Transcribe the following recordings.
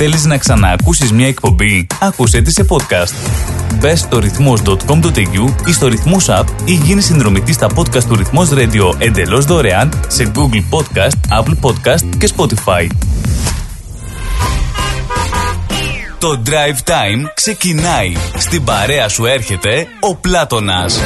Θέλεις να ξαναακούσεις μια εκπομπή; Άκουσέ τη σε podcast. Μπε στο ρυθμός.com.au ή στο ρυθμός app ή γίνεις συνδρομητής στα podcast του ρυθμός radio εντελώς δωρεάν σε Google Podcast, Apple Podcast και Spotify. Το Drive Time ξεκινάει. Στην παρέα σου έρχεται ο Πλάτωνας.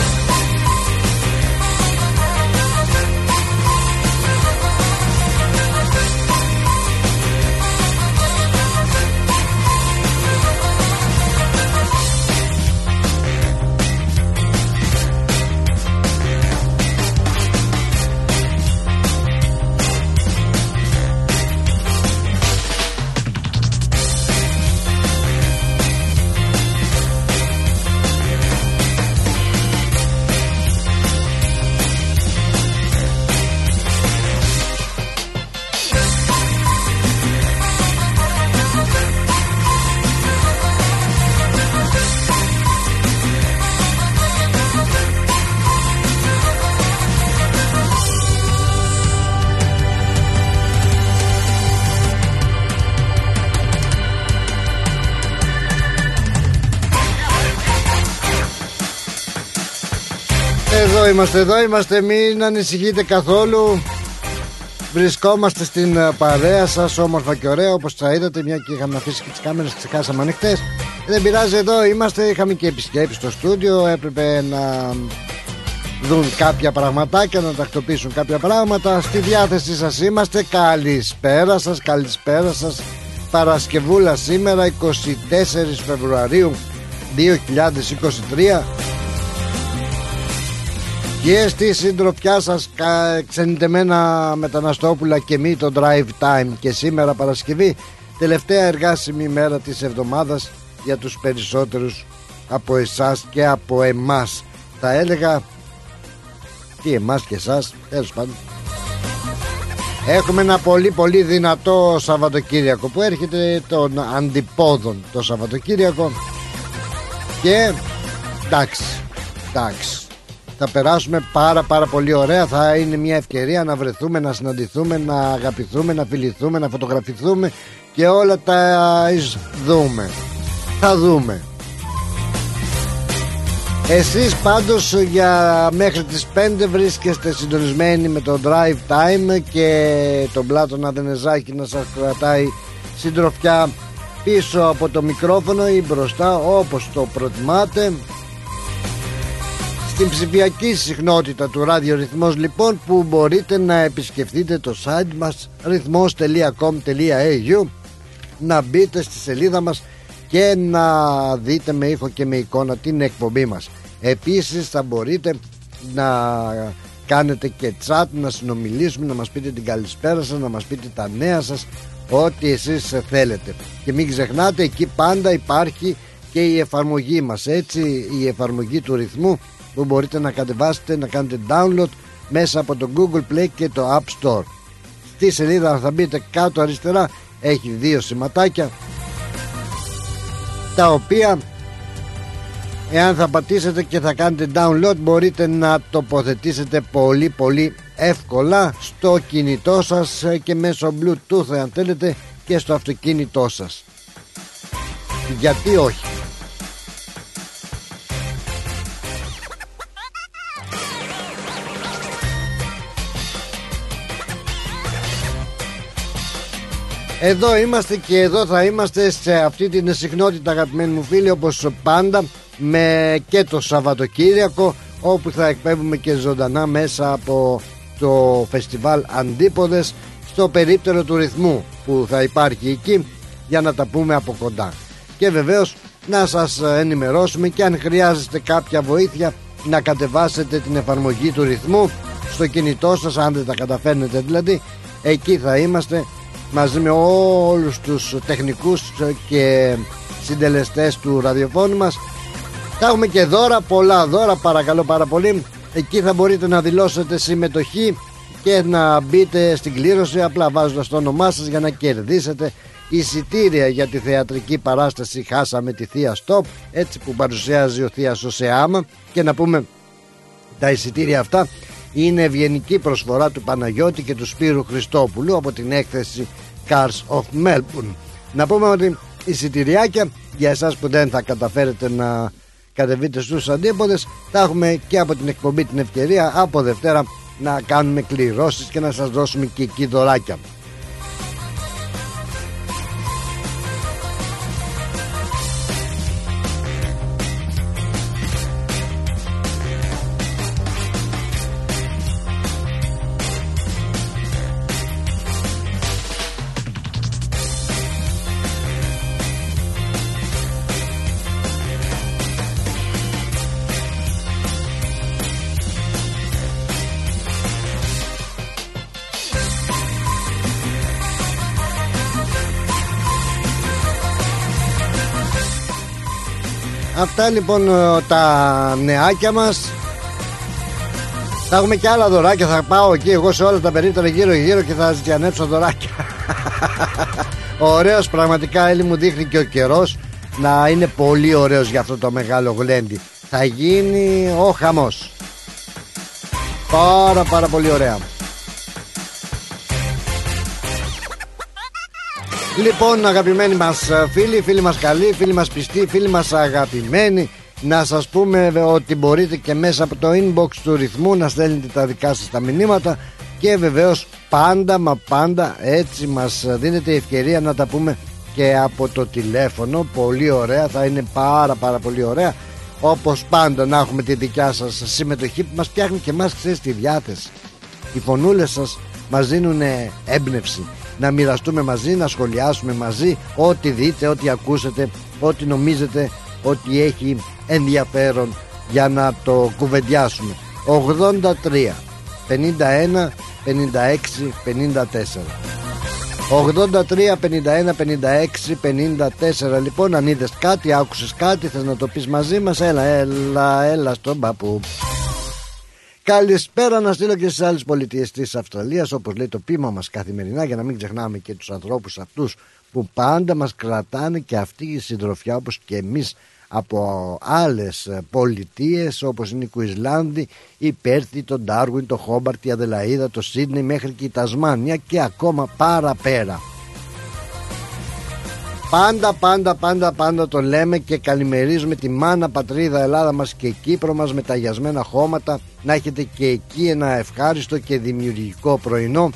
Είμαστε, εδώ είμαστε, μην ανησυχείτε καθόλου. Βρισκόμαστε στην ε, παρέα σας, όμορφα και ωραία, όπως τα είδατε, μια και είχαμε αφήσει και τις κάμερες και ξεχάσαμε ανοιχτές. Δεν πειράζει, εδώ είμαστε. Είχαμε και επισκέψει στο στούντιο. Έπρεπε να δουν κάποια πραγματάκια, να τακτοποιήσουν κάποια πράγματα. Στη διάθεσή σας είμαστε. Καλησπέρα σας, καλησπέρα σας. Παρασκευούλα σήμερα, 24 Φεβρουαρίου 2023 και στη συντροφιά σας ξενιτεμένα μεταναστόπουλα και μη το drive time. Και σήμερα Παρασκευή τελευταία εργάσιμη μέρα της εβδομάδας για τους περισσότερους από εσάς και από εμάς. Θα έλεγα τι εμάς και εσάς τέλος πάντων. Έχουμε ένα πολύ πολύ δυνατό Σαββατοκύριακο που έρχεται των αντιπόδων το Σαββατοκύριακο. Και εντάξει, εντάξει θα περάσουμε πάρα πάρα πολύ ωραία. Θα είναι μια ευκαιρία να βρεθούμε, να συναντηθούμε, να αγαπηθούμε, να φιληθούμε, να φωτογραφηθούμε και όλα τα δούμε. Θα δούμε. Εσείς πάντως για μέχρι τις 5 βρίσκεστε συντονισμένοι με το Drive Time και τον Πλάτωνα Δενεζάκη να σας κρατάει συντροφιά πίσω από το μικρόφωνο ή μπροστά όπως το προτιμάτε στην ψηφιακή συχνότητα του ραδιορυθμός λοιπόν που μπορείτε να επισκεφτείτε το site μας ρυθμός.com.au να μπείτε στη σελίδα μας και να δείτε με ήχο και με εικόνα την εκπομπή μας. Επίσης θα μπορείτε να κάνετε και chat να συνομιλήσουμε να μας πείτε την καλησπέρα σας να μας πείτε τα νέα σας ό,τι εσείς θέλετε. Και μην ξεχνάτε εκεί πάντα υπάρχει και η εφαρμογή μας έτσι η εφαρμογή του ρυθμού που μπορείτε να κατεβάσετε να κάνετε download μέσα από το Google Play και το App Store. Στη σελίδα θα μπείτε κάτω αριστερά έχει δύο σηματάκια τα οποία εάν θα πατήσετε και θα κάνετε download μπορείτε να τοποθετήσετε πολύ πολύ εύκολα στο κινητό σας και μέσω bluetooth αν θέλετε και στο αυτοκίνητό σας. Γιατί όχι; Εδώ είμαστε και εδώ θα είμαστε σε αυτή την συχνότητα αγαπημένοι μου φίλοι όπως πάντα με και το Σαββατοκύριακο όπου θα εκπέμπουμε και ζωντανά μέσα από το φεστιβάλ Αντίποδες στο περίπτερο του ρυθμού που θα υπάρχει εκεί για να τα πούμε από κοντά. Και βεβαίως να σας ενημερώσουμε και αν χρειάζεστε κάποια βοήθεια να κατεβάσετε την εφαρμογή του ρυθμού στο κινητό σας αν δεν τα καταφέρνετε δηλαδή εκεί θα είμαστε μαζί με όλους τους τεχνικούς και συντελεστές του ραδιοφώνου μας. Θα έχουμε και δώρα, πολλά δώρα παρακαλώ πάρα πολύ. Εκεί θα μπορείτε να δηλώσετε συμμετοχή και να μπείτε στην κλήρωση απλά βάζοντας το όνομά σας για να κερδίσετε εισιτήρια για τη θεατρική παράσταση Χάσαμε τη Θεία Στοπ έτσι που παρουσιάζει ο Θείας Οσεάμα και να πούμε τα εισιτήρια αυτά είναι ευγενική προσφορά του Παναγιώτη και του Σπύρου Χριστόπουλου από την έκθεση Cars of Melbourne. Να πούμε ότι εισιτηριάκια για εσάς που δεν θα καταφέρετε να κατεβείτε στους αντίποδες θα έχουμε και από την εκπομπή την ευκαιρία από Δευτέρα να κάνουμε κληρώσεις και να σας δώσουμε και εκεί δωράκια. Αυτά λοιπόν ε, τα νεάκια μας. Θα έχουμε και άλλα δωράκια. Θα πάω εκεί εγώ σε όλα τα περίπτωρα γύρω γύρω Και θα ζητιανέψω δωράκια. Ωραίος πραγματικά Έλλη μου δείχνει και ο καιρός Να είναι πολύ ωραίος για αυτό το μεγάλο γλέντι. Θα γίνει ο χαμός. Πάρα πάρα πολύ ωραία Λοιπόν αγαπημένοι μας φίλοι, φίλοι μας καλοί, φίλοι μας πιστοί, φίλοι μας αγαπημένοι να σας πούμε ότι μπορείτε και μέσα από το inbox του ρυθμού να στέλνετε τα δικά σας τα μηνύματα και βεβαίως πάντα μα πάντα έτσι μας δίνεται η ευκαιρία να τα πούμε και από το τηλέφωνο. Πολύ ωραία θα είναι πάρα πάρα πολύ ωραία. Όπως πάντα να έχουμε τη δικιά σας συμμετοχή που μας φτιάχνει και μας ξέρεις τη διάθεση. Οι φωνούλες σας μας δίνουν έμπνευση να μοιραστούμε μαζί, να σχολιάσουμε μαζί ό,τι δείτε, ό,τι ακούσετε, ό,τι νομίζετε ότι έχει ενδιαφέρον για να το κουβεντιάσουμε. 83 51 56 54 83, 51, 56, 54 Λοιπόν αν είδες κάτι, άκουσες κάτι Θες να το πεις μαζί μας Έλα, έλα, έλα στον παππού Καλησπέρα να στείλω και στις άλλες πολιτείες της Αυστραλίας, όπως λέει το πείμα μας καθημερινά, για να μην ξεχνάμε και τους ανθρώπους αυτούς που πάντα μας κρατάνε και αυτή η συντροφιά όπως και εμείς από άλλες πολιτείες όπως είναι η Κουισλάνδη, η Πέρθη, το Ντάρουιν, το Χόμπαρτ, η Αδελαίδα, το Σίδνεϊ μέχρι και η Τασμάνια και ακόμα παραπέρα. Πάντα πάντα πάντα πάντα το λέμε και καλημερίζουμε τη μάνα πατρίδα Ελλάδα μας και Κύπρο μας με ταγιασμένα χώματα να έχετε και εκεί ένα ευχάριστο και δημιουργικό πρωινό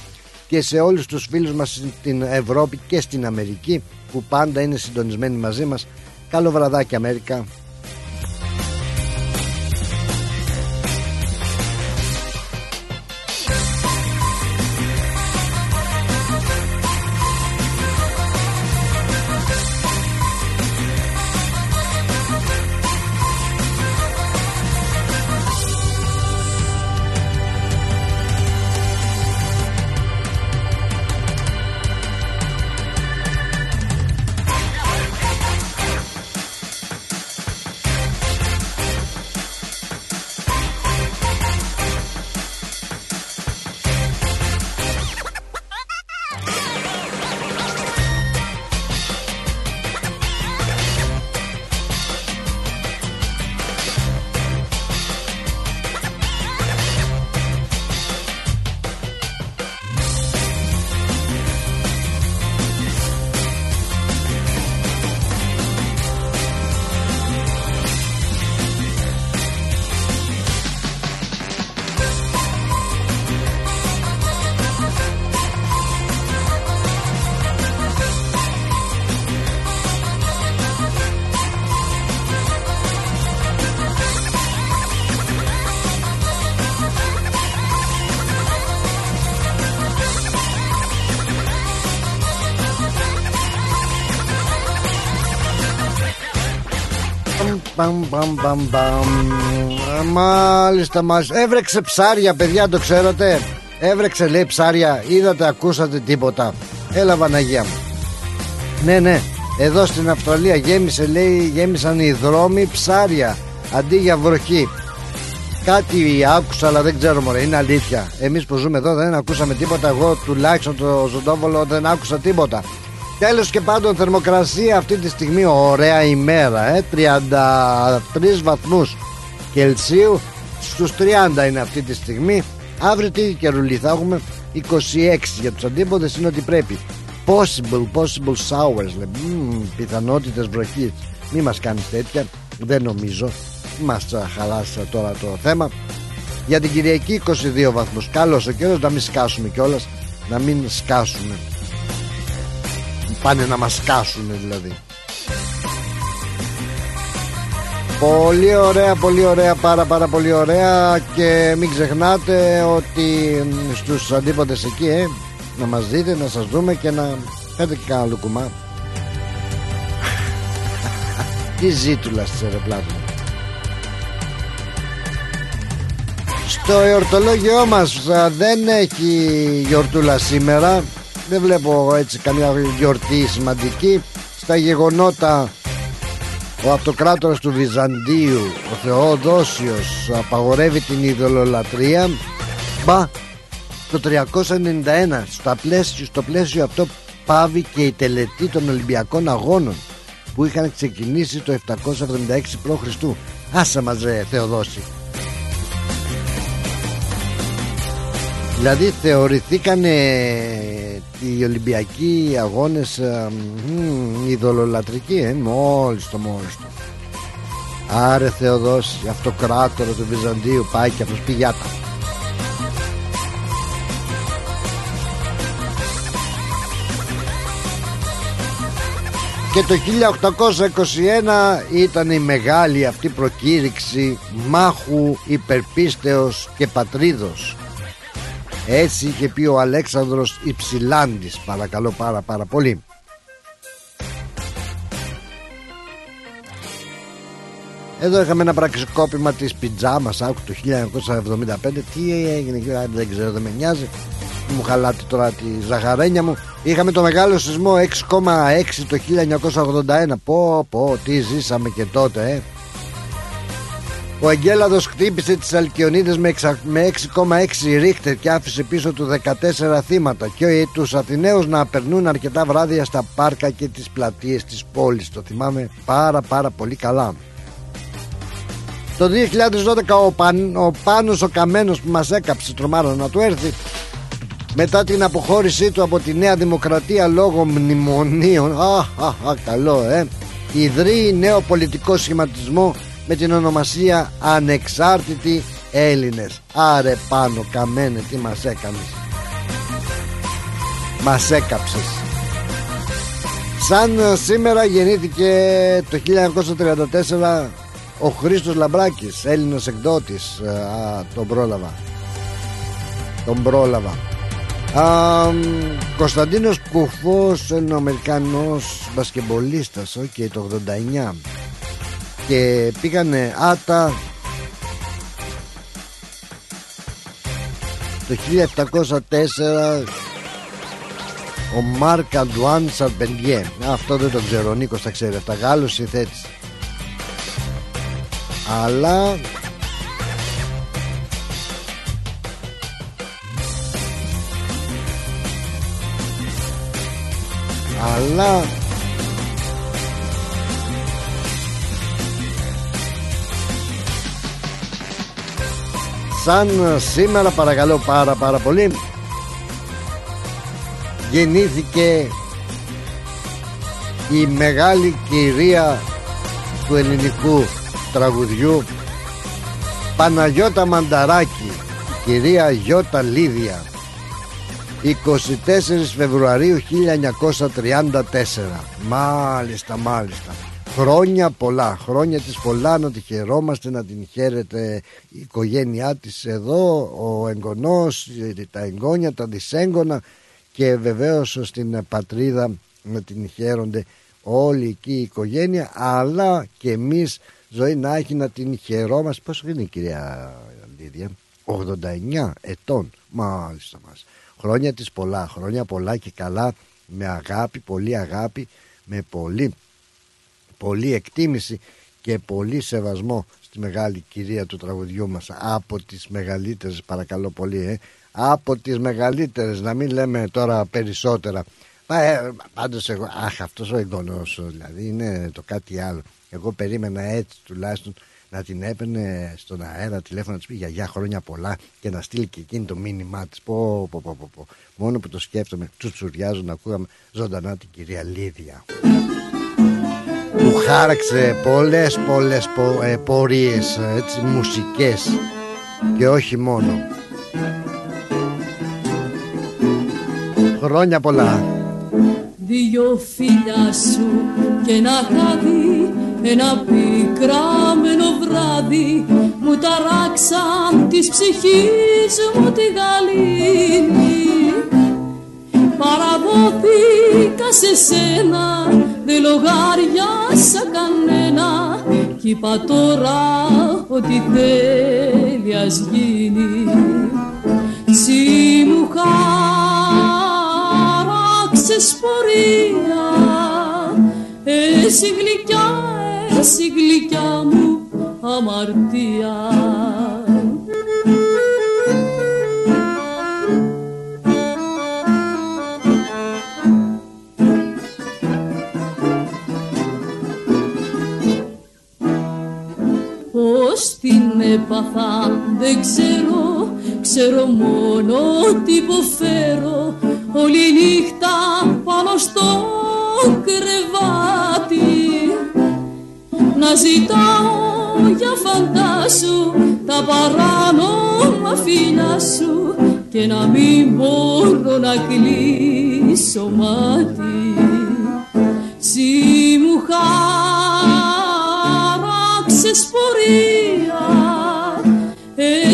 και σε όλους τους φίλους μας στην Ευρώπη και στην Αμερική που πάντα είναι συντονισμένοι μαζί μας. Καλό βραδάκι Αμέρικα Μπαμ, μπαμ, μπαμ, μπαμ. Μάλιστα, μάλιστα. Έβρεξε ψάρια, παιδιά, το ξέρετε. Έβρεξε, λέει ψάρια. Είδατε, ακούσατε τίποτα. Έλα, Βαναγία μου. Ναι, ναι. Εδώ στην Αυστραλία γέμισε, λέει, γέμισαν οι δρόμοι ψάρια αντί για βροχή. Κάτι άκουσα, αλλά δεν ξέρω, μωρέ. Είναι αλήθεια. Εμείς που ζούμε εδώ δεν ακούσαμε τίποτα. Εγώ τουλάχιστον το ζωντόβολο δεν άκουσα τίποτα. Τέλος και πάντων θερμοκρασία αυτή τη στιγμή ωραία ημέρα ε, 33 βαθμούς Κελσίου στους 30 είναι αυτή τη στιγμή. Αύριο τι καιρουλή θα έχουμε; 26 για τους αντίποδες είναι ότι πρέπει. Possible, possible showers λέει. Mm, πιθανότητες βροχής. Μη μας κάνεις τέτοια Δεν νομίζω. Μας χαλάσει τώρα το θέμα. Για την Κυριακή 22 βαθμούς. Καλώς ο καιρός να μην σκάσουμε κιόλας Να μην σκάσουμε Πάνε να μας σκάσουν δηλαδή. Πολύ ωραία, πολύ ωραία, πάρα πάρα πολύ ωραία. Και μην ξεχνάτε ότι στους αντίποντες εκεί ε, να μας δείτε, να σας δούμε και να φέρετε και κανένα λουκουμά. Τι ζήτουλα στις αεροπλάτων Στο εορτολόγιό μας δεν έχει γιορτούλα σήμερα Δεν βλέπω έτσι καμιά γιορτή σημαντική. Στα γεγονότα ο αυτοκράτορας του Βυζαντίου Ο Θεόδοσιος απαγορεύει την ειδωλολατρία Μπα το 391 στο πλαίσιο, στο πλαίσιο αυτό πάβει και η τελετή των Ολυμπιακών Αγώνων που είχαν ξεκινήσει το 776 π.Χ. Άσε μας ρε Θεοδόση. Δηλαδή θεωρηθήκαν οι Ολυμπιακοί αγώνες ε, ειδωλολατρικοί ε, μόλις το μόλις το Άρε Θεοδόση αυτοκράτορα του Βυζαντίου πάει και αυτός πηγιάτα Και το 1821 ήταν η μεγάλη αυτή προκήρυξη μάχου υπερπίστεως και πατρίδος έτσι είχε πει ο Αλέξανδρος Υψηλάντης. Παρακαλώ πάρα πάρα πολύ. Εδώ είχαμε ένα πραξικόπημα της πιτζάμας Άκου το 1975 Τι έγινε δεν ξέρω δεν με νοιάζει. Μου χαλάτε τώρα τη ζαχαρένια μου. Είχαμε το μεγάλο σεισμό 6,6 το 1981 Πω πω τι ζήσαμε και τότε ε ο Αγγέλαδος χτύπησε τις Αλκιονίδες με 6,6 ρίχτερ και άφησε πίσω του 14 θύματα και τους Αθηναίους να περνούν αρκετά βράδια στα πάρκα και τις πλατείες της πόλης. Το θυμάμαι πάρα πάρα πολύ καλά. Το 2012 ο, Παν, ο Πάνος ο Καμένος που μας έκαψε τρομάρα να του έρθει μετά την αποχώρησή του από τη Νέα Δημοκρατία λόγω μνημονίων α, α, α καλό ε ιδρύει νέο πολιτικό σχηματισμό με την ονομασία Ανεξάρτητοι Έλληνες Άρε πάνω καμένε τι μας έκανες. Μας έκαψες. Σαν σήμερα γεννήθηκε το 1934 ο Χρήστος Λαμπράκης Έλληνος εκδότης Α, τον πρόλαβα. Τον πρόλαβα. Α, Κωνσταντίνος Κουφός Ελληνοαμερικανός μπασκεμπολίστας okay, το 89 και πήγανε άτα. Το 1704 ο Μάρκ Αντουάν Σαρπεντιέ αυτό δεν το ξέρω ο Νίκος τα ξέρει αυτά. Γάλλος συνθέτης. Αλλά αλλά σαν σήμερα παρακαλώ πάρα πάρα πολύ. Γεννήθηκε η μεγάλη κυρία του ελληνικού τραγουδιού Παναγιώτα Μανταράκη κυρία Γιώτα Λίδια 24 Φεβρουαρίου 1934 Μάλιστα μάλιστα Χρόνια πολλά, χρόνια της πολλά να τη χαιρόμαστε, να την χαίρεται η οικογένειά της εδώ, ο εγγονός, τα εγγόνια, τα δυσέγγωνα και βεβαίως στην πατρίδα να την χαίρονται όλη εκεί η οικογένεια αλλά και εμείς ζωή να έχει να την χαιρόμαστε. Πόσο είναι η κυρία Λίδια; 89 ετών μάλιστα μας. Χρόνια της πολλά χρόνια πολλά και καλά με αγάπη πολύ αγάπη με πολύ πολύ εκτίμηση και πολύ σεβασμό στη μεγάλη κυρία του τραγουδιού μας από τις μεγαλύτερες παρακαλώ πολύ ε, από τις μεγαλύτερες να μην λέμε τώρα περισσότερα Μα, ε, πάντως εγώ αχ αυτός ο εγγονός δηλαδή είναι το κάτι άλλο εγώ περίμενα έτσι τουλάχιστον να την έπαιρνε στον αέρα τηλέφωνο να της πει γιαγιά χρόνια πολλά και να στείλει και εκείνη το μήνυμά της. Πω, πω, πω, πω, Μόνο που το σκέφτομαι, τσουτσουριάζω να ακούγαμε ζωντανά την κυρία Λίδια. Που χάραξε πολλές πολλές πο, ε, πορείες, έτσι, μουσικές και όχι μόνο. Χρόνια πολλά. Δυο φίλια σου και ένα χάδι ένα πικραμένο βράδυ μου ταράξαν της ψυχής μου τη γαλήνη Παραδόθηκα σε σένα, δεν λογάριασα κανένα. Κι είπα τώρα ότι θέλει ας γίνει. Συ μου χάραξες πορεία εσύ γλυκιά, εσύ γλυκιά μου αμαρτία έπαθα δεν ξέρω Ξέρω μόνο ότι υποφέρω. Όλη νύχτα πάνω στο κρεβάτι. Να ζητάω για φαντάσου Τα παράνομα φίλια σου. Και να μην μπορώ να κλείσω μάτι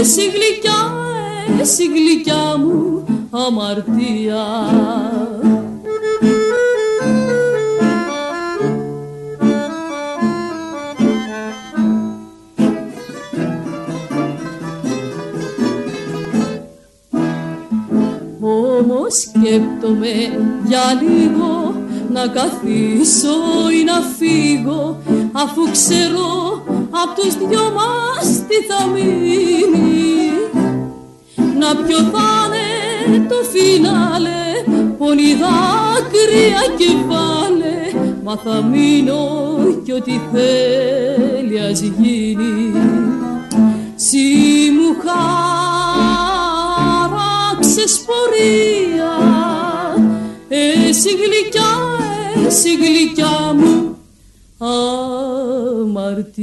Εσύ γλυκιά, εσύ γλυκιά μου αμαρτία. Όμως σκέπτομαι για λίγο να καθίσω ή να φύγω αφού ξέρω απ' τους δυο μας τι θα μείνει να ποιο θα είναι το φινάλε πονή δάκρυα και βάλε μα θα μείνω κι ό,τι θέλει ας γίνει. Συ μου χάραξες πορεία εσύ γλυκιά, εσύ γλυκιά μου αμαρτία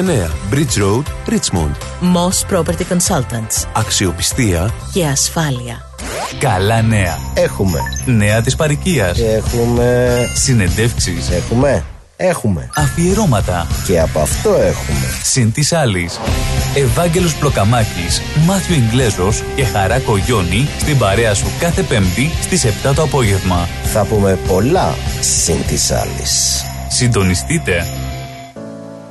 Bridge Road, Richmond. Moss Property Consultants. Αξιοπιστία και ασφάλεια. Καλά νέα. Έχουμε. Νέα της παροικίας. Έχουμε. Συνεντεύξεις. Έχουμε. Έχουμε. Αφιερώματα. Και από αυτό έχουμε. Συν της άλλης. Ευάγγελος Πλοκαμάκης, Μάθιο Ιγκλέζος και Χαρά Κογιόνι στην παρέα σου κάθε Πέμπτη στις 7 το απόγευμα. Θα πούμε πολλά συν της άλλης. Συντονιστείτε.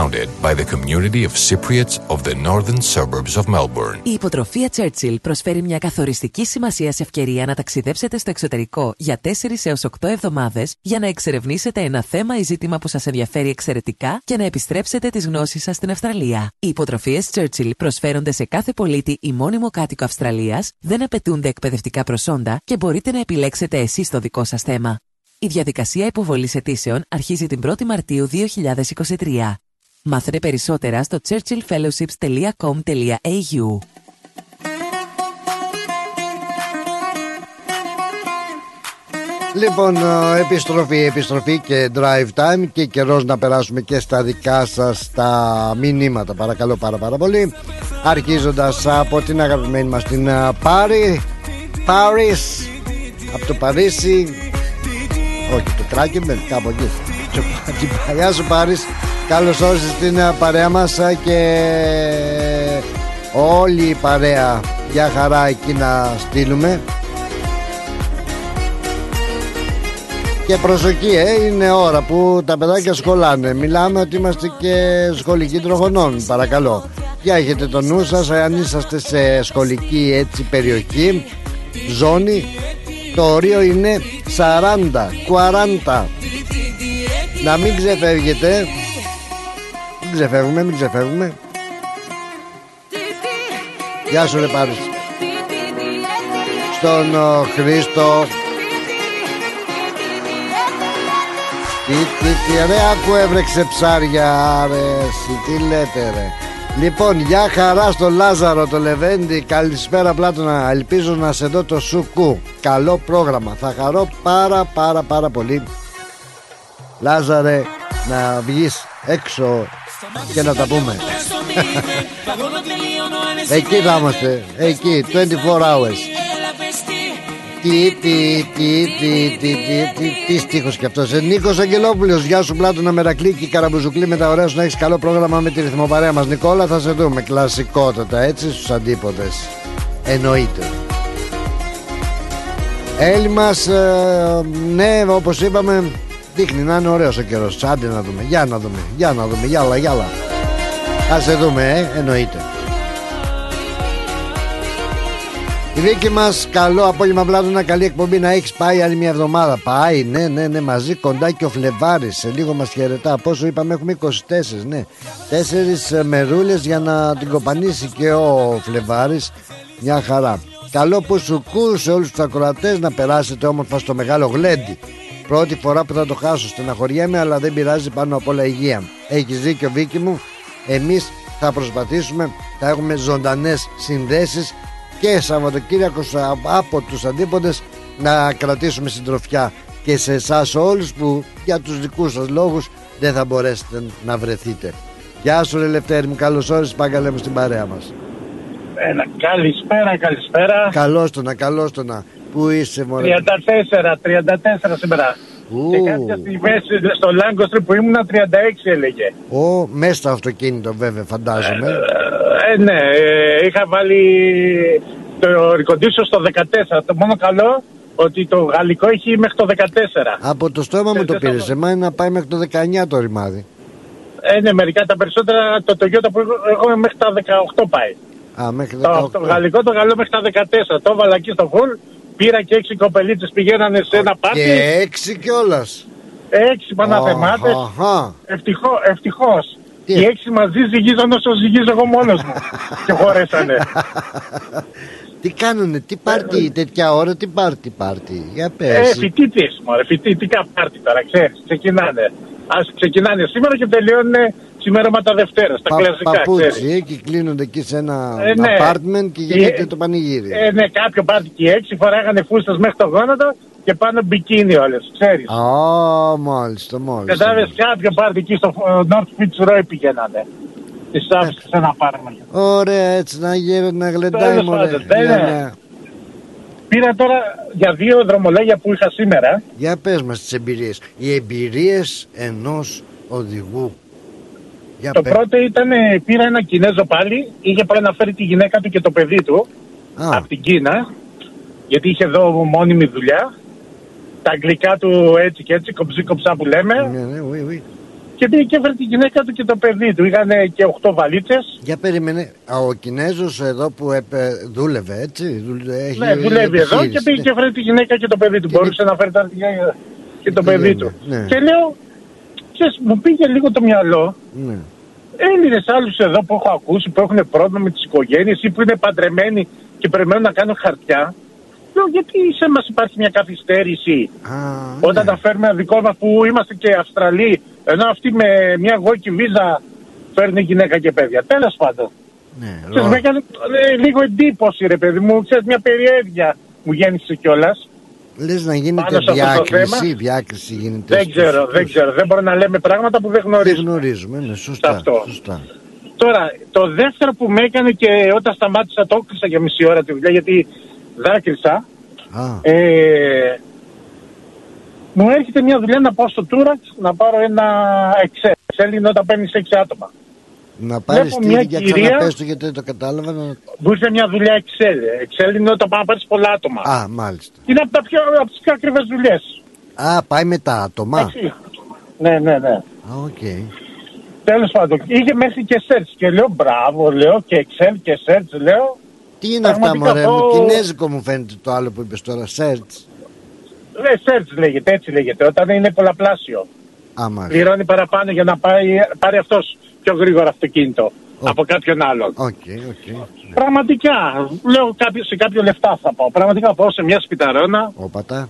Founded by the community of Cypriots of the northern suburbs of Melbourne. Η υποτροφία Churchill προσφέρει μια καθοριστική σημασία σε ευκαιρία να ταξιδέψετε στο εξωτερικό για 4 έως 8 εβδομάδες για να εξερευνήσετε ένα θέμα ή ζήτημα που σας ενδιαφέρει εξαιρετικά και να επιστρέψετε τις γνώσεις σας στην Αυστραλία. Οι υποτροφίες Churchill προσφέρονται σε κάθε πολίτη ή μόνιμο κάτοικο Αυστραλίας, δεν απαιτούνται εκπαιδευτικά προσόντα και μπορείτε να επιλέξετε εσείς το δικό σας θέμα. Η διαδικασία υποβολής αιτήσεων αρχίζει την 1η Μαρτίου 2023. Μάθετε περισσότερα στο churchillfellowships.com.au Λοιπόν, ε, επιστροφή, επιστροφή και drive time και καιρός να περάσουμε και στα δικά σας τα μηνύματα. Παρακαλώ πάρα πάρα πολύ. Αρχίζοντας από την αγαπημένη μας την ε, Πάρη Πάρις από το Παρίσι. Όχι το Κράκεμπερ κάπου εκεί την παλιά σου Πάρις Καλώς όρισες στην ε, παρέα μας ε, και όλη η παρέα για χαρά εκεί να στείλουμε Και προσοχή, ε, είναι ώρα που τα παιδάκια σχολάνε. Μιλάμε ότι είμαστε και σχολικοί τροχονών, παρακαλώ. Για έχετε το νου σας, αν είσαστε σε σχολική έτσι περιοχή, ζώνη, το όριο είναι 40, 40. Να μην ξεφεύγετε, μην ξεφεύγουμε, μην ξεφεύγουμε. Γεια σου ρε Πάρης. Στον ο, Χρήστο. Τι, τι, τι, ρε άκου έβρεξε ψάρια ρε, τι λέτε ρε. Λοιπόν, για χαρά στο Λάζαρο, το Λεβέντι. Καλησπέρα Πλάτωνα. Ελπίζω να σε δω το σουκού. Καλό πρόγραμμα. Θα χαρώ πάρα πάρα πάρα πολύ. Λάζαρε, να βγεις έξω και να τα πούμε. Εκεί θα είμαστε. Εκεί, 24 hours. Τι, τι, τι, τι, τι, τι, τι, τι στίχος κι αυτός. Ε, Νίκος Αγγελόπουλος, γεια σου Πλάτωνα Μερακλή και Καραμπουζουκλή με τα ωραία σου να έχεις καλό πρόγραμμα με τη ρυθμοπαρέα μας. Νικόλα θα σε δούμε κλασικότατα έτσι στους αντίποδες. Εννοείται. Έλλη μας, ε, ναι όπως είπαμε δείχνει να είναι ωραίος ο καιρός. Άντε να δούμε, για να δούμε, για να δούμε, γιάλα, γιάλα. Ας σε δούμε, ε, εννοείται. Η δίκη μας, καλό απόγευμα Πλάτωνα, καλή εκπομπή να έχεις πάει άλλη μια εβδομάδα. Πάει, ναι, ναι, ναι, μαζί κοντά και ο Φλεβάρης. Σε λίγο μας χαιρετά. Πόσο είπαμε, έχουμε 24, ναι. Τέσσερις μερούλες για να την κοπανίσει και ο Φλεβάρης. Μια χαρά. Καλό που σου κού σε όλους τους ακροατές να περάσετε όμορφα στο μεγάλο γλέντι. Πρώτη φορά που θα το χάσω, στεναχωριέμαι, αλλά δεν πειράζει πάνω απ' όλα υγεία. Έχεις δίκιο, Βίκυ μου. Εμείς θα προσπαθήσουμε, θα έχουμε ζωντανές συνδέσεις και Σαββατοκύριακος από τους αντίποντες να κρατήσουμε συντροφιά και σε εσάς όλους που για τους δικούς σας λόγους δεν θα μπορέσετε να βρεθείτε. Γεια σου ρε Λευτέρη μου, καλώς όρισες πάγκαλε μου στην παρέα μας. Ένα, καλησπέρα, καλησπέρα. Καλώς το να, καλώς το να. Πού είσαι μωρέ; 34, 34 σήμερα. Ου. Και κάποια στιγμές στο Λάγκοστρι που ήμουνα 36 έλεγε. Ω, μέσα στο αυτοκίνητο βέβαια φαντάζομαι. Ε, ναι, ε, είχα βάλει το recondition στο 14. Το μόνο καλό ότι το γαλλικό έχει μέχρι το 14. Από το στόμα μου το δεν θα πήρες, το- εμένα να πάει μέχρι το 19 το ρημάδι. Ε, ναι, μερικά τα περισσότερα το Toyota που έχω έχω μέχρι τα 18 πάει. Α, μέχρι Το, 18. το γαλλικό το καλό μέχρι τα 14. Το έβαλα εκεί στο full. Πήρα και έξι κοπελίτσες πηγαίνανε σε ένα πάρτι. Και έξι κιόλας. Έξι παναθεμάτες. Αχα. Ευτυχώ, ευτυχώς. Τι; Οι έξι μαζί ζυγίζαν όσο ζυγίζω εγώ μόνος μου. και χωρέσανε. Τι κάνουνε, τι πάρτι τέτοια ώρα, τι πάρτι πάρτι. Για ε, πες. φοιτήτες, μωρέ, φοιτητικά πάρτι τώρα, ξέρεις. Ξεκινάνε. Ας ξεκινάνε σήμερα και τελειώνουν ξημέρωματα Δευτέρας. Τα Πα- κλασικά, Παπούτσι, ξέρεις. ε, και κλείνονται εκεί σε ένα Ε, ναι. apartment και Και- γίνεται το πανηγύρι. Ε, ναι, κάποιο πάρτι και οι έξι φοράγανε φούστας μέχρι το γόνατο και πάνω μπικίνι όλες, ξέρεις. Α, μάλιστα, μάλιστα. Κατάλαβες κάποιο πάρτι εκεί στο ε, North Fitzroy πηγαίνανε. Τις άφησα να πάρουμε. Ωραία, έτσι να γύρω να γλεντάει Τέλος μωρέ. πάντων, ναι, Για ναι. να- Πήρα τώρα για δύο δρομολόγια που είχα σήμερα. Για πες μας τις εμπειρίες. Οι εμπειρίες ενός οδηγού. Για Το πες. πρώτο ήταν, ε, πήρα ένα Κινέζο πάλι, είχε πάει να φέρει τη γυναίκα του και το παιδί του Α, από την Κίνα, γιατί είχε εδώ μόνιμη δουλειά. Τα αγγλικά του έτσι και έτσι, κοψί κοψά που λέμε. ναι, ναι, oui, oui. Και πήγε και έφερε τη γυναίκα του και το παιδί του. Είχαν και 8 βαλίτσες. Για περίμενε. Α, Ο Κινέζος εδώ που έπε- δούλευε έτσι. δουλε- Έχει Ναι, δουλεύει εδώ και επιχείρηση, πήγε ναι. και έφερε τη γυναίκα και το παιδί του. Και Μπορούσε να φέρει τα αρχεία και το Τι παιδί λέμε, του. ναι. Και λέω, ξέρεις, μου πήγε λίγο το μυαλό. Ναι. Έλληνες άλλους εδώ που έχω ακούσει που έχουν πρόβλημα με τι οικογένειε ή που είναι παντρεμένοι και περιμένουν να κάνουν χαρτιά. Λέω, γιατί σε μας υπάρχει μια καθυστέρηση; Α, όταν ναι. τα φέρουμε δικό μας που είμαστε και Αυστραλοί, ενώ αυτοί με μια γόκι βίζα φέρνουν γυναίκα και παιδιά. Τέλος πάντων. Ναι, Ξέρεις, ρο- με έκανε ε, λίγο εντύπωση, ρε παιδί μου. Ξέρεις, μια περιέργεια μου γέννησε κιόλας. Λες να γίνεται πάνω σε αυτό το διάκριση, θέμα. διάκριση γίνεται. Δεν στους- ξέρω, δεν στους- ξέρω. Δεν μπορώ να λέμε πράγματα που δεν Δεν γνωρίζω. γνωρίζουμε, ναι, σωστά. Αυτό. σωστά. Τώρα, το δεύτερο που με έκανε και όταν σταμάτησα το έκλεισα για μισή ώρα τη δουλειά γιατί δάκρυσα. Α, Ε, μου έρχεται μια δουλειά να πάω στο Τούραξ να πάρω ένα XL. XL είναι όταν παίρνεις 6 άτομα. να πάρεις βλέπω τι μια για κυρία- ξαναπές το γιατί δεν το κατάλαβα. να- Μου ήρθε μια δουλειά XL. XL είναι όταν πάει να πάρει πολλά άτομα. Α, μάλιστα. Είναι από, τα πιο, από τις πιο ακριβές δουλειές. Α, πάει με τα άτομα. Έτσι. Ναι, ναι, ναι. Α, οκ. Τέλος πάντων, είχε μέχρι και surge και λέω μπράβο, λέω και XL και surge, λέω. Τι είναι αυτά, Πραγματικά μωρέ μου. αυτό- Κινέζικο μου φαίνεται το άλλο που είπες τώρα. Surge. Ναι, surge λέγεται, έτσι λέγεται, όταν είναι πολλαπλάσιο. Α, μάλιστα. Πληρώνει παραπάνω για να πάει, πάρει αυτός πιο γρήγορα αυτοκίνητο από κάποιον άλλον. Οκ, οκ. Πραγματικά, λέω κάποιο, σε κάποιο λεφτά θα πάω. Πραγματικά πάω σε μια σπιταρόνα, Όπατα.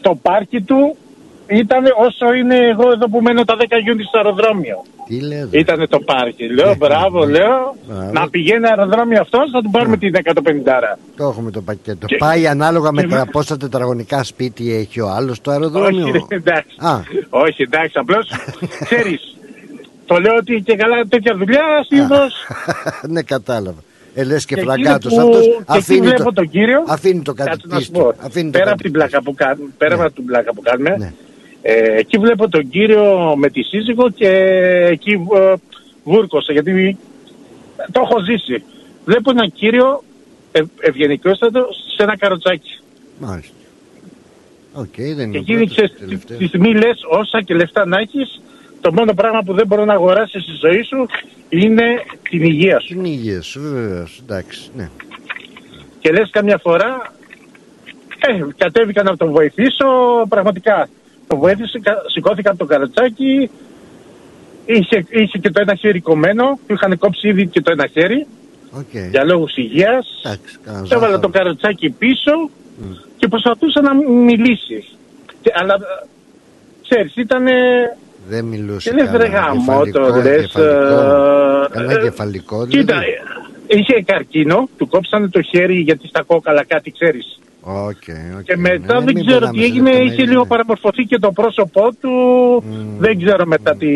το πάρκι του ήταν όσο είναι εγώ εδώ που μένω τα 10 Ιούνιου στο αεροδρόμιο. Τι λέω. ρε. Ήτανε το πάρκι. Λέω μπράβο, λέω. Μπράβο. Να πηγαίνει αεροδρόμιο αυτός, θα του πάρουμε την 150. Το έχουμε το πακέτο. Και- Πάει ανάλογα με και- τα πόσα τετραγωνικά σπίτι έχει ο άλλος στο αεροδρόμιο. Όχι, εντάξει. Α. Όχι, εντάξει, απλώς ξέρεις. Το λέω ότι και καλά τέτοια δουλειά συνήθω. ναι, κατάλαβα. Ε, λες και Και φραγκάτος εκεί που- αυτός και εκεί αφήνει βλέπω το, τον κύριο. αφήνει το Κάτσε να κατοικί σου του. πω. Αφήνει το Πέρα από την κατοικί πλάκα που κάνουμε, πέρα Ναι. από την πλάκα που κάνουμε, Ναι. Ε, εκεί βλέπω τον κύριο με τη σύζυγο και εκεί ε, βούρκωσε γιατί το έχω ζήσει. Βλέπω έναν κύριο ε, ευγενικότατο σε ένα καροτσάκι. Μάλιστα. Οκ, δεν είναι Και ο εκεί πρώτος, ξέρεις, ο τη, τελευταίος. τη στιγμή λες όσα και λεφτά να έχεις, το μόνο πράγμα που δεν μπορεί να αγοράσει στη ζωή σου είναι την υγεία σου. Την υγεία σου, βεβαίως. Εντάξει, ναι. Και λες καμιά φορά, ε, κατέβηκα να τον βοηθήσω, πραγματικά. Τον βοήθησε, κα- σηκώθηκα από το καροτσάκι, είχε, είχε και το ένα χέρι κομμένο, του είχαν κόψει ήδη και το ένα χέρι, Οκ. για λόγους υγείας. Εντάξει, κανένα Έβαλα ζάχαρο. το καρατσάκι πίσω και προσπαθούσα να μου μιλήσει. Και, αλλά, ε, ξέρεις, ήταν... Δεν μιλούσε Και λες ρε κανένα γάμο, κεφαλικό, το λες... κεφαλικό. Κανένα ε, κεφαλικό, Κοίτα, δηλαδή. ε, είχε καρκίνο, του κόψανε το χέρι γιατί στα κόκαλα κάτι ξέρεις. Οκ, οκ. Και μετά Ναι, δεν μην ξέρω περνάμε τι σε έγινε, είχε λεπτομέρειες, λίγο ναι. παραμορφωθεί και το πρόσωπό του. Δεν ξέρω μετά τι.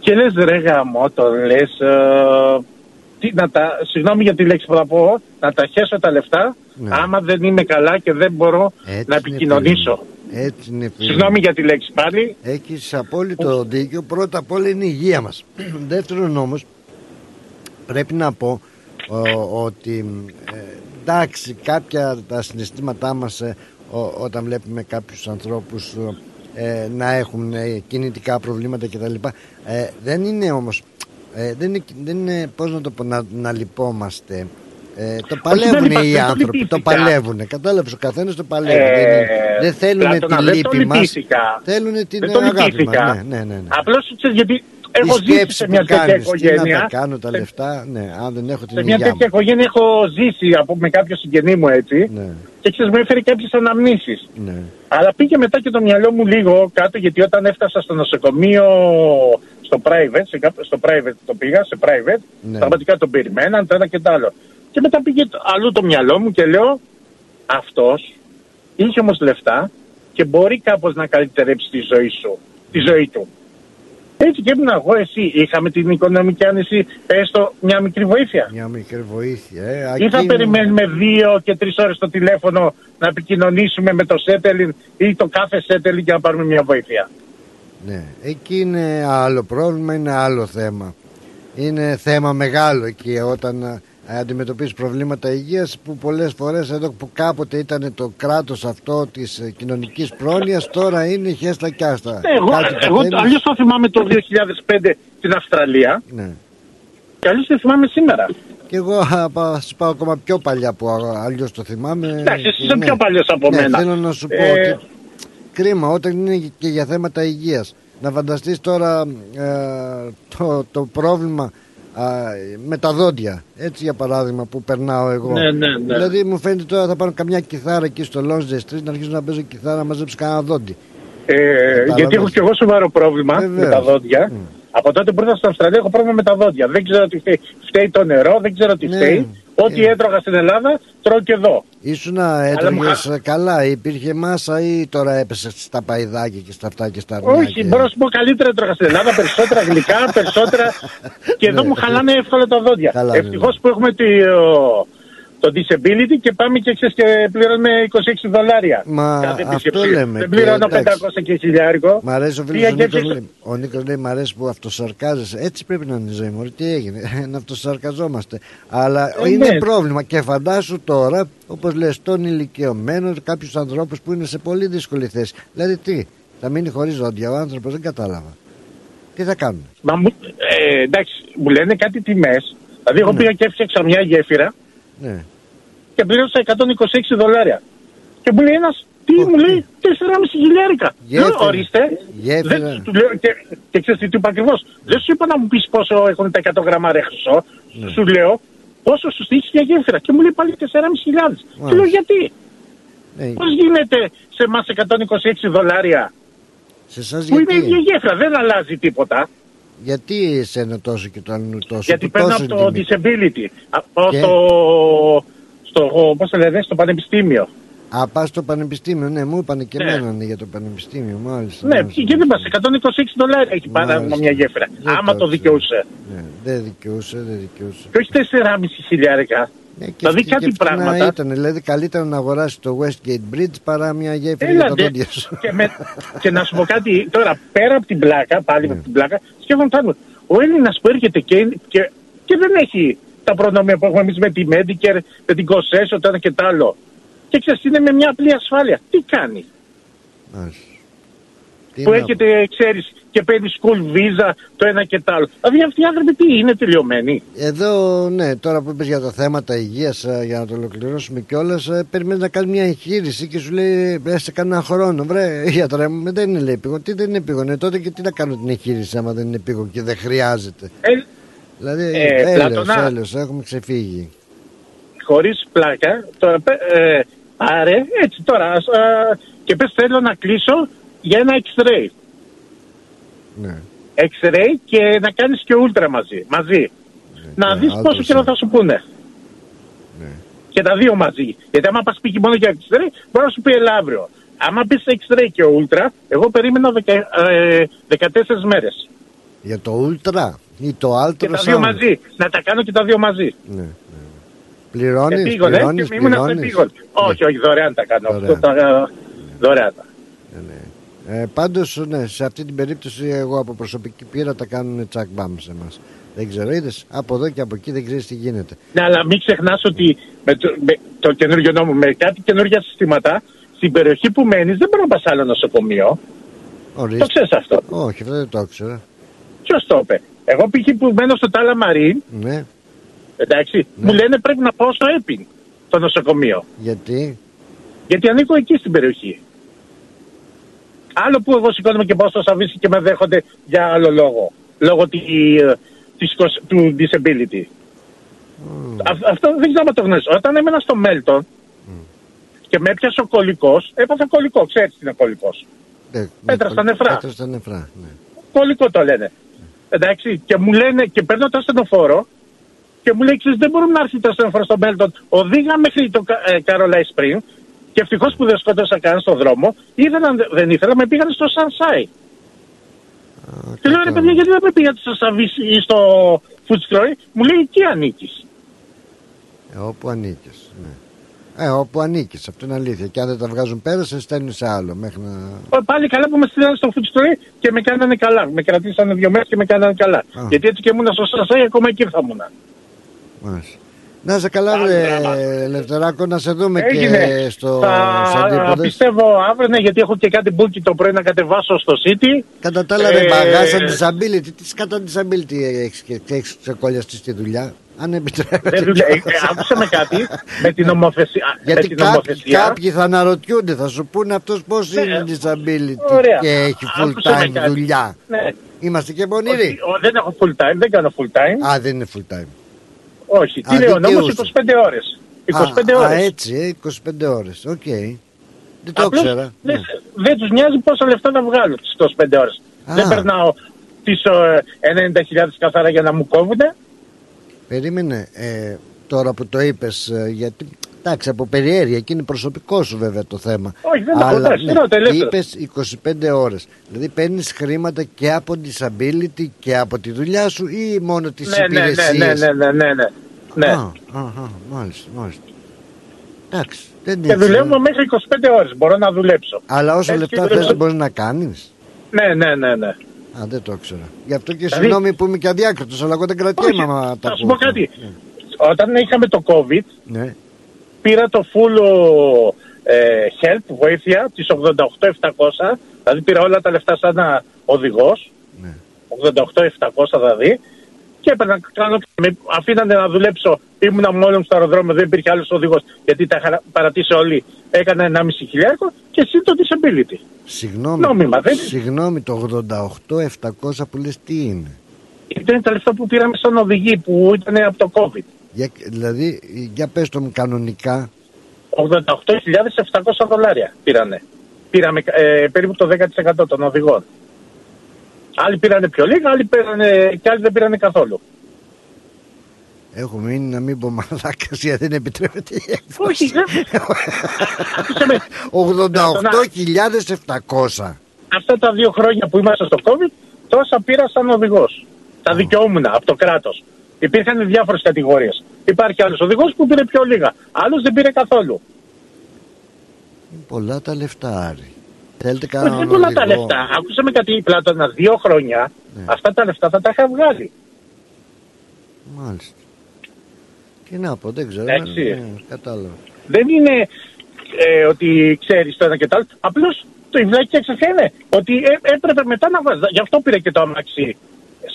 Και λες ρε γαμό, το λες. ε, τι, να τα, συγγνώμη για τη λέξη που θα πω, να τα χέσω τα λεφτά, Ναι. άμα δεν είμαι καλά και δεν μπορώ Έτσι να είναι, επικοινωνήσω. φίλε μου. Έτσι είναι, φίλε μου. Συγγνώμη για τη λέξη πάλι. Έχεις απόλυτο δίκιο. Πρώτα απ' όλα είναι η υγεία μας. Δεύτερον όμως, πρέπει να πω ο, ότι ε, εντάξει κάποια τα συναισθήματά μας ε, ο- όταν βλέπουμε κάποιους ανθρώπους ε, να έχουν ε, κινητικά προβλήματα κτλ. Ε, δεν είναι όμως ε, δεν, είναι, δεν είναι πώς να το πω να, να λυπόμαστε ε, το παλεύουν δεν είπα- οι δεν το άνθρωποι, το λυπήθηκα. παλεύουν. Κατάλαβες ο καθένας το παλεύει. Ε, δεν, είναι- δεν θέλουν Πλάτωνα, τη δεν το λύπη μας. λυπήθηκα. Θέλουν την Δεν το αγάπη μας. λυπήθηκα. Ναι, ναι, ναι. ναι. Απλώς ξέρεις γιατί έχω Η ζήσει σκέψη σε που μια τέτοια κάνεις, τι να οικογένεια. τα κάνω τα σε- λεφτά, ναι, αν δεν έχω την Σε μια υγεία τέτοια μου. οικογένεια έχω ζήσει από, με κάποιο συγγενή μου έτσι. Ναι, Και ξέρεις, μου έφερε κάποιες αναμνήσεις. ναι. Αλλά πήγε μετά και το μυαλό μου λίγο κάτω γιατί όταν έφτασα στο νοσοκομείο στο private, σε κάποιο, στο private το πήγα, σε private, Ναι. πραγματικά τον περιμέναν το ένα και το άλλο. Και μετά πήγε το- αλλού το μυαλό μου και λέω αυτός είχε όμως λεφτά και μπορεί κάπως να καλυτερέψει τη ζωή σου, τη ζωή του. Έτσι και ήμουν εγώ, εσύ. Είχαμε την οικονομική άνεση, έστω μια μικρή βοήθεια. Μια μικρή βοήθεια. Ε. Ή θα Ακίνη- περιμένουμε δύο και τρεις ώρες στο τηλέφωνο να επικοινωνήσουμε με το Σέτελιν ή το κάθε Σέτελιν για να πάρουμε μια βοήθεια. Ναι, εκεί είναι άλλο πρόβλημα, είναι άλλο θέμα. Είναι θέμα μεγάλο εκεί όταν ε, αντιμετωπίζεις προβλήματα υγείας που πολλές φορές εδώ που κάποτε ήταν το κράτος αυτό της ε, κοινωνικής πρόνοιας τώρα είναι χέστα κι άστα. Ναι, εγώ Κάτι εγώ παθαίνεις, αλλιώς το θυμάμαι το 2005 στην Αυστραλία Ναι. και αλλιώς το θυμάμαι σήμερα. Και εγώ α, πα- σας πάω ακόμα πιο παλιά που αλλιώς το θυμάμαι. Εντάξει, εσύ Και είσαι πιο παλιός από ναι, μένα. Θέλω να σου πω Ε, ότι κρίμα όταν είναι και για θέματα υγείας. Να φανταστείς τώρα ε, το, το πρόβλημα α, με τα δόντια. Έτσι για παράδειγμα που περνάω εγώ. Ναι, ναι, ναι. Δηλαδή μου φαίνεται τώρα θα πάρω καμιά κιθάρα εκεί στο Longe Street να αρχίσω να παίζω κιθάρα να μαζέψω κανένα δόντι. Ε, Κατάλαβες. γιατί έχω και εγώ σοβαρό πρόβλημα με Βεβαίως. τα δόντια. Από τότε που ήρθα στην Αυστραλία έχω πρόβλημα με τα δόντια. Δεν ξέρω τι φταίει. Φταίει το νερό, δεν ξέρω τι Ναι. φταίει. Ό,τι Ε. έτρωγα στην Ελλάδα, τρώω και εδώ. Ήσουν να μου έτρωγες χα- καλά, υπήρχε μάσα ή τώρα έπεσες στα παϊδάκια και στα αυτά και στα αρνιά. Όχι, και- μπορώ να σου πω καλύτερα έτρωγα στην Ελλάδα, περισσότερα γλυκά, περισσότερα. και εδώ Ναι. μου χαλάνε εύκολα τα δόντια. Καλά, Ευτυχώς βέβαια. που έχουμε το, το disability και πάμε και, ξέρεις, και πληρώνουμε 26 δολάρια. Μα κάθε αυτό επισκεπτή. λέμε Δεν και πληρώνω εντάξει. 500 και χιλιάρικο. Μ' αρέσει ο φίλος Πήγα ο και Νίκος, έφτιαξα- λέει, ο Νίκος λέει μ' αρέσει που αυτοσαρκάζεσαι Έτσι πρέπει να είναι η ζωή μου ρε, Τι έγινε; Να αυτοσαρκαζόμαστε Αλλά Ε, είναι ναι. πρόβλημα Και φαντάσου τώρα Όπως λες των ηλικιωμένων Κάποιους ανθρώπους που είναι σε πολύ δύσκολη θέση Δηλαδή τι Θα μείνει χωρίς δόντια ο άνθρωπος δεν κατάλαβα Τι θα κάνουν Μα μου, ε, εντάξει, μου λένε κάτι τιμές. Δηλαδή, εγώ Ναι. πήγα και έφτιαξα μια γέφυρα Ναι και πλήρωσα 126 δολάρια. Και μου λέει ένας, τι Ω, μου λέει, 4,5 χιλιάρικα. Γέφυρα. Λέω, ορίστε. Γέφυρα. Δεν, του λέω, και, και ξέρεις τι του είπα ακριβώς. Δεν σου είπα να μου πεις πόσο έχουν τα 100 γραμμάρια χρυσό. Ναι. Σου λέω, πόσο σου στήχει μια γέφυρα. Και μου λέει πάλι 4,5 χιλιάδες. Του λέω, Μάλιστα. γιατί; ναι. Πώς γίνεται σε εμάς 126 δολάρια Σε εσάς που είναι η γιατί; ίδια γέφυρα, δεν αλλάζει τίποτα. Γιατί εσένα τόσο και το άλλο τόσο Γιατί που παίρνω τόσο από το είναι τιμή. disability. Από Και; στο, στο, πώς το λένε, στο πανεπιστήμιο. Α, πας στο πανεπιστήμιο, ναι, μου είπανε και Ναι. εμένα ναι, για το πανεπιστήμιο, μάλιστα. Ναι, μάλιστα. και δεν πας, 126 δολάρια έχει πάρα Μάλιστα. μια γέφυρα. Δεν Άμα το το ήξερα. δικαιούσε. Ναι, δεν δικαιούσε, δεν δικαιούσε. Και όχι 4,5 χιλιάρικα. Ναι, και Δηλαδή φτ- και κάτι φτηνά πράγματα. Ήταν, δηλαδή καλύτερα να αγοράσει το Westgate Bridge παρά μια γέφυρα για τα Έλατε. δόντια σου. Και, με, και να σου πω κάτι τώρα, πέρα από την πλάκα, πάλι Ναι. από την πλάκα, σκέφτομαι πάνω. Ο Έλληνας που έρχεται και, και, και δεν έχει τα προνόμια που έχουμε εμείς με τη Medicare, με την Κοσέσο, το ένα και το άλλο. Και ξέρεις, είναι με μια απλή ασφάλεια. Τι κάνεις; Μάλιστα. Τι που να- έρχεται, ξέρεις, και παίρνει school visa, το ένα και το άλλο. Δηλαδή αυτοί οι άνθρωποι τι είναι τελειωμένοι; Εδώ, ναι, τώρα που είπες για τα θέματα υγείας ε, για να το ολοκληρώσουμε κιόλας, περιμένεις να κάνεις μια εγχείρηση και σου λέει ε, σε κανένα χρόνο. Βρε, γιατρέ μου, δεν είναι λέει επίγον. Τι δεν είναι επίγον, ε, τότε και τι να κάνω την εγχείρηση άμα δεν είναι επίγον και δεν χρειάζεται; Ε, Δηλαδή, Ε, έλεος, Πλάτωνα. έλεος, έχουμε ξεφύγει. Χωρίς πλάκα, τώρα, ε, άρε, έτσι τώρα, ας, α, και πες θέλω να κλείσω για ένα X-ray. Ναι. X-ray και να κάνεις και ultra μαζί. μαζί. να ναι, δεις πόσο ultrasound. καιρό θα σου πούνε. Ναι. Και τα δύο μαζί. Γιατί άμα πας πει μόνο για X-ray, μπορεί να σου πει έλα αύριο. Άμα πεις X-ray και ultra, εγώ περίμενα δεκα, ε, 14 μέρες. Για το Ultra ή το Ultrasound. Και τα δύο μαζί. Να τα κάνω και τα δύο μαζί. Ναι, ναι. Πληρώνεις, Επίγον, ε, πληρώνεις, και ήμουν αυτό πληρώνεις. επίγον. Όχι, όχι, δωρεάν τα κάνω. Δωρεάν. Αυτό τα, δωρεάν τα. Ναι, ναι. Ε, πάντως, ναι, σε αυτή την περίπτωση εγώ από προσωπική πείρα τα κάνουν τσακ μπαμ σε εμάς. Δεν ξέρω, είδες, από εδώ και από εκεί δεν ξέρεις τι γίνεται. Ναι, αλλά μην ξεχνάς ότι με το, με το καινούργιο νόμο, με κάτι καινούργια συστήματα, στην περιοχή που μένεις δεν μπορεί να πας άλλο νοσοκομείο. Ορίστε. Το ξέρεις αυτό. Όχι, αυτό δεν το ήξερα. Ποιος το είπε. Εγώ π.χ. που μένω στο Τάλα Μαρίν, Ναι, εντάξει, μου λένε πρέπει να πάω στο Έπιν, το νοσοκομείο. γιατί; Γιατί ανήκω εκεί στην περιοχή. Άλλο που εγώ σηκώνομαι και πάω στο Σαββίση και με δέχονται για άλλο λόγο. Λόγω τη, ε, της, κοσ- του disability. Α- αυτό δεν ξέρω αν το γνωρίζω. Όταν έμενα στο Μέλτον και με έπιασε ο κολλικό, έπαθα κολλικό. Ξέρεις τι είναι κολλικό. Ε, Πέτρα με- στα νεφρά. Πέτρα στα νεφρά, ναι. Κολλικό το λένε. Εντάξει, και μου λένε και παίρνω το ασθενοφόρο και μου λέει: Ξέρεις, δεν μπορούμε να έρθει το ασθενοφόρο στο Μέλτον. Οδήγα μέχρι το Καρολάι Spring και ευτυχώς που δεν σκότωσα κανένα στον δρόμο. Ήθελαν, δεν ήθελα, με πήγαν στο Σανσάι. Και λέω ρε παιδιά, γιατί δεν πρέπει να σα αβήσει ή στο φουτσικρόι. Μου λέει εκεί ανήκεις. Ε, όπου ανήκεις. Ναι. Ε, όπου ανήκεις, αυτό είναι αλήθεια. Και αν δεν τα βγάζουν πέρα, σε στέλνουν σε άλλο. Μέχρι να... Ε, Πάλι καλά που με στείλανε στο φουτσικρόι και με κάνανε καλά. Με κρατήσανε δύο μέρες και με κάνανε καλά. Α. Γιατί έτσι και ήμουν στο Σασάι, ακόμα εκεί θα ήμουν. Μάλιστα. Να σε καλά, βρε, Λευτεράκο, να σε δούμε Έγινε. και στο Θα Αντίποδες. πιστεύω αύριο, ναι, γιατί έχω και κάτι μπουκι το πρωί να κατεβάσω στο City. Κατά τα άλλα, ρε Ε, μπαγάσα disability. Τι κατά disability έχεις και και έχεις ξεκολλιαστεί στη δουλειά; Αν επιτρέπετε. Δεν δουλε- ε, ε, Άκουσα με κάτι με την νομοθεσία. με Γιατί την κάποιοι, νομοθεσία. κάποιοι θα αναρωτιούνται, θα σου πούνε αυτός πώς Ναι, είναι disability ωραία. και έχει full Άκουσα με time κάτι. δουλειά. Ναι. Είμαστε και Όχι, πονηροί. ο, δεν έχω full time, δεν κάνω full time. Α, δεν είναι full time. Όχι, τι Α, λέει ο νόμος, δικαιούσε. 25 ώρες. 25 α, ώρες. Α, έτσι, ε, 25 ώρες. Οκ. Δεν το Απλώς ήξερα. Δεν, Ναι. δεν τους νοιάζει πόσα λεφτά θα βγάλω τις 25 ώρες. Α. Δεν περνάω τις ε, 90.000 καθαρά για να μου κόβουνε. Περίμενε ε, τώρα που το είπες ε, γιατί εντάξει από περιέργεια και είναι προσωπικό σου βέβαια το θέμα Όχι, δεν το έχω, αλλά εντάξει, είναι ο τελείωτος. είπες 25 ώρες δηλαδή παίρνεις χρήματα και από disability και από τη δουλειά σου ή μόνο τις Ναι, ναι, ναι, υπηρεσίες; ναι, ναι, ναι, ναι, ναι. Α, α, α, μάλιστα, μάλιστα εντάξει δεν Και είναι δουλεύω μέχρι 25 ώρες, μπορώ να δουλέψω. αλλά όσο Έτσι λεπτά και θες δουλεύω. μπορείς να κάνεις; Ναι, ναι, ναι, ναι. Α, δεν το ήξερα. Γι' αυτό και Δηλαδή- συγγνώμη που είμαι και αδιάκριτος, αλλά εγώ δεν κρατιέμαι άμα τα θα σου ακούω. πω κάτι. Όταν είχαμε το COVID, Ναι. Πήρα το full ε, help, βοήθεια, τις 88-700, δηλαδή πήρα όλα τα λεφτά σαν ένα οδηγός, Ναι. 88-700 δηλαδή, και έπαιρνα να κάνω, με αφήνανε να δουλέψω, ήμουνα μόνος μου στο αεροδρόμιο, δεν υπήρχε άλλος οδηγός, γιατί τα είχα παρατήσει όλοι, έκανα 1,5 χιλιάρικο και εσύ το disability. Συγγνώμη, Νόμιμα, δεν είναι. συγγνώμη, το 88-700 που λες τι είναι; Ήταν τα λεφτά που πήραμε σαν οδηγοί που ήταν από το COVID. Για, δηλαδή, για πες το μου κανονικά, 88.700 δολάρια πήρανε. Πήραμε ε, περίπου το 10% των οδηγών. Άλλοι πήρανε πιο λίγα, άλλοι πήρανε, και άλλοι δεν πήρανε καθόλου. έχω μείνει να μην πω μαλάκας γιατί δεν επιτρέπεται η έκφραση. Όχι, δεν. Άκουσε με. 88.700. Αυτά τα δύο χρόνια που ήμασταν στο COVID, τόσα πήρα σαν οδηγός. Τα δικαιούμουν από το κράτος. Υπήρχαν διάφορες κατηγορίες. Υπάρχει άλλος οδηγός που πήρε πιο λίγα. Άλλος δεν πήρε καθόλου. Είναι πολλά τα λεφτά, Άρη. Θέλετε Όχι, κανέναν δεν πολλά τα οδηγό. λεφτά. Άκουσα με κάτι πλάτωνα δύο χρόνια. Ναι. Αυτά τα λεφτά θα τα είχα βγάλει. Μάλιστα. Τι να πω, δεν ξέρω. Εντάξει. Ναι, κατάλαβα. Δεν είναι ε, ότι ξέρεις το ένα και το άλλο. Απλώς το η βλάκια ξέρεις ποια είναι. Ότι ε, έπρεπε μετά να βάζεις. Γι' αυτό πήρε και το αμάξι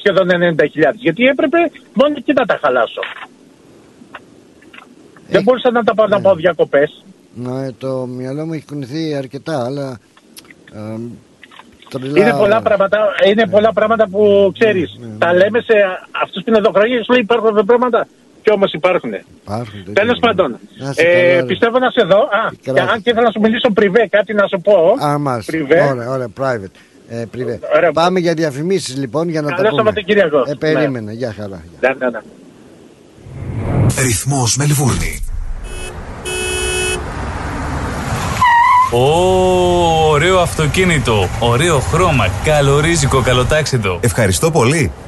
σχεδόν 90.000. Γιατί έπρεπε μόνο εκεί να τα χαλάσω. Δεν μπορούσα να τα πάω να πάω διακοπές. Ναι, το μυαλό μου έχει κουνηθεί αρκετά, αλλά. Ε, τρελά- Είναι πολλά πράγματα, είναι πολλά πράγματα που ξέρεις. Τα λέμε σε αυτούς που είναι εδώ χρόνια. Σου λέει υπάρχουν αυτά πράγματα. Και όμως υπάρχουν. Υπάρχουν τέτοια Τέλος πράγματα. πάντων, Να είσαι ε, καλά, ρε. πιστεύω να σε δω. Α, Τι καλά. και αν και ήθελα να σου μιλήσω πριβέ, κάτι να σου πω. Α, μάλιστα. Πριβέ. Ωραία, ωραία, private. Ε, privé. Ωραία. Πάμε για διαφημίσεις λοιπόν για να Καλό τα πούμε. Σαββατοκύριακο. Ε, περίμενε, γεια χαρά. Ναι, ναι, ναι. Ρυθμός Μελβούρνη. Ω, ωραίο αυτοκίνητο, ωραίο χρώμα, καλορίζικο, καλοτάξιτο. Ευχαριστώ πολύ.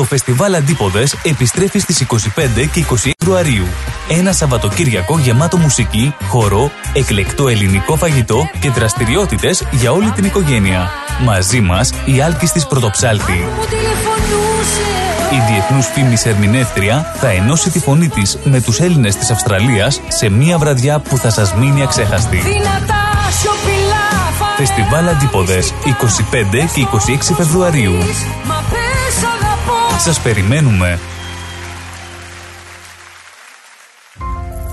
Το φεστιβάλ Αντίποδες επιστρέφει στις 25 και 26 Φεβρουαρίου. Ένα Σαββατοκύριακο γεμάτο μουσική, χορό, εκλεκτό ελληνικό φαγητό και δραστηριότητες για όλη την οικογένεια. Μαζί μας η Άλκης της Πρωτοψάλτη. Η διεθνούς φήμης ερμηνεύτρια θα ενώσει τη φωνή της με τους Έλληνες της Αυστραλίας σε μια βραδιά που θα σας μείνει αξέχαστη. Φεστιβάλ Αντίποδες 25 και 26 Φεβρουαρίου. Σας περιμένουμε.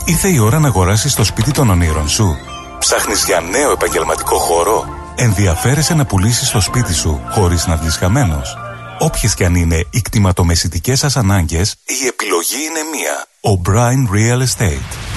Ήρθε η ώρα να αγοράσεις το σπίτι των ονείρων σου. Ψάχνεις για νέο επαγγελματικό χώρο; Ενδιαφέρεσαι να πουλήσεις το σπίτι σου χωρίς να βγεις χαμένος. Όποιες και αν είναι οι κτηματομεσητικές σας ανάγκες, η επιλογή είναι μία. O'Brien Real Estate.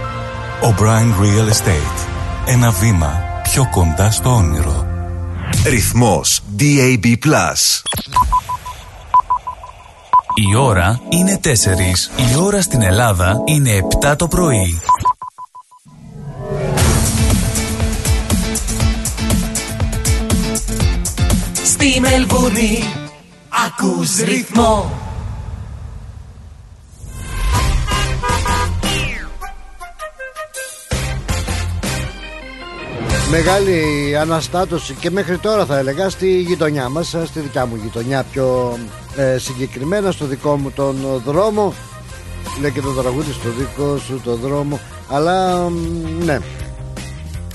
O'Brien Real Estate. Ένα βήμα πιο κοντά στο όνειρο. Ρυθμός DAB+. Η ώρα είναι 4. Η ώρα στην Ελλάδα είναι 7 το πρωί. Στη Μελβούνι ακούς ρυθμό Μεγάλη αναστάτωση και μέχρι τώρα θα έλεγα στη γειτονιά μας, στη δικιά μου γειτονιά πιο ε, συγκεκριμένα στο δικό μου τον δρόμο. Λέει και το τραγούδι στο δικό σου το δρόμο. Αλλά ναι.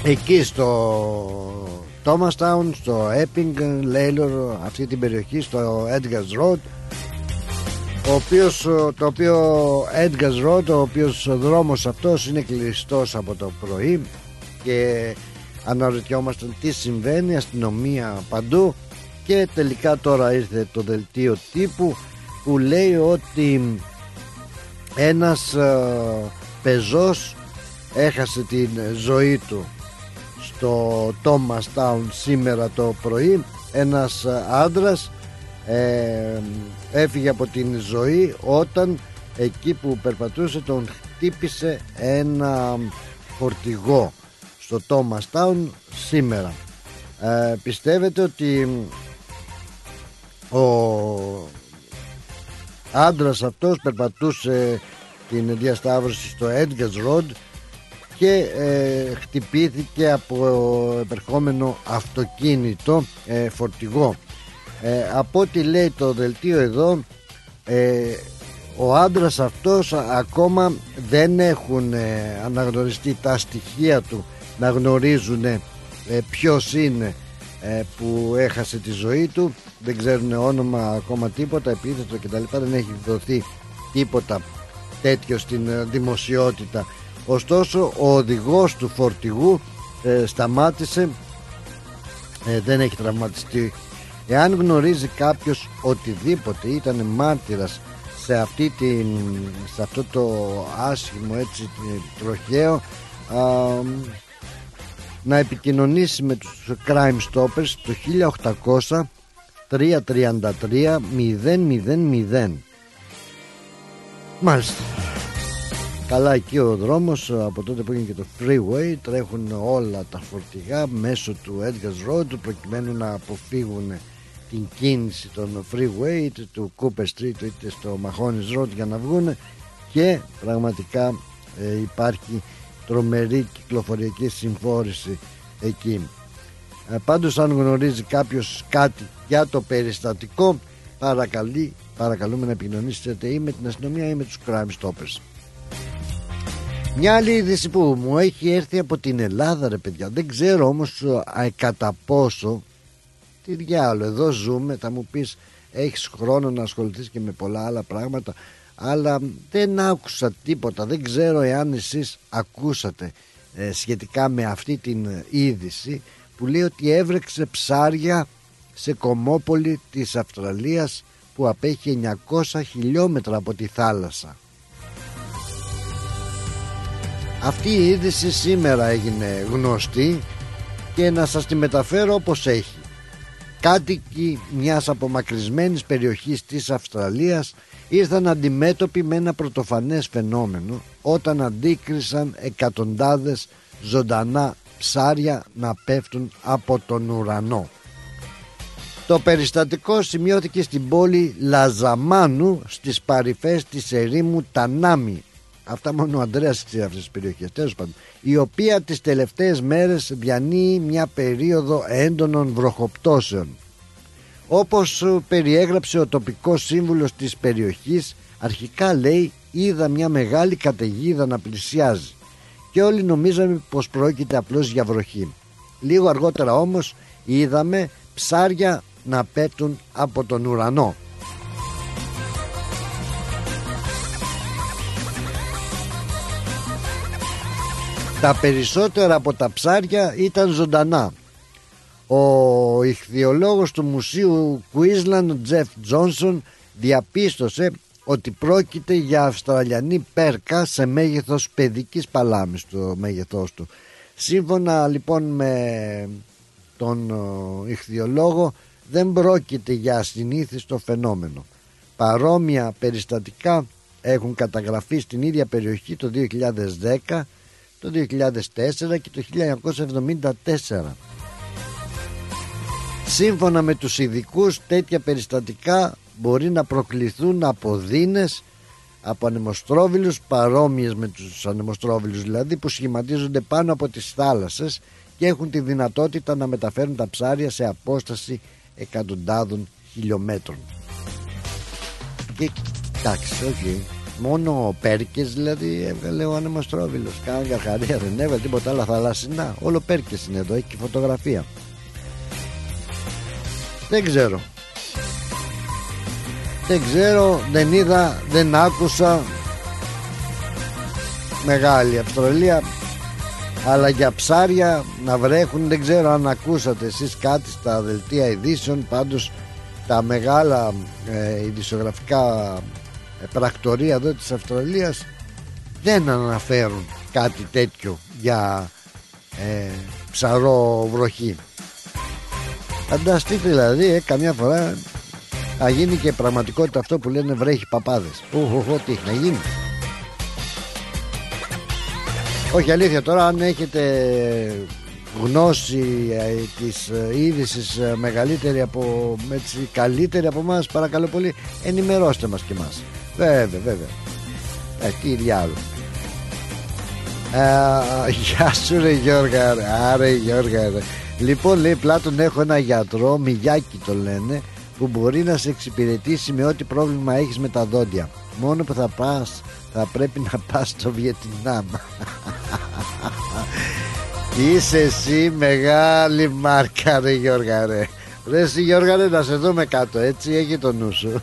Εκεί στο Thomas Town, στο Epping, Laylor, αυτή την περιοχή στο Edgar's Road ο οποίος, το οποίο Edgar's Road, ο οποίος ο δρόμος αυτός είναι κλειστός από το πρωί και αναρωτιόμασταν τι συμβαίνει, αστυνομία παντού και τελικά τώρα ήρθε το δελτίο τύπου που λέει ότι ένας ε, πεζός έχασε την ζωή του στο Thomas Town σήμερα το πρωί. Ένας ε, άντρας ε, έφυγε από την ζωή όταν εκεί που περπατούσε τον χτύπησε ένα φορτηγό στο Thomas Town σήμερα. Ε, πιστεύετε ότι ο άντρας αυτός περπατούσε την διασταύρωση στο Edgar's Road και ε, χτυπήθηκε από επερχόμενο αυτοκίνητο ε, φορτηγό. Ε, από ό,τι λέει το δελτίο εδώ ε, ο άντρας αυτός ακόμα δεν έχουν αναγνωριστεί τα στοιχεία του να γνωρίζουν ε, ποιος είναι ε, που έχασε τη ζωή του. Δεν ξέρουν όνομα ακόμα τίποτα επίθετο κτλ δεν έχει δοθεί τίποτα τέτοιο στην ε, δημοσιότητα. Ωστόσο ο οδηγός του φορτηγού ε, σταμάτησε. Δεν έχει τραυματιστεί. Εάν γνωρίζει κάποιος οτιδήποτε ήταν μάρτυρας σε, αυτή την, σε αυτό το άσχημο έτσι τροχαίο να επικοινωνήσει με τους Crime Stoppers το 1800 333 000 Μάλιστα. Καλά εκεί ο δρόμος από τότε που έγινε και το freeway τρέχουν όλα τα φορτηγά μέσω του Edgar's Road προκειμένου να αποφύγουν την κίνηση των freeway είτε του Cooper Street είτε στο Mahonis Road για να βγουν. Και πραγματικά ε, υπάρχει τρομερή κυκλοφοριακή συμφόρηση εκεί. Ε, πάντως αν γνωρίζει κάποιος κάτι για το περιστατικό παρακαλεί, παρακαλούμε να επικοινωνήσετε ή με την αστυνομία ή με τους crime stoppers. Μια άλλη είδηση που μου έχει έρθει από την Ελλάδα ρε παιδιά. Δεν ξέρω όμως α, κατά πόσο τι διάλογο. Εδώ ζούμε θα μου πεις έχεις χρόνο να ασχοληθείς και με πολλά άλλα πράγματα αλλά δεν άκουσα τίποτα δεν ξέρω εάν εσείς ακούσατε ε, σχετικά με αυτή την είδηση που λέει ότι έβρεξε ψάρια σε κομμόπολη της Αυστραλίας που απέχει 900 χιλιόμετρα από τη θάλασσα αυτή η είδηση σήμερα έγινε γνωστή και να σας τη μεταφέρω όπως έχει. Κάτοικοι μιας απομακρυσμένης περιοχής της Αυστραλίας ήρθαν αντιμέτωποι με ένα πρωτοφανές φαινόμενο όταν αντίκρισαν εκατοντάδες ζωντανά ψάρια να πέφτουν από τον ουρανό. Το περιστατικό σημειώθηκε στην πόλη Λαζαμάνου στις παρυφές της ερήμου Τανάμι. Αυτά μόνο ο Ανδρέας ξέρει αυτές τις περιοχές. Τέλος πάντων, η οποία τις τελευταίες μέρες διανύει μια περίοδο έντονων βροχοπτώσεων όπως περιέγραψε ο τοπικός σύμβουλος της περιοχής αρχικά λέει είδα μια μεγάλη καταιγίδα να πλησιάζει και όλοι νομίζαμε πως πρόκειται απλώς για βροχή λίγο αργότερα όμως είδαμε ψάρια να πέφτουν από τον ουρανό Τα περισσότερα από τα ψάρια ήταν ζωντανά. Ο ηχθιολόγος του Μουσείου Queensland, Τζεφ Τζόνσον, διαπίστωσε ότι πρόκειται για Αυστραλιανή πέρκα σε μέγεθος παιδικής παλάμης το μέγεθός του. Σύμφωνα λοιπόν με τον ηχθιολόγο δεν πρόκειται για ασυνήθιστο φαινόμενο. Παρόμοια περιστατικά έχουν καταγραφεί στην ίδια περιοχή το 2010 το 2004 και το 1974. Σύμφωνα με τους ειδικούς, τέτοια περιστατικά μπορεί να προκληθούν από δίνες, από ανεμοστρόβιλους παρόμοιες με τους ανεμοστρόβιλους δηλαδή που σχηματίζονται πάνω από τις θάλασσες και έχουν τη δυνατότητα να μεταφέρουν τα ψάρια σε απόσταση εκατοντάδων χιλιόμετρων. Και εντάξει, okay. Μόνο πέρκες δηλαδή έβγαλε ο ανεμοστρόβιλος. Κάναν καρχαρία, δεν έβγαλε τίποτα άλλο θαλάσσινα. Όλο πέρκες είναι εδώ, έχει και φωτογραφία. Δεν ξέρω. Δεν ξέρω, δεν είδα, δεν άκουσα. Μεγάλη Αυστραλία. Αλλά για ψάρια να βρέχουν δεν ξέρω αν ακούσατε εσείς κάτι στα δελτία ειδήσεων πάντως τα μεγάλα ε, ειδησιογραφικά πρακτορία εδώ της Αυστραλίας δεν αναφέρουν κάτι τέτοιο για ε, ψαρό βροχή φανταστείτε δηλαδή ε, καμιά φορά θα γίνει και πραγματικότητα αυτό που λένε βρέχει παπάδες Οχ, τι έχει να γίνει όχι αλήθεια τώρα αν έχετε γνώση ε, της ε, είδησης ε, μεγαλύτερη από έτσι, καλύτερη από μας παρακαλώ πολύ ενημερώστε μας και μας Βέβαια, βέβαια. Ε, τι διάλογο. Ε, γεια σου ρε Γιώργα Άρε Γιώργα ρε. Λοιπόν λέει Πλάτων έχω ένα γιατρό Μιγιάκι το λένε Που μπορεί να σε εξυπηρετήσει με ό,τι πρόβλημα έχεις με τα δόντια Μόνο που θα πας Θα πρέπει να πας στο Βιετνάμ Είσαι εσύ μεγάλη μάρκα ρε Γιώργα ρε Ρε εσύ Γιώργα ρε να σε δούμε κάτω έτσι έχει το νου σου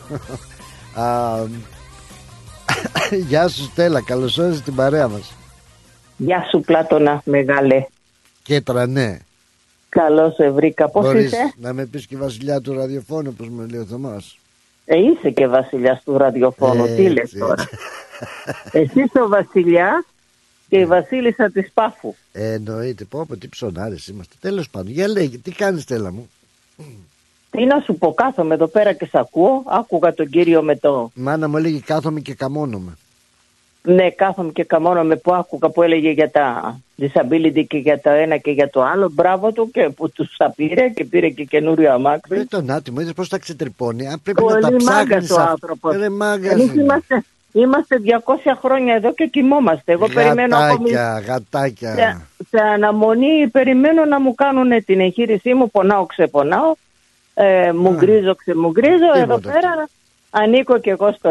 Γεια σου Στέλλα, καλώς όρισες την παρέα μας. Γεια σου Πλάτωνα, μεγάλε. Και τρανέ. Καλώς σε βρήκα. Πώς Μπορείς είσαι; να με πεις και βασιλιά του ραδιοφώνου, όπως με λέει ο Θωμάς. Ε, είσαι και βασιλιάς του ραδιοφώνου. Τι λες Έτσι. τώρα. Εσύ είσαι ο βασιλιάς και η βασίλισσα της Πάφου. Ε, εννοείται, πω πω τι ψωνάρες είμαστε. Τέλος πάντων, για λέγε, τι κάνεις Στέλλα μου; Τι να σου πω, κάθομαι εδώ πέρα και σ' ακούω. Άκουγα τον κύριο με το... Μάνα μου έλεγε κάθομαι και καμώνομαι. Ναι, κάθομαι και καμώνομαι που άκουγα που έλεγε για τα disability και για το ένα και για το άλλο. Μπράβο του και που τους τα πήρε και πήρε και καινούριο αμάξι. Ε, τον άτιμο, είδες πώς τα ξετρυπώνει. Αν πρέπει να τα Πολύ μάγκας ψάχνεις ο αυτά. άνθρωπος. Ρε μάγκας Εμείς είναι. είμαστε, είμαστε 200 χρόνια εδώ και κοιμόμαστε. Εγώ περιμένω ακόμη Γατάκια, γατάκια. σε, σε αναμονή περιμένω να μου κάνουν την εγχείρησή μου. Πονάω, ξεπονάω. Ε, μου γκρίζω, ξεμουγκρίζω. Εδώ Τίποτα. πέρα ανήκω και εγώ στο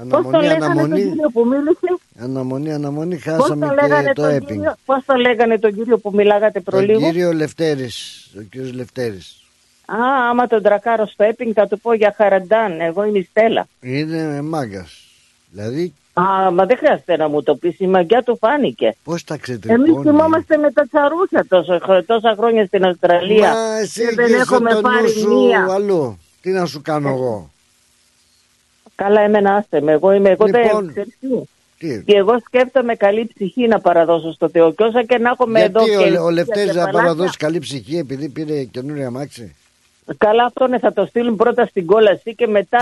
Epping. Πώς το Αναμονή, λέγανε τον αναμονή. κύριο που μίλησε; Αναμονή, αναμονή, Πώς χάσαμε το λέγανε και το τον έπινγκ. κύριο, πώς το λέγανε τον κύριο που μιλάγατε Τον προλίγο; κύριο Λευτέρης, ο κύριος Λευτέρης. Α, άμα τον τρακάρω στο Epping θα του πω για χαραντάν. Εγώ είμαι η Στέλλα. Είναι μάγκας. Δηλαδή, Α, μα δεν χρειάζεται να μου το πεις. Η μαγιά του φάνηκε. πώς τα Εμείς ξετρεπώνει. θυμόμαστε με τα τσαρούχια τόσο, χρο- τόσα χρόνια στην Αυστραλία. Μα εσύ και δεν έχεις έχουμε το νου πάρει σου μία. αλλού. Τι να σου κάνω εγώ; Καλά, εμένα άστε με. Εγώ είμαι εγώ Λοιπόν, δεν ξέρεις τι. Τι; Και εγώ σκέφτομαι καλή ψυχή να παραδώσω στο Θεό. Και όσα και να έχουμε εδώ. Γιατί και ο, ο Λευτέρης και να παλάτια, παραδώσει καλή ψυχή επειδή πήρε καινούρια αμάξι. Καλά, αυτό ναι, θα το στείλουν πρώτα στην κόλαση και μετά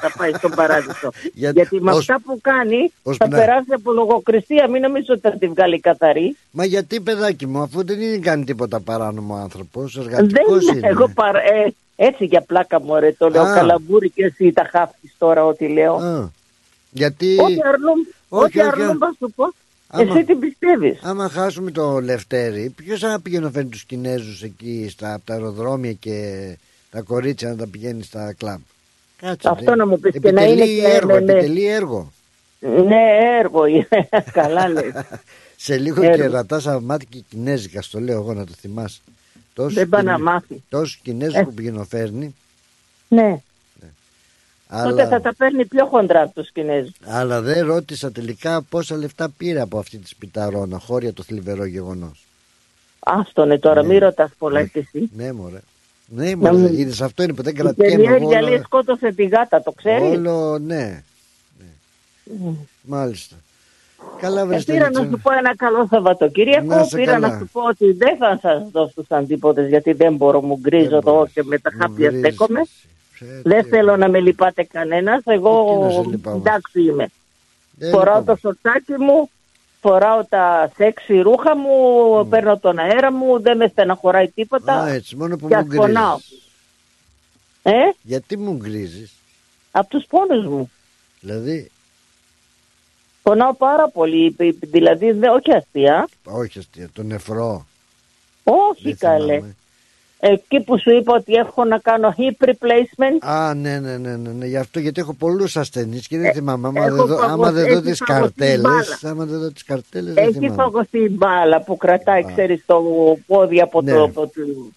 θα πάει στον παράδεισο. Για- Γιατί με ως- αυτά που κάνει ώσπου θα να- περάσει από λογοκρισία. Μην νομίζω ότι θα τη βγάλει καθαρή. Μα γιατί παιδάκι μου, αφού δεν είναι κάνει τίποτα παράνομο άνθρωπος, Δεν εργατικός είναι. είναι. Εγώ παρα... ε, έτσι για πλάκα μου, ρε, το λέω Α. καλαμπούρι και εσύ τα χάφτεις τώρα ό,τι λέω. Α, γιατί Ό,τι αρνούν, Όχι, ό,τι όχι, αρνούν όχι. θα σου πω. Άμα- Εσύ τι πιστεύεις. άμα χάσουμε το Λευτέρη, ποιος θα πηγαίνει να φέρνει τους Κινέζους εκεί στα από τα αεροδρόμια και τα κορίτσια να τα πηγαίνει στα κλαμπ; Κάτσε. Αυτό ρε. να μου πεις και να είναι Επιτελεί και έργο, με- με- επιτελεί έργο. Ναι, έργο είναι. Καλά λέει. Σε λίγο Έργο. και ρατάς μάτι και κινέζικα, στο λέω εγώ να το θυμάσαι. Τόσους Δεν πάει να Κινε- μάθει. Τόσους Κινέζους Ε. που πηγαίνω Ναι. Τότε αλλά, θα τα παίρνει πιο χοντρά από τους Κινέζους. αλλά δεν ρώτησα τελικά πόσα λεφτά πήρε από αυτή τη σπιταρόνα, χώρια το θλιβερό γεγονός. Άστονε τώρα, Ναι. μην ρωτάς πολλά κι εσύ. Ναι, μωρέ. Ναι, Να μωρέ. μου- Είδες αυτό είναι που δεν Η κρατιέμαι. εγώ περιέργεια όλο- λέει σκότωσε τη γάτα, το ξέρεις; Όλο, ναι. ναι. Μάλιστα. Καλά, βρες Ε, πήρα να σου πω ένα καλό Σαββατοκύριακο. Να σε Πήρα καλά. να σου πω ότι δεν θα σας δώσω του αντίποδε γιατί δεν μπορώ, μου γκρίζω εδώ και με τα χάπια γκρίζεις. στέκομαι. Δεν θέλω να με λυπάται κανένας. Εγώ Τι να σε λυπάμαι. εντάξει είμαι. Δεν φοράω λυπάμαι. το σορτσάκι μου, φοράω τα σεξι ρούχα μου, παίρνω τον αέρα μου, δεν με στεναχωράει τίποτα. Α, έτσι, μόνο που και μου ας πονάω. γκρίζεις. Ε, Γιατί μου γκρίζεις, από τους πόνους μου. δηλαδή, Πονάω πάρα πολύ, δηλαδή δεν- όχι αστεία. όχι αστεία, το νεφρό. Όχι Δεν καλέ. θυμάμαι. Εκεί που σου είπα ότι έχω να κάνω hip replacement. Α, ναι, ναι, ναι, ναι, ναι, γι' αυτό γιατί έχω πολλούς ασθενείς και δεν θυμάμαι. Άμα Ε, έχω δεν δω, άμα φαγωθεί- δεν δω έχει τις φαγωθεί καρτέλες, μπάλα. άμα δεν δω τις καρτέλες, δεν Έχει θυμάμαι. φαγωθεί η μπάλα που κρατάει, ξέρεις, το πόδι από, Ναι. το, από, το,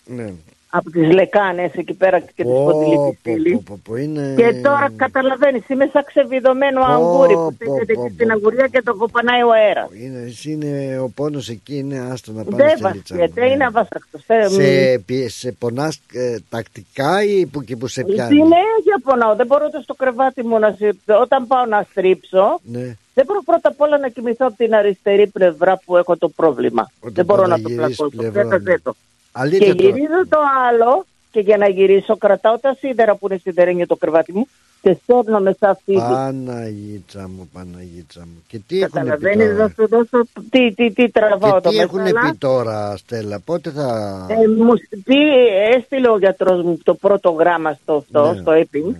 Ναι. Από τις λεκάνες εκεί πέρα και τη Πω, σπονδυλική πω, στήλη. πω, πω, πω, είναι... Και τώρα καταλαβαίνεις, είμαι σαν ξεβιδωμένο Πω, αγγούρι που πω, στέκεται πω, εκεί πω, στην αγουρία και το κοπανάει ο αέρας. Είναι, εσύ είναι, ο πόνος εκεί είναι άστο να πάρεις Δεν τη λίτσα μου, βαστιέται, ναι. είναι αβάστακτος. Ε, σε, πι- σε πονάς ε, τακτικά ή που, και που σε πιάνει; Συνέχεια πονάω, δεν μπορώ ούτε στο κρεβάτι μου να σε... Όταν πάω να στρίψω, Ναι. δεν μπορώ πρώτα απ' όλα να κοιμηθώ από την αριστερή πλευρά που έχω το πρόβλημα. δεν μπορώ να το παραγυρίσει πλακώσω. πλευρά, Ξέχασέ ναι. το. Αλήθεια και τώρα. γυρίζω το άλλο και για να γυρίσω κρατάω τα σίδερα που είναι σιδερένιο το κρεβάτι μου και σέρνω με σαν φίδι. Παναγίτσα μου, Παναγίτσα μου. Και τι έχουν πει Καταλαβαίνεις τώρα; να σου δώσω τι, τι, τι τραβάω Και το τι έχουν μεσάλα. πει τώρα, Στέλλα, πότε θα... Ε, μου πει, έστειλε ο γιατρός μου το πρώτο γράμμα στο αυτό, Ναι, στο έπινγκ,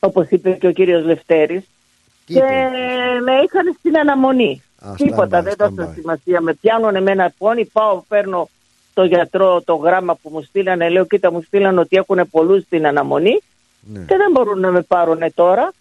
όπως είπε και ο κύριος Λευτέρης, Τι και είπε; με είχαν στην αναμονή. Α, Τίποτα, stand-by, δεν δώσα stand-by. σημασία. Με πιάνουν εμένα πόνι, πάω, παίρνω το γιατρό το γράμμα που μου στείλανε, λέω κοίτα μου στείλανε ότι έχουν πολλούς στην αναμονή Ναι. και δεν μπορούν να με πάρουν τώρα.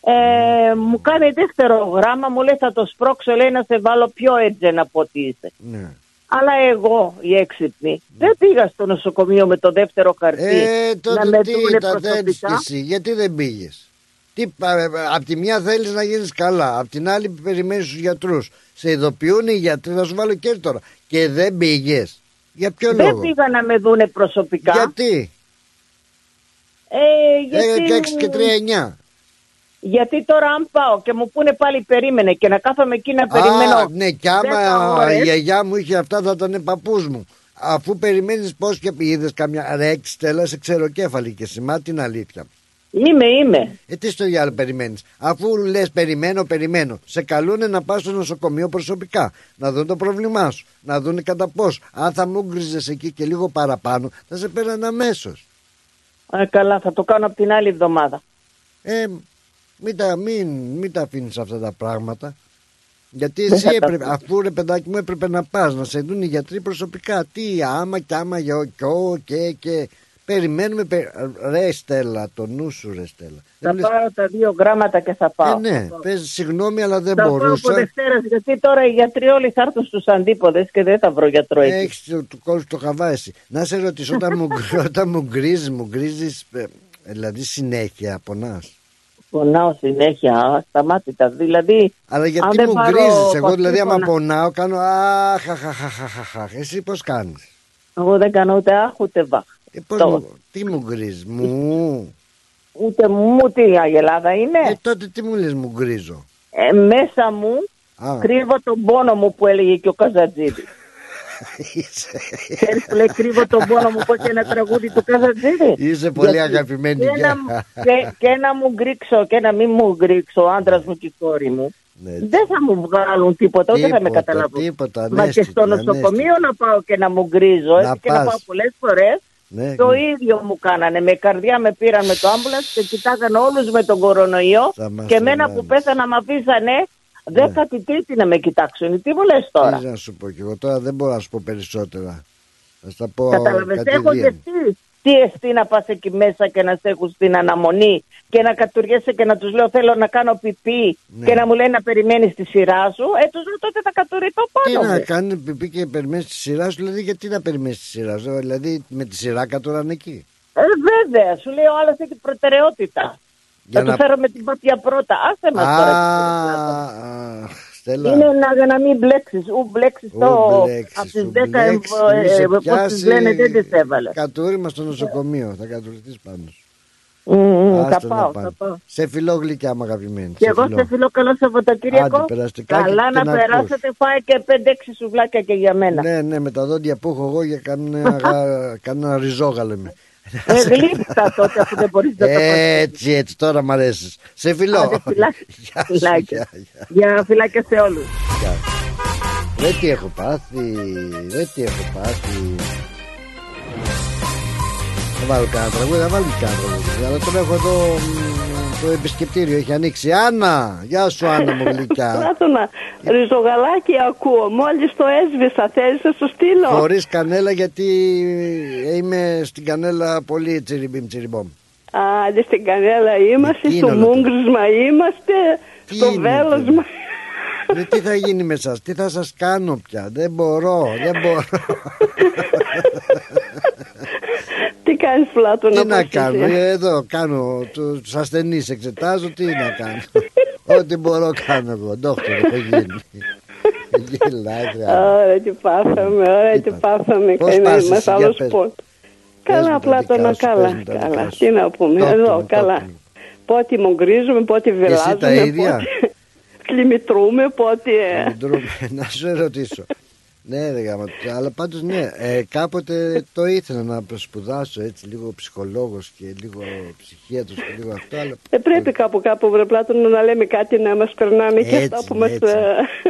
Ε, μου κάνει δεύτερο γράμμα, μου λέει θα το σπρώξω, λέει να σε βάλω πιο έτζεν από ό,τι είσαι. Ναι. Αλλά εγώ, η έξυπνη, δεν πήγα στο νοσοκομείο με το δεύτερο χαρτί Ε, να τότε με τι δούνε τα δένεις κι προσωπικά. εσύ, γιατί δεν πήγες; Τι, πα- ε, απ' τη μια θέλεις να γίνεις καλά, απ' την άλλη περιμένεις τους γιατρούς. Σε ειδοποιούν οι γιατροί, θα σου βάλω και τώρα. Και δεν πήγες. Για ποιο Δεν λόγο; πήγα να με δούνε προσωπικά. Γιατί; Ε, γιατί... Ε, και 6 και 3 9. Γιατί τώρα αν πάω και μου πούνε πάλι περίμενε και να κάθομαι εκεί να περιμένω. Α, ναι, και άμα δέκα η ώρες, γιαγιά μου είχε αυτά θα ήταν παππούς μου. Αφού περιμένεις πώς και είδες καμιά ρε έξι στέλα σε ξεροκέφαλη και σημά την αλήθεια. Είμαι, είμαι. Ε, τι στο διάλογο περιμένεις; Αφού λες περιμένω, περιμένω. Σε καλούνε να πας στο νοσοκομείο προσωπικά. Να δουν το πρόβλημά σου. Να δουν κατά πώς. Αν θα μου γκριζες εκεί και λίγο παραπάνω θα σε πέραν αμέσως. Ε, καλά, θα το κάνω από την άλλη εβδομάδα. Ε, μην τα, μην, μην τα αφήνεις αυτά τα πράγματα. Γιατί Δεν εσύ θα τα έπρεπε, αφήσω. αφού ρε παιδάκι μου έπρεπε να πας να σε δουν οι γιατροί προσωπικά. Τι άμα και άμα για ο και ο και και περιμένουμε. πε- Ρε Στέλλα, το νου σου ρε Στέλλα. Θα Δεν λες- πάρω τα δύο γράμματα και θα πάω. Ε, ναι, πες συγγνώμη αλλά δεν θα πάω από μπορούσα. Δευτέρας, γιατί τώρα οι γιατροί όλοι θα έρθουν στους αντίποδες και δεν θα βρω γιατρό εκεί. Έχεις το, του κόλου το χαβά εσύ. Να σε ρωτήσω, όταν μου, όταν μου γκρίζεις, μου γκρίζεις, ε, δηλαδή συνέχεια πονάς. Πονάω συνέχεια, σταμάτητα. Δηλαδή, Αλλά αν γιατί δεν μου πάρω γκρίζεις Εγώ δηλαδή άμα παστίφωνα- πονάω κάνω αχ, αχ, αχ, αχ, αχ, αχ. Εσύ πώς κάνεις; Εγώ δεν κάνω ούτε άχ ούτε βαχ. Ε, πώς Το- μου, Τι μου γκρίζεις Μου; Ούτε μου τι η Αγελάδα είναι; Ε τότε τι μου λες μου γκρίζω; Ε, μέσα μου Α. κρύβω τον πόνο μου που έλεγε και ο Καζατζίδης. Ξέρεις που λέει κρύβω τον πόνο μου πως είναι ένα τραγούδι του Καζατζίδη. Είσαι πολύ Γιατί αγαπημένη και γεια. να, και, και να μου γκρίξω και να μην μου γκρίξω ο άντρας μου και η κόρη μου. δεν θα μου βγάλουν τίποτα, ούτε θα με Ναι, Τίποτα, καταλάβουν. τίποτα, Μα και ανέστητη, στο νοσοκομείο να πάω και να μου γκρίζω, Να έτσι και να πας. πάω πολλές φορές. Ναι, Το ναι. ίδιο μου κάνανε. Με καρδιά με πήραν με το άμπουλανς και κοιτάγαν όλους με τον κορονοϊό. Θα μας Και εμένα τρελάνεις. που πέθανα με αφήσανε δέκατη τρίτη να με κοιτάξουν. Τι μου λες τώρα; Τι να σου πω και εγώ τώρα δεν μπορώ να σου πω περισσότερα Θα στα πω Κατάλαβες, έχω κατηδίαν. και τι. Τι εστί να πας εκεί μέσα και να σε έχουν στην αναμονή και να κατουριέσαι και να τους λέω θέλω να κάνω πιπί Ναι. και να μου λένε να περιμένεις τη σειρά σου. Ε, τους λέω τότε θα κατουρηθώ Τι πάνω να μου. κάνει πιπί και περιμένεις τη σειρά σου, δηλαδή γιατί να περιμένεις τη σειρά σου, δηλαδή με τη σειρά κατουράνε εκεί. Ε, βέβαια, σου λέει ο άλλος έχει προτεραιότητα. Για θα να- του φέρω με την πάπια πρώτα. Άσε μας Α, τώρα. Α, Στέλλα. Είναι να, για να μην μπλέξεις. Ου μπλέξεις Ου, το... μπλέξεις, Από τις ου, 10 μπλέξεις, ε, μη σε ε, πώς πιάσεις τις λένε δεν τις έβαλες. Κατούριμα στο νοσοκομείο, θα κατουρηθείς πάνω σου. Μμμ, Θα Άστο να πάω, πάνε. θα πάω. Σε φιλό γλυκιά μου αγαπημένη. Και εγώ σε φιλώ καλό Σαββατοκύριακο. Άντε, περαστικά Καλά και- να, και να περάσετε, φάει και 5-6 σουβλάκια και για μένα. Ναι, ναι, με τα δόντια που έχω εγώ για κανένα, γα- κανένα ριζόγαλο είμαι. Ε, γλύψα τότε που δεν μπορείς να το πας. Έτσι, έτσι, τώρα μ' αρέσεις. Σε φιλό. Άντε, φιλάκια. Γεια σου, Φιλάκια. γεια, γεια. Για φιλάκια σε όλους. Γεια. Δεν τι έχω πάθει, δεν τι έχω πάθει. Θα βάλω κανένα τραγούδι, θα βάλω και κανένα τραγούδι. Αλλά τον έχω εδώ μ, το επισκεπτήριο, έχει ανοίξει. Άννα, γεια σου Άννα μου γλυκιά. Πλάτωνα, ριζογαλάκι ακούω. Μόλις το έσβησα, θέλεις να σου στείλω; Χωρίς κανέλα γιατί είμαι στην κανέλα πολύ τσιριμπιμ τσιριμπομ. Άντε στην κανέλα είμαστε, Τι στο είναι όλο αυτό; μούγκρισμα είμαστε, Τι στο είναι βέλασμα. Ρε, τι θα γίνει με σας, τι θα σας κάνω πια, δεν μπορώ, δεν μπορώ. Τι κάνεις Πλάτωνα, τι να πώς είσαι; κάνω, ε, εδώ κάνω τους ασθενείς εξετάζω, τι να κάνω. Ό,τι μπορώ κάνω εγώ, ντόκτορ έχω γίνει. Γελάει, ρε. Ωραία, τι πάθαμε, ωραία, τι πάθαμε. Πώς Είναι πας μας εσύ, για άλλος πες. πόν. Πες μου Καλά, τα Πλάτωνα, δικά σου, πες καλά, μου τα δικά καλά. σου. Τι να πούμε, Τόκ εδώ, μου, καλά. τόκ μου. Πότε μογκρίζουμε, πότε εσύ τα βελάζουμε, ίδια; πότε κλιμητρούμε, πότε... ε, Ντρούμε, να σου ρωτήσω. Ναι, ρε γάμα, αλλά πάντως ναι, ε, κάποτε το ήθελα να σπουδάσω έτσι λίγο ψυχολόγος και λίγο ψυχίατρος και λίγο αυτό, αλλά Ε, πρέπει κάπου κάπου βρε Πλάτωνα να λέμε κάτι να μας περνάνε και Έτσι, αυτά που μας... έτσι.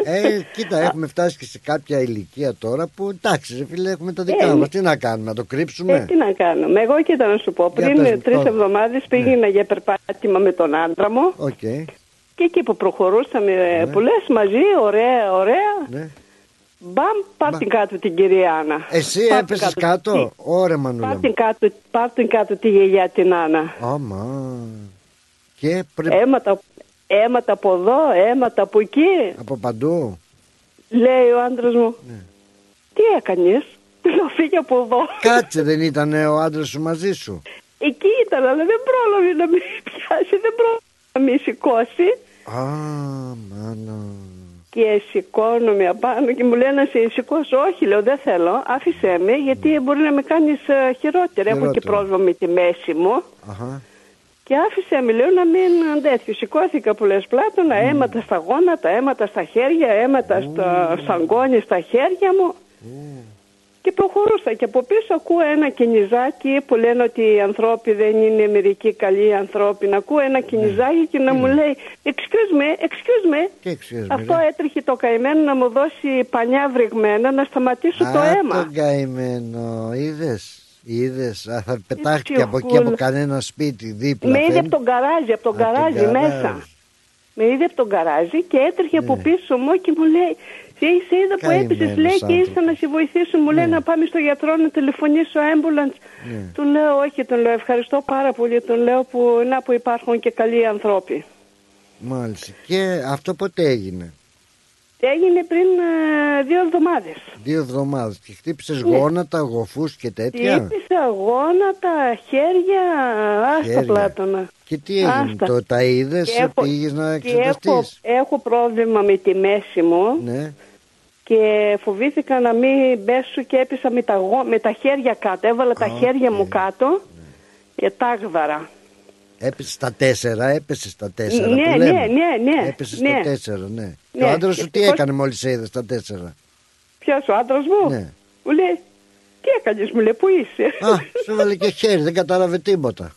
ε, Ε, κοίτα, έχουμε φτάσει και σε κάποια ηλικία τώρα που εντάξει, ρε φίλε, έχουμε τα δικά Ε, μας. Τι να κάνουμε, να το Ε, κρύψουμε. τι να κάνουμε. Εγώ κοίτα να σου πω. Για Πριν πες μου, τρεις τώρα. εβδομάδες πήγαινα για περπάτημα με τον άντρα μου Οκ. και εκεί που προχωρούσαμε που λες μαζί, ωραία, ωραία. Ναι. Μπαμ, πάρ την κάτω την κυρία Άννα. Εσύ Πάρ' την έπεσες κάτω. Ωραία, Μανούλα. Πάρ μου. την κάτω, πάρ' την κάτω τη γιαγιά την Άννα. Άμα. Και πρέπει Αίματα, αίματα από εδώ, αίματα από εκεί. από παντού. Λέει ο άντρας μου. Ναι. Τι έκανες; Του λέω φύγε από εδώ. Κάτσε, δεν ήταν ο άντρας σου μαζί σου; Εκεί ήταν, αλλά δεν πρόλαβε να με πιάσει, δεν πρόλαβε να με σηκώσει. Α, μάνα. Και σηκώνομαι απάνω και μου λένε να σε σηκώσω. Όχι, λέω δεν θέλω. Άφησέ με γιατί μπορεί να με κάνεις χειρότερα. Έχω και Χειρότερο. πρόβλημα με τη μέση μου. Αχα. Και άφησε με, λέω να μην τέτοιο. Σηκώθηκα που λες πλάτωνα, αίματα στα γόνατα, αίματα στα χέρια, αίματα στα σαγκόνι στα χέρια μου. Και προχωρούσα και από πίσω ακούω ένα κινηζάκι που λένε ότι οι ανθρώποι δεν είναι μερικοί καλοί ανθρώποι. Να ακούω ένα κινηζάκι και να μου λέει excuse me, excuse me. Και ξέρεις, Αυτό έτρεχε το καημένο να μου δώσει πανιά βρεγμένα να σταματήσω το Α, αίμα. τον καημένο. Είδες. Είδες. Θα πετάχτηκε από εκεί ψυχούλα. από κανένα σπίτι δίπλα. Με είδε θέλει. από τον καράζι, από τον Από τον καράζι καράζι. μέσα. Με είδε από τον καράζι και έτρεχε από πίσω μου και μου λέει σε, σε είδα που Καημένος έπεισες λέει και ήρθα άνθρωπος. να σε βοηθήσω. Μου λέει να πάμε στο γιατρό να τηλεφωνήσω ambulance. Ναι. Του λέω όχι, τον λέω ευχαριστώ πάρα πολύ. Τον λέω που, να που υπάρχουν και καλοί άνθρωποι. Μάλιστα. Και αυτό ποτέ έγινε; Έγινε πριν ε, δύο εβδομάδες. Δύο εβδομάδες. Και χτύπησες γόνατα, γοφούς και τέτοια; Χτύπησα γόνατα, χέρια, άστα Χέρια. πλάτωνα. Και τι έγινε, Άστα. το, τα είδες, Και έχω- πήγες να Και έχω, εξεταστείς; έχω πρόβλημα με τη μέση μου Ναι. Και φοβήθηκα να μην πέσω και έπεσα με τα, γο- με τα χέρια κάτω. Έβαλα τα χέρια μου κάτω και τάγδαρα. Έπεσε στα τέσσερα, έπεσε στα τέσσερα. Ναι, που ναι, λέμε. ναι, ναι, Έπεσε ναι. στα τέσσερα, ναι. Και Ναι, ο άντρας σου τι ευτυχώς- έκανε μόλις σε είδε στα τέσσερα; Ποιος ο άντρας μου; Ναι. Μου λέει, τι έκανες μου λέει, πού είσαι; Α, σου έβαλε και χέρι, δεν κατάλαβε τίποτα.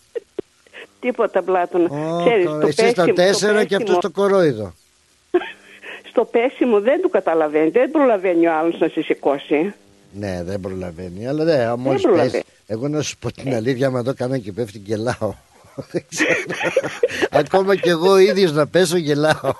Τίποτα πλάτωνα. Ω, Ξέρεις, καλά, το εσύ στα πέσιμο- τέσσερα το και αυτός πέσιμο- στο κορόιδο. Στο πέσιμο δεν του καταλαβαίνει, δεν προλαβαίνει ο άλλος να σε σηκώσει. Ναι, δεν προλαβαίνει. Αλλά ναι, μόλις προλαβαίνει. πέσει. Εγώ να σου πω την αλήθεια, άμα το κάνω και πέφτει, γελάω. Δεν ξέρω. Ακόμα κι εγώ ίδιος να πέσω, γελάω.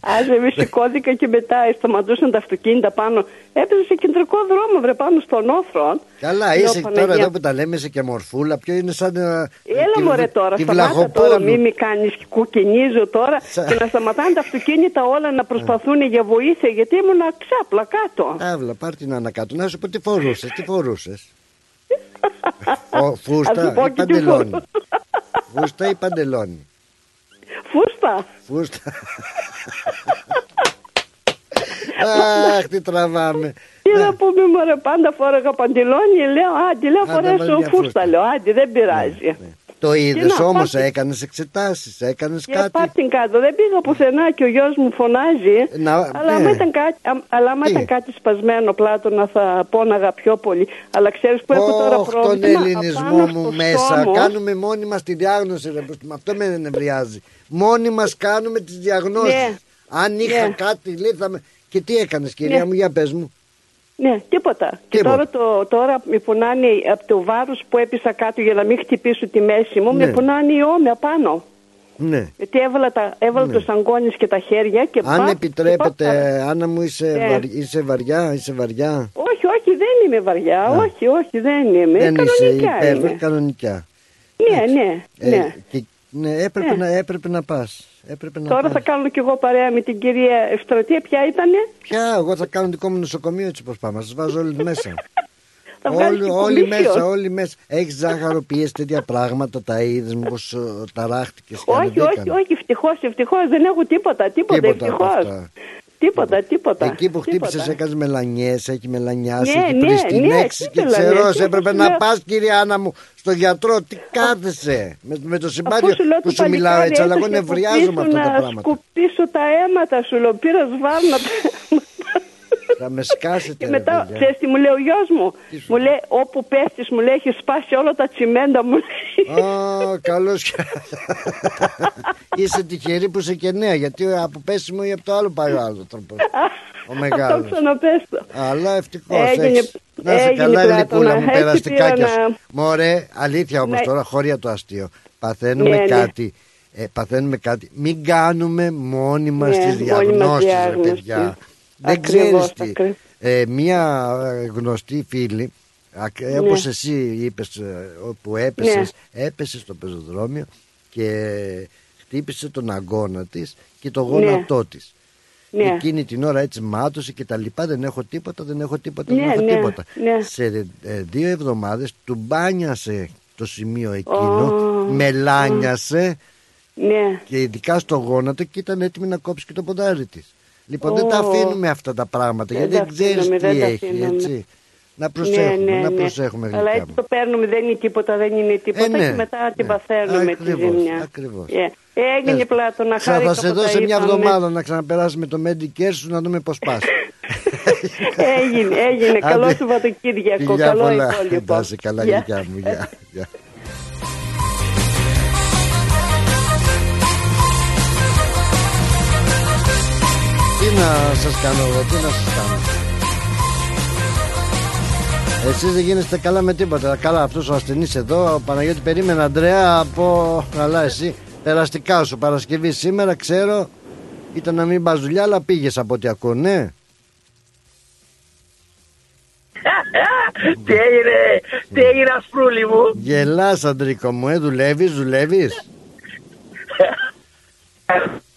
Άσε με σηκώθηκα και μετά σταματούσαν τα αυτοκίνητα πάνω. Έπαιζε σε κεντρικό δρόμο, βρε πάνω στον όφρο. Καλά, Λέω, είσαι Παναγία. τώρα εδώ που τα λέμε, είσαι και μορφούλα. Ποιο είναι σαν. ε, Έλα τη- μωρέ τώρα, τη σταμάτα Βλαχοπόλου. τώρα, μην με κάνεις κουκκινίζω τώρα Σα- και να σταματάνε τα αυτοκίνητα όλα να προσπαθούν για βοήθεια γιατί ήμουν ξάπλα κάτω. Άβλα, πάρ την ανακάτω. Να σου πω τι φορούσες, τι φορούσες; Ο, Ας φούστα σου πω ή και τι παντελόνι. φορώ. Φούστα ή παντελόνι. Φούστα. Φούστα. Αχ, τι τραβάμε. Τι να πούμε μωρέ, πάντα φόραγα παντελόνι, λέω άντι, λέω Άντε, φορέσω βάλει μια φούστα, φούστα. λέω άντι, δεν πειράζει. Το είδες να, όμως, πάρτε. έκανες εξετάσεις, έκανες Και κάτι. πάρ' την κάτω. Δεν πήγα πουθενά και ο γιος μου φωνάζει. Να- αλλά, άμα ναι. ήταν κάτι, α- αλλά άμα Τι; ήταν κάτι σπασμένο πλάτωνα θα πόναγα πιο πολύ. Αλλά ξέρεις που έχω τώρα Ωχ, τον πρόβλημα; ελληνισμό απάνω μου στο μέσα. στόμα. Κάνουμε μόνοι μας τη διάγνωση. Ρε, με αυτό με ενευριάζει. Μόνοι μας κάνουμε τις διαγνώσεις. Ναι. Αν είχα Ναι. κάτι, λέει, θα με... Και τι έκανες, κυρία Ναι. μου, για πες μου. Ναι, τίποτα. Και Τίποτα. τώρα, το, τώρα με πονάνε από το βάρος που έπεισα κάτω για να μην χτυπήσω τη μέση μου, Ναι. με πονάνε οι ώμοι απάνω. Ναι. Γιατί έβαλα, τα, έβαλα Ναι. το σαγκόνις και τα χέρια και Αν παπ, επιτρέπετε, και παπ, Άννα μου, είσαι, Ναι. βαρ- είσαι βαριά, είσαι βαριά. Όχι, όχι, δεν είμαι βαριά. Όχι, όχι, δεν είμαι. Δεν είσαι Κανονικά υπέρ, είμαι. κανονικά. Ναι, ναι, Ε, ναι. και, ναι, έπρεπε, Ναι. να, έπρεπε να πας. Έπρεπε να Τώρα πας. θα κάνω κι εγώ παρέα με την κυρία Ευστρατεία. Ποια ήτανε; Ποια, εγώ θα κάνω δικό μου νοσοκομείο έτσι πως πάμε. Σας βάζω όλοι μέσα. Θα βγάλεις όλοι, και όλοι κομίσιο. μέσα, όλοι μέσα. Έχεις ζάχαρο, πίεση, τέτοια πράγματα, τα είδες, μήπως ταράχτηκες και Όχι, ανεβήκανε. όχι, όχι, ευτυχώς, ευτυχώς. Δεν έχω τίποτα, τίποτα, Τίποτα από ευτυχώς. Αυτά. Τίποτα, τίποτα. Εκεί που τίποτα. χτύπησες, έκανες μελανιές, έχει μελανιάσει, Ναι, έχει ναι, πριστινέξει ναι, και τι μελανιές, ξερό. τι Έπρεπε σου να λέω. πας, κυρία Άννα μου, στον γιατρό. Τι κάθεσαι με, με το συμπάτιο Αφού σου λέω που το σου μιλάω παλικάρι έτσι, αλλά εγώ έτρεχε από νευριάζω με πίσω αυτά τα Να πράγματα. σκουπίσω τα αίματα σου, λέω, πήρα σβάρνα. Θα με σκάσετε. Και ρε μετά, παιδιά. ξέρεις τι μου λέει ο γιος μου; Μου λέει, όπου πέφτεις, μου λέει, έχεις σπάσει όλα τα τσιμέντα μου. λέει. Α, καλώς. Είσαι τυχερή που είσαι και νέα, γιατί από πέσιμο ή από το άλλο πάει ο άλλο τρόπο. Ο Αυτό μεγάλος. ξαναπέστω. Αλλά ευτυχώς Έγινε- Να σε έγινε καλά, πλάτωνα. γλυκούλα μου, Έτσι περαστικά πήρα σου. να- Μωρέ, αλήθεια όμως Ναι. τώρα, χωρία το αστείο. Παθαίνουμε Ναι, ναι. κάτι. Ε, παθαίνουμε κάτι. Μην κάνουμε μόνοι μας Ναι, τις μόνη μας διαγνώσεις, ρε διάγνωση. παιδιά. Δεν Ακριβώς, ξέρεις τι. ακριβώς. Ε, μία ε, γνωστή φίλη, ακ- Ναι. όπως εσύ είπες ε, όπου έπεσες, Ναι. έπεσες στο πεζοδρόμιο και χτύπησε τον αγκώνα της και το Ναι. γόνατό της. Ναι. Εκείνη την ώρα έτσι μάτωσε και τα λοιπά δεν έχω τίποτα, δεν έχω τίποτα, Ναι, δεν έχω ναι, τίποτα. ναι. Σε ε, δύο εβδομάδες του μπάνιασε το σημείο εκείνο, Ω, μελάνιασε Ναι. και ειδικά στο γόνατο και ήταν έτοιμη να κόψει και το ποδάρι της. Λοιπόν δεν τα Ω. αφήνουμε αυτά τα πράγματα Δεν γιατί τα δεν ξέρεις αφήνουμε, τι δεν τα έχει αφήνουμε. έτσι. Να προσέχουμε, ναι, ναι, να ναι. προσέχουμε Αλλά γλυκιά έτσι μου. το παίρνουμε, δεν είναι τίποτα, δεν είναι τίποτα Ε, ναι, και μετά την ναι. παθαίνουμε τη Ακριβώς, ζημιά. ακριβώς. Ε, Έγινε Ε, πλάτο να Ξα- χάρη θα σε δώσω μια εβδομάδα να ξαναπεράσει με το Medicare σου να δούμε πώς πας. Έγινε, έγινε. Καλό Άντε. Σαββατοκύριακο. Φιλιά Καλό πολλά. υπόλοιπο. Να είσαι καλά Γεια. γλυκιά μου. Γεια, Τι να σας κάνω εγώ, τι να σας κάνω. Εσείς δεν γίνεστε καλά με τίποτα. Καλά, αυτός ο ασθενής εδώ, ο Παναγιώτη περίμενε Αντρέα από. Καλά, εσύ. Περαστικά σου Παρασκευή σήμερα, ξέρω. Ήταν να μην πας δουλειά, αλλά πήγες από ό,τι ακούω, ναι. τι έγινε, τι έγινε ασπρούλη μου; Γελάς Αντρίκο μου, ε, δουλεύεις, δουλεύεις.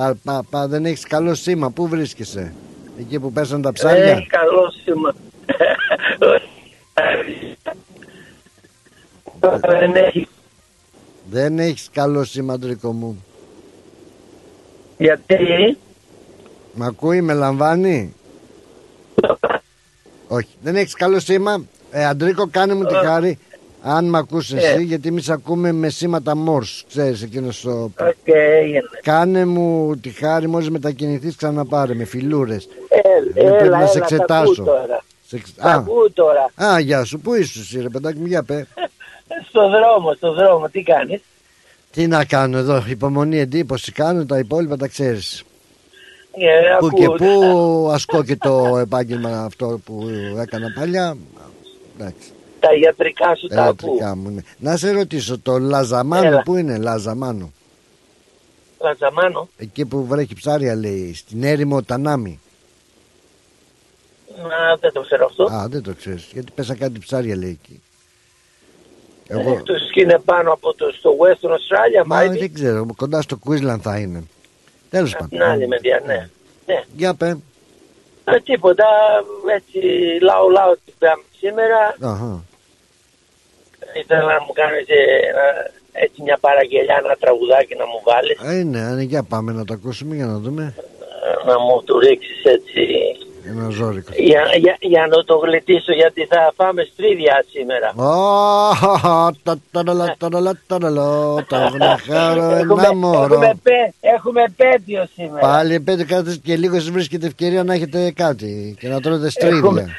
Πα, πα, πα, δεν έχεις καλό σήμα. Πού βρίσκεσαι, Εκεί που πέσαν τα Δεν ψάρια; έχει καλό σήμα. Δεν έχει. Δεν έχεις καλό σήμα, Αντρίκο μου. Γιατί; Μ' ακούει, με λαμβάνει; Όχι, δεν έχεις καλό σήμα; Ε, Αντρίκο, κάνε μου τη χάρη. Αν μ' ακούς εσύ, Ε. γιατί εμείς ακούμε με σήματα Morse, ξέρεις εκείνος το... Οκ, έγινε. Κάνε μου τη χάρη, μόλις μετακινηθείς ξαναπάρε με φιλούρες. Ε, Δεν έλα, πρέπει να σε έλα, τα εξετάσω. ακούω τώρα. Σε εξ- Τα Α, ακούω τώρα. α, γεια σου, πού είσαι εσύ ρε παιδάκι μου, για πέ. Στο δρόμο, στο δρόμο, τι κάνεις; Τι να κάνω εδώ, υπομονή, εντύπωση κάνω, τα υπόλοιπα τα ξέρεις. Ε, Πού ακούω. και πού ασκώ και το επάγγελμα αυτό που έκανα παλιά. Εντάξει, Τα ιατρικά σου τα ακούω. ιατρικά μου είναι. Να σε ρωτήσω, το Λαζαμάνο Έλα. πού είναι, Λαζαμάνο; Λαζαμάνο. Εκεί που βρέχει ψάρια λέει, στην έρημο Τανάμι. Να, δεν το ξέρω αυτό. Α, δεν το ξέρεις, γιατί πέσα κάτι ψάρια λέει εκεί. Εγώ, Εκτός και είναι πάνω από το στο Western Australia, μα πάει δεν ξέρω, κοντά στο Queensland θα είναι. Τέλος την πάντων. άλλη μεριά, ναι. ναι. Για πέ. Ε, τίποτα, έτσι λαού λαού τι πήγαμε σήμερα. Αχα. Ήθελα να μου κάνεις ε, ένα- έτσι μια παραγγελιά, ένα τραγουδάκι να μου βάλεις, Ε, ναι, ναι, για πάμε να το ακούσουμε για να δούμε. ε, να μου το ρίξεις έτσι. Ένα ζόρικο. Για, για, για να το γλιτήσω γιατί θα πάμε στρίδια σήμερα. Ω, τα ταραλα, ταραλα, ταραλα, τα γναχάρω Έχουμε, ένα μωρό. έχουμε, πέ, έχουμε πέτειο σήμερα. Πάλι πέντε κάτω και λίγο σας βρίσκεται ευκαιρία να έχετε κάτι και να τρώτε Έχουμε, στρίδια.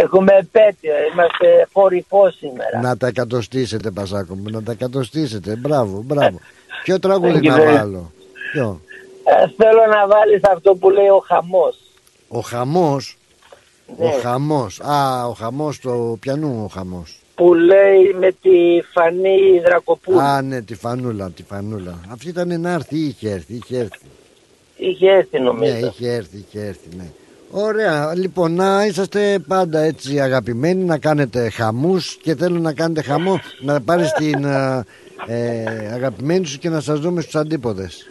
Έχουμε επέτειο, είμαστε φορυφό σήμερα. Να τα εκατοστήσετε, Πασάκο μου, να τα εκατοστήσετε. Μπράβο, μπράβο. Ποιο τραγούδι Thank you να very- βάλω; Ποιο; Ε, θέλω να βάλεις αυτό που λέει ο χαμός. Ο χαμός; Ο Ναι. χαμός. Α, ο χαμός το πιανού ο χαμός. Που λέει με τη Φανή Δρακοπούλου. Α, ναι, τη φανούλα, τη φανούλα. Αυτή ήταν να έρθει, ή είχε έρθει, είχε έρθει. Είχε έρθει νομίζω. Ναι, είχε έρθει, είχε έρθει, ναι. Ωραία, λοιπόν, να είσαστε πάντα έτσι αγαπημένοι, να κάνετε χαμούς και θέλω να κάνετε χαμό, να πάρεις την ε, ε, αγαπημένη σου και να σας δούμε στους αντίποδες.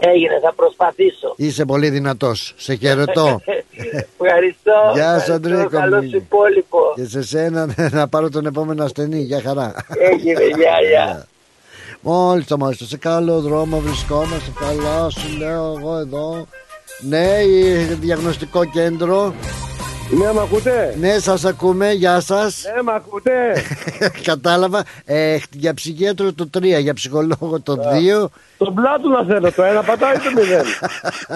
Έγινε, θα προσπαθήσω. Είσαι πολύ δυνατός, σε χαιρετώ. Ευχαριστώ. Γεια σου, Ευχαριστώ, Αντρίκο Καλό μου. σου υπόλοιπο. και σε σένα να πάρω τον επόμενο ασθενή, για χαρά. Έγινε, γεια, γεια. Μόλις θα είμαστε σε καλό δρόμο βρισκόμαστε καλά σου λέω εγώ εδώ Ναι η διαγνωστικό κέντρο. Ναι μ' ακούτε; Ναι σας ακούμε γεια σας. Ναι μ' ακούτε; Κατάλαβα. Ε, Για ψυχίατρο το 3 Για ψυχολόγο το 2 Το πλάτο να θέλω το ένα πατάει το μηδέν.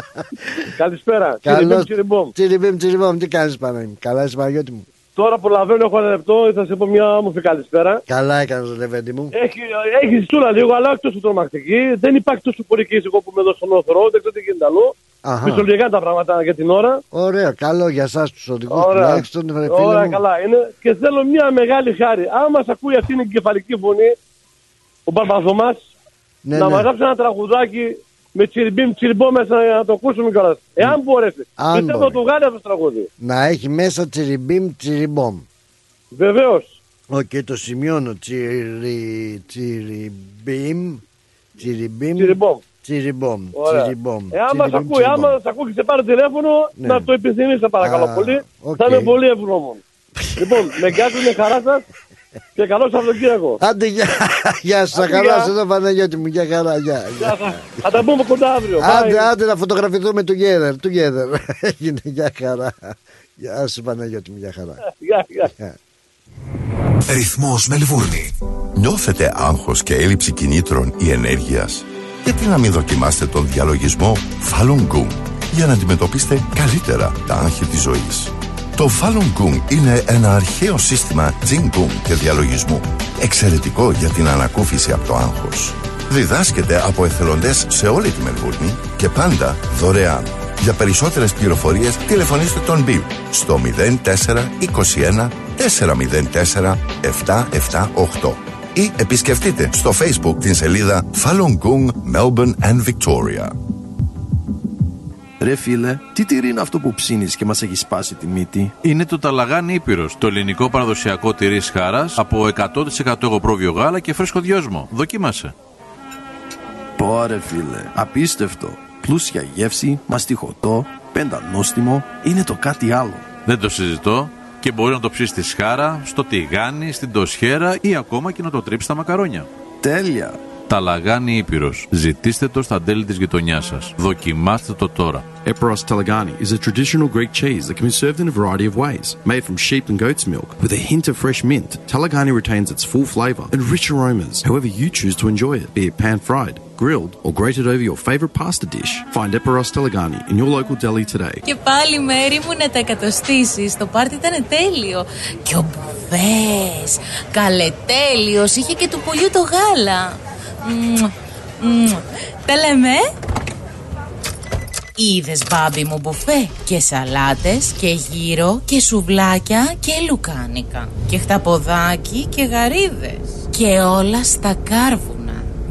Καλησπέρα. Καλώς. Τσιριμπίμ, τσιριμπόμ. Τσιριμπίμ τσιριμπόμ Τι κάνεις Παναγιώτη Καλά είσαι Παναγιώτη μου; Τώρα προλαβαίνω έχω ένα λεπτό Θα σε πω μια όμορφη καλησπέρα Καλά έκανες Λεβέντη μου Έχει, έχει στούλα λίγο, αλλά όχι τόσο τρομακτική. Δεν υπάρχει τόσο πολύ κρίση εγώ που είμαι εδώ στον Όθρο, δεν ξέρω τι γίνεται αλλού. Αχα. Φυσιολογικά τα πράγματα για την ώρα. Ωραία καλό για εσάς τους οδηγούς Ωραία, τουλάχιστον ρε φίλε Ωραία μου. καλά είναι. Και θέλω μια μεγάλη χάρη. Αν μας ακούει αυτή την κεφαλική φωνή, ο Μπαρμπαθωμάς, Ναι, να ναι. μας γράψει ένα τραγουδάκι με τσιριμπίμ τσιριμπό μέσα για να το ακούσουμε κιόλας. Εάν μπορέσει. Αν Πιστεύω μπορεί. το βγάλει αυτός το τραγούδι. Να έχει μέσα τσιριμπίμ τσιριμπόμ Βεβαίως. Οκ, το σημειώνω. Τσιρι, τσιριμπίμ. Τσιριμπίμ. Τσιριμπόμ. Τσιριμπόμ. Ωραία. Τσιριμπόμ. Εάν μας τσιριμπίμ, ακούει, άμα τσιριμπόμ. μας ακούει και σε πάρει τηλέφωνο, Ναι. να το επιθυμείς, παρακαλώ Α, πολύ. οκ. Θα είμαι πολύ ευγνώμων. λοιπόν, με γκάζω με χαρά σας και καλό Σαββατοκύριακο. Άντε, γεια, γεια σου, Άντε, χαρά γεια. σου εδώ Παναγιώτης μου, για χαρά, γεια. Γεια σας. Θα τα πούμε κοντά αύριο. Άντε, Bye. άντε να φωτογραφηθούμε together, together. Έγινε, για χαρά. Γεια σου Παναγιώτη μου, για χαρά. Γεια, γεια. Ρυθμός Μελβούρνη. Νιώθετε άγχος και έλλειψη κινήτρων ή ενέργειας; Γιατί να μην δοκιμάσετε τον διαλογισμό Falun Gong για να αντιμετωπίσετε καλύτερα τα άγχη της ζωής; Το Falun Gong είναι ένα αρχαίο σύστημα Jing Gong και διαλογισμού. Εξαιρετικό για την ανακούφιση από το άγχος. Διδάσκεται από εθελοντές σε όλη τη Μελβούρνη και πάντα δωρεάν. Για περισσότερες πληροφορίες τηλεφωνήστε τον Bill στο 0421 404 778 ή επισκεφτείτε στο Facebook την σελίδα Falun Gong Melbourne and Victoria. Ρε φίλε, τι τυρί είναι αυτό που ψήνεις και μας έχει σπάσει τη μύτη; Είναι το Ταλαγάν Ήπειρος, το ελληνικό παραδοσιακό τυρί χάρας από 100% εγωπρόβιο γάλα και φρέσκο δυόσμο. Δοκίμασε. Πόρε φίλε, απίστευτο. πλούσια γεύση, μαστιχωτό, πεντανόστιμο, είναι το κάτι άλλο. Δεν το συζητώ και μπορεί να το ψήσεις στη σχάρα, στο τηγάνι, στην τοσχέρα ή ακόμα και να το τρίψεις στα μακαρόνια. Τέλεια! Ταλαγάνι Ήπειρος. Ζητήστε το στα τέλη της γειτονιάς σας. Δοκιμάστε το τώρα. Eperos Talagani is a traditional Greek cheese that can be served in a variety of ways. Made from sheep and goat's milk, with a hint of fresh mint, Talagani retains its full flavour and rich aromas, however you choose to enjoy it, be it pan-fried, grilled, or grated over your favourite pasta dish. Find Eperos Talagani in your local deli today. Και πάλι μέρη μου να τα εκατοστήσεις. Το πάρτι ήταν τέλειο. Και ο Μπουβές, καλετέλειος, είχε και του πολιού το γάλα. Μμμ, μμμ. Τα λέμε. Είδες μπάμπι μου μπουφέ και σαλάτες και γύρο και σουβλάκια και λουκάνικα και χταποδάκι και γαρίδες και όλα στα κάρβουνα.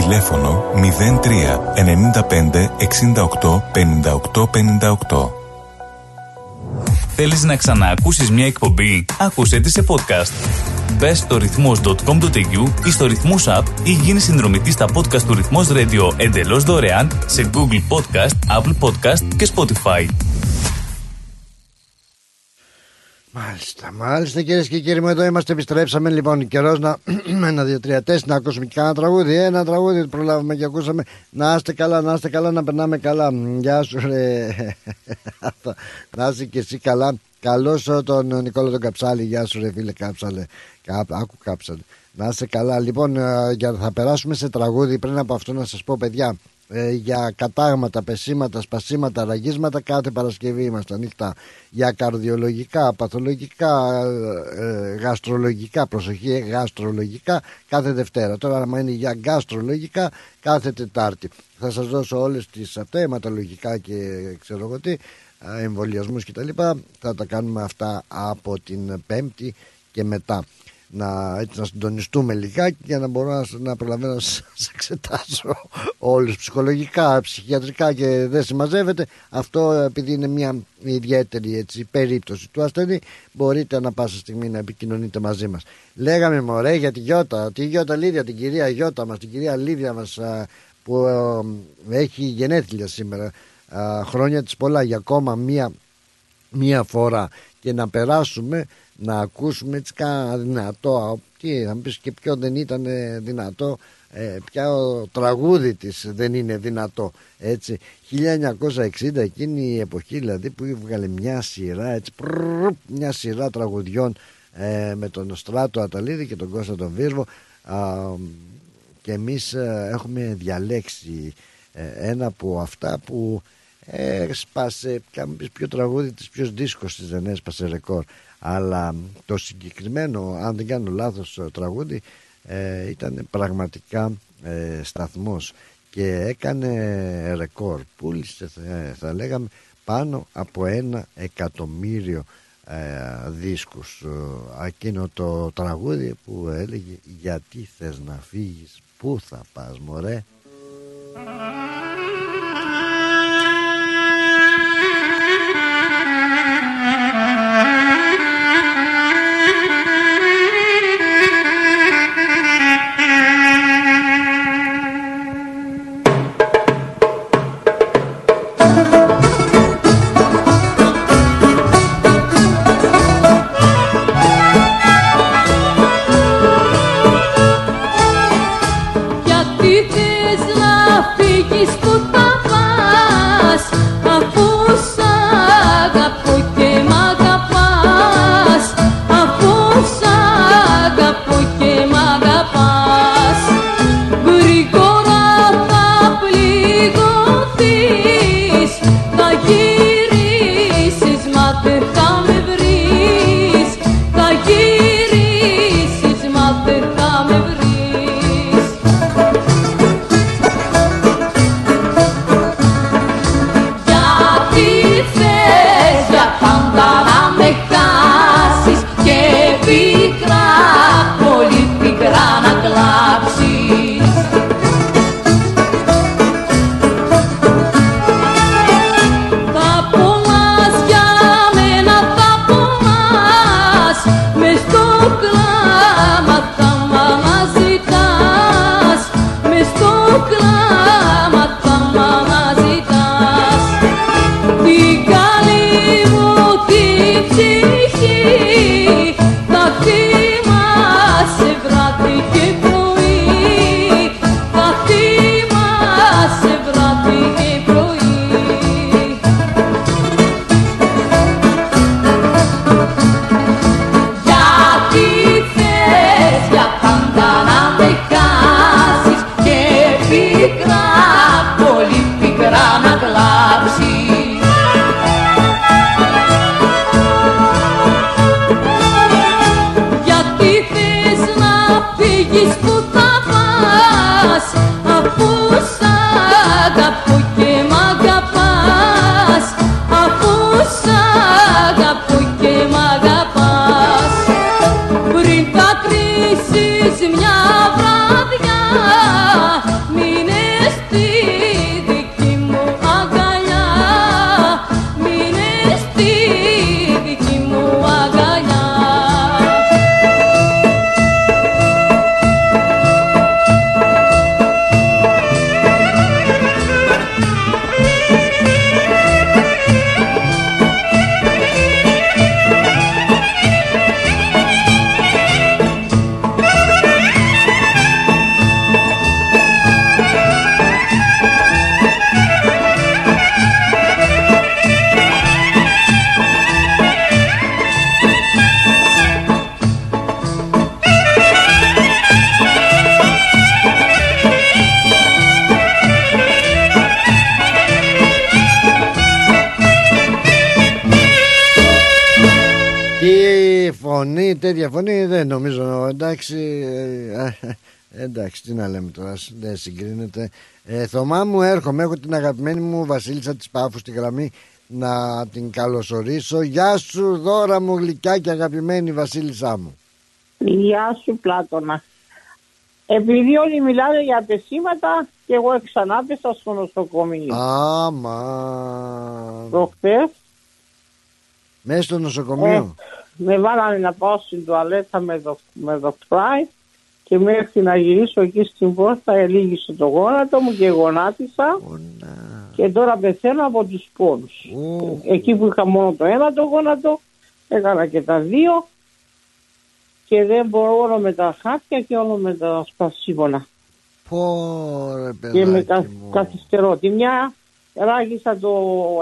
Τηλέφωνο 03 95 68 58 58. Θέλεις να ξαναακούσεις μια εκπομπή; Άκουσέ τη σε podcast. Μπες στο ρυθμός.com.au ή στο ρυθμός app ή γίνεις συνδρομητής στα podcast του Ρυθμός Radio εντελώς δωρεάν σε Google Podcast, Apple Podcast και Spotify. Μάλιστα, μάλιστα κυρίες και κύριοι μου, εδώ είμαστε. Επιστρέψαμε λοιπόν. Καιρός να. ένα, δύο, τρία, τέσσερα. Να ακούσουμε και κανένα τραγούδι. Ένα τραγούδι προλάβαμε και ακούσαμε. Να είστε καλά, να είστε καλά, να περνάμε καλά. Γεια σου, ρε. να είσαι και εσύ καλά. Καλώς τον Νικόλα τον Καψάλη. Γεια σου, ρε φίλε Κάψαλε. Κά, άκου Κάψαλε. Να είστε καλά. Λοιπόν, ε, για, θα περάσουμε σε τραγούδι. Πριν από αυτό να σας πω, παιδιά, ε, για κατάγματα, πεσήματα, σπασίματα, ραγίσματα κάθε Παρασκευή είμαστε ανοιχτά. Για καρδιολογικά, παθολογικά ε, γαστρολογικά προσοχή, ε, γαστρολογικά κάθε Δευτέρα. Τώρα άμα είναι για γαστρολογικά κάθε Τετάρτη. Θα σας δώσω όλες τις αυτά αιματολογικά και ξέρω εγώ τι εμβολιασμούς και τα λοιπά. Θα τα κάνουμε αυτά από την Πέμπτη και μετά να, έτσι, να συντονιστούμε λιγάκι για να μπορώ να, να προλαβαίνω να σας εξετάσω όλους ψυχολογικά, ψυχιατρικά και δεν συμμαζεύεται. Αυτό επειδή είναι μια ιδιαίτερη έτσι, περίπτωση του ασθενή μπορείτε να πάσα στιγμή να επικοινωνείτε μαζί μας. Λέγαμε μωρέ για τη Γιώτα τη Γιώτα Λίδια, την κυρία Γιώτα μας την κυρία Λίδια μας που έχει γενέθλια σήμερα χρόνια της πολλά για ακόμα μία, μία φορά. Και να περάσουμε να ακούσουμε έτσι κάνα δυνατό τι θα μου πεις και ποιο δεν ήταν δυνατό. Ε, ποιο τραγούδι της δεν είναι δυνατό έτσι. 1960 εκείνη η εποχή δηλαδή που έβγαλε μια σειρά έτσι πρρρ, μια σειρά τραγουδιών ε, με τον Στράτο Αταλίδη και τον Κώστα τον Βίρβο και εμείς ε, έχουμε διαλέξει ε, ένα από αυτά που έσπασε ποιο τραγούδι της ποιος δίσκος της δεν έσπασε ρεκόρ αλλά το συγκεκριμένο αν δεν κάνω λάθος τραγούδι ε, ήταν πραγματικά ε, σταθμός και έκανε ρεκόρ. Πούλησε θα, θα λέγαμε πάνω από ένα εκατομμύριο ε, δίσκους. Εκείνο το τραγούδι που έλεγε γιατί θες να φύγεις πού θα πας μωρέ; Εντάξει, τι να λέμε τώρα, δεν συγκρίνεται. Ε, Θωμά μου, έρχομαι. Έχω την αγαπημένη μου Βασίλισσα της Πάφου στη γραμμή να την καλωσορίσω. Γεια σου, δώρα μου, γλυκιά και αγαπημένη Βασίλισσά μου. Γεια σου Πλάτωνα. Επειδή όλοι μιλάνε για πεσήματα και εγώ ξανάπεσα στο νοσοκομείο. Άμα. Προχτές Μέσα στο νοσοκομείο. με βάλανε να πάω στην τουαλέτα με, δο, με δοκτράι και μέχρι να γυρίσω εκεί στην πόρτα ελίγησε το γόνατο μου και γονάτισα και τώρα πεθαίνω από τους πόνους. Εκεί που είχα μόνο το ένα το γόνατο έκανα και τα δύο και δεν μπορώ όλο με τα χάπια και όλο με τα σπασίβωνα. Πω ρε και με παιδάκι κα, καθυστερώ. Τη μια ράγισα το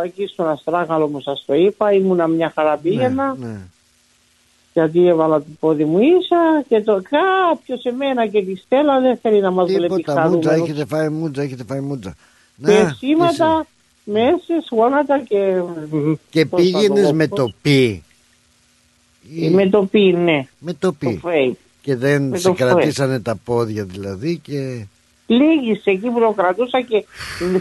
εκεί στον Αστράγαλο μου σας το είπα, ήμουνα μια χαρά πήγαινα. Ναι. Γιατί έβαλα το πόδι μου ίσα και το κάποιος σε μένα και τη Στέλλα δεν θέλει να μας βλέπει Τίποτα, μούτζα, χαρούμενος. έχετε φάει μούτζα, έχετε φάει μούτζα. Και σήματα, μέσες, γόνατα και... Και πώς θα το πήγαινες πω, με πώς- το πι. Με το πι, ναι. Με το πι. φρέι. Και δεν Με σε το φρέι. κρατήσανε τα πόδια δηλαδή και... Πλήγησε εκεί που το κρατούσα και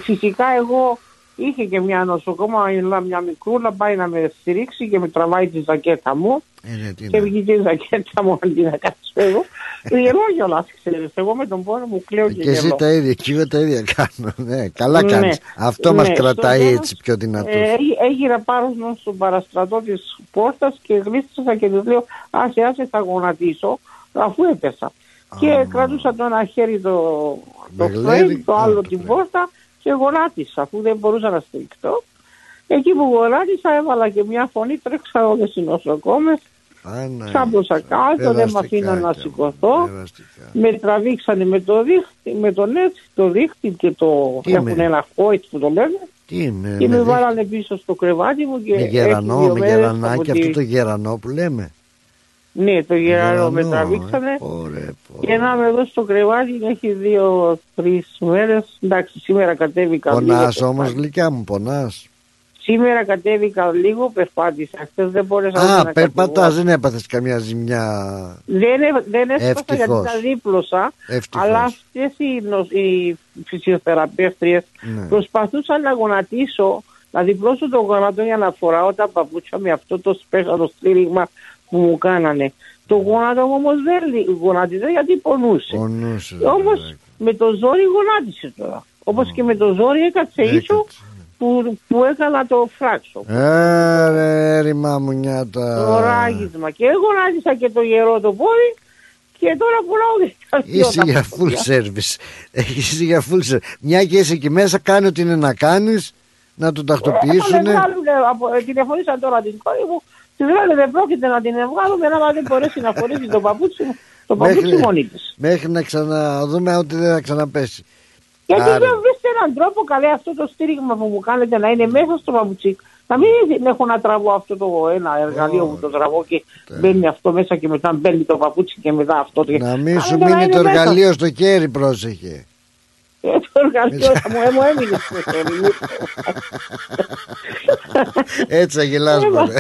φυσικά εγώ είχε και μια νοσοκόμα, μια μικρούλα πάει να με στηρίξει και με τραβάει τη ζακέτα μου Ε, ναι, τι και να- βγήκε η ζακέτα μου αντί να κάτσω εγώ. Γελώ κιόλας, ξέρεις. Εγώ με τον πόνο μου κλαίω και, Και εσύ γελώ. τα ίδια, και εγώ τα ίδια κάνω. Ναι, καλά Ναι, κάνεις. Αυτό ναι. μας Στο κρατάει τέλος, έτσι πιο δυνατούς. Ε, έγι- έγινα πάνω στον παραστρατό της πόρτας και γλίστρισα και τους λέω: Άσε, άσε, θα γονατίσω, αφού έπεσα. και κρατούσα το ένα χέρι το, το Μπεγλέρι. φρέι, το άλλο την πόρτα και γονάτισα, αφού δεν μπορούσα να στηριχτώ. Εκεί που γονάτισα, έβαλα και μια φωνή, τρέξα όλε οι νοσοκόμες Άνα, Ξάπλωσα κάτω, δεν με αφήναν να σηκωθώ. Με τραβήξανε με το δίχτυ, με το νετ, το δίχτυ και το. Τι έχουν με- ένα χόιτ που το λένε. Τι με, Και με με, βάλανε πίσω στο κρεβάτι μου και. με έξι γερανό, δύο με μέρες γερανάκι, από αυτό τη- το γερανό που λέμε. Ναι, το γερανό με Γερανό, τραβήξανε. ε, Ωραία, Και να είμαι εδώ στο κρεβάτι έχει δύο-τρει μέρες. Εντάξει, σήμερα κατέβηκα. Πονάς λίγο, όμως γλυκιά μου, πονάς. Σήμερα κατέβηκα λίγο, περπάτησα. Χθες δεν μπόρεσα ούτε Α, να περπατάς, κατεβώ. δεν έπαθες καμιά ζημιά. Δεν, έ- δεν έσπασα γιατί Ευτυχώς. τα δίπλωσα. Ευτυχώς. Αλλά αυτές οι, νο- οι φυσιοθεραπεύτριες Ναι. προσπαθούσαν να γονατίσω, να διπλώσω το γόνατο για να φοράω τα παπούτσια με αυτό το σπέξαλο στήριγμα που μου κάνανε. Το γόνατο μου όμω δεν λι- γονάτιζε γιατί πονούσε. Πονούσε. Όμω με το ζόρι γονάτισε τώρα. Όπω και με το ζόρι έκατσε ίσο που, που έκανα το φράξο. Ε, ρε, ρημά μου νιάτα. Το ράγισμα. Και γονάτισα και το γερό το πόδι και τώρα πουλάω και τα δυο Είσαι τα για παπούτσια. full service. Είσαι για full service. Μια και είσαι εκεί μέσα, κάνει ό,τι είναι να κάνεις, να το τακτοποιήσουν. Έπανε βγάλουνε από- ε, Τηλεφωνήσα τώρα την κόρη μου. Τη λένε δεν πρόκειται να την βγάλουμε άμα δεν μπορέσει να φορέσει το παπούτσι μου. Το παπούτσι μόνη της. μέχρι να ξαναδούμε ότι δεν θα ξαναπέσει. Γιατί Άρα. δεν βρείτε έναν τρόπο καλέ αυτό το στήριγμα που μου κάνετε να είναι μέσα στο παπουτσί. Να μην έχω να τραβώ αυτό το ένα εργαλείο που το τραβώ και μπαίνει αυτό μέσα και μετά μπαίνει το παπούτσι και μετά αυτό. το- Να μην σου Κάνετε να μείνει είναι το μέσα. εργαλείο στο χέρι, πρόσεχε. Ε, Το εργαλείο θα μου, ε, μου έμεινε στο χέρι. Έτσι θα γελάς μωρέ.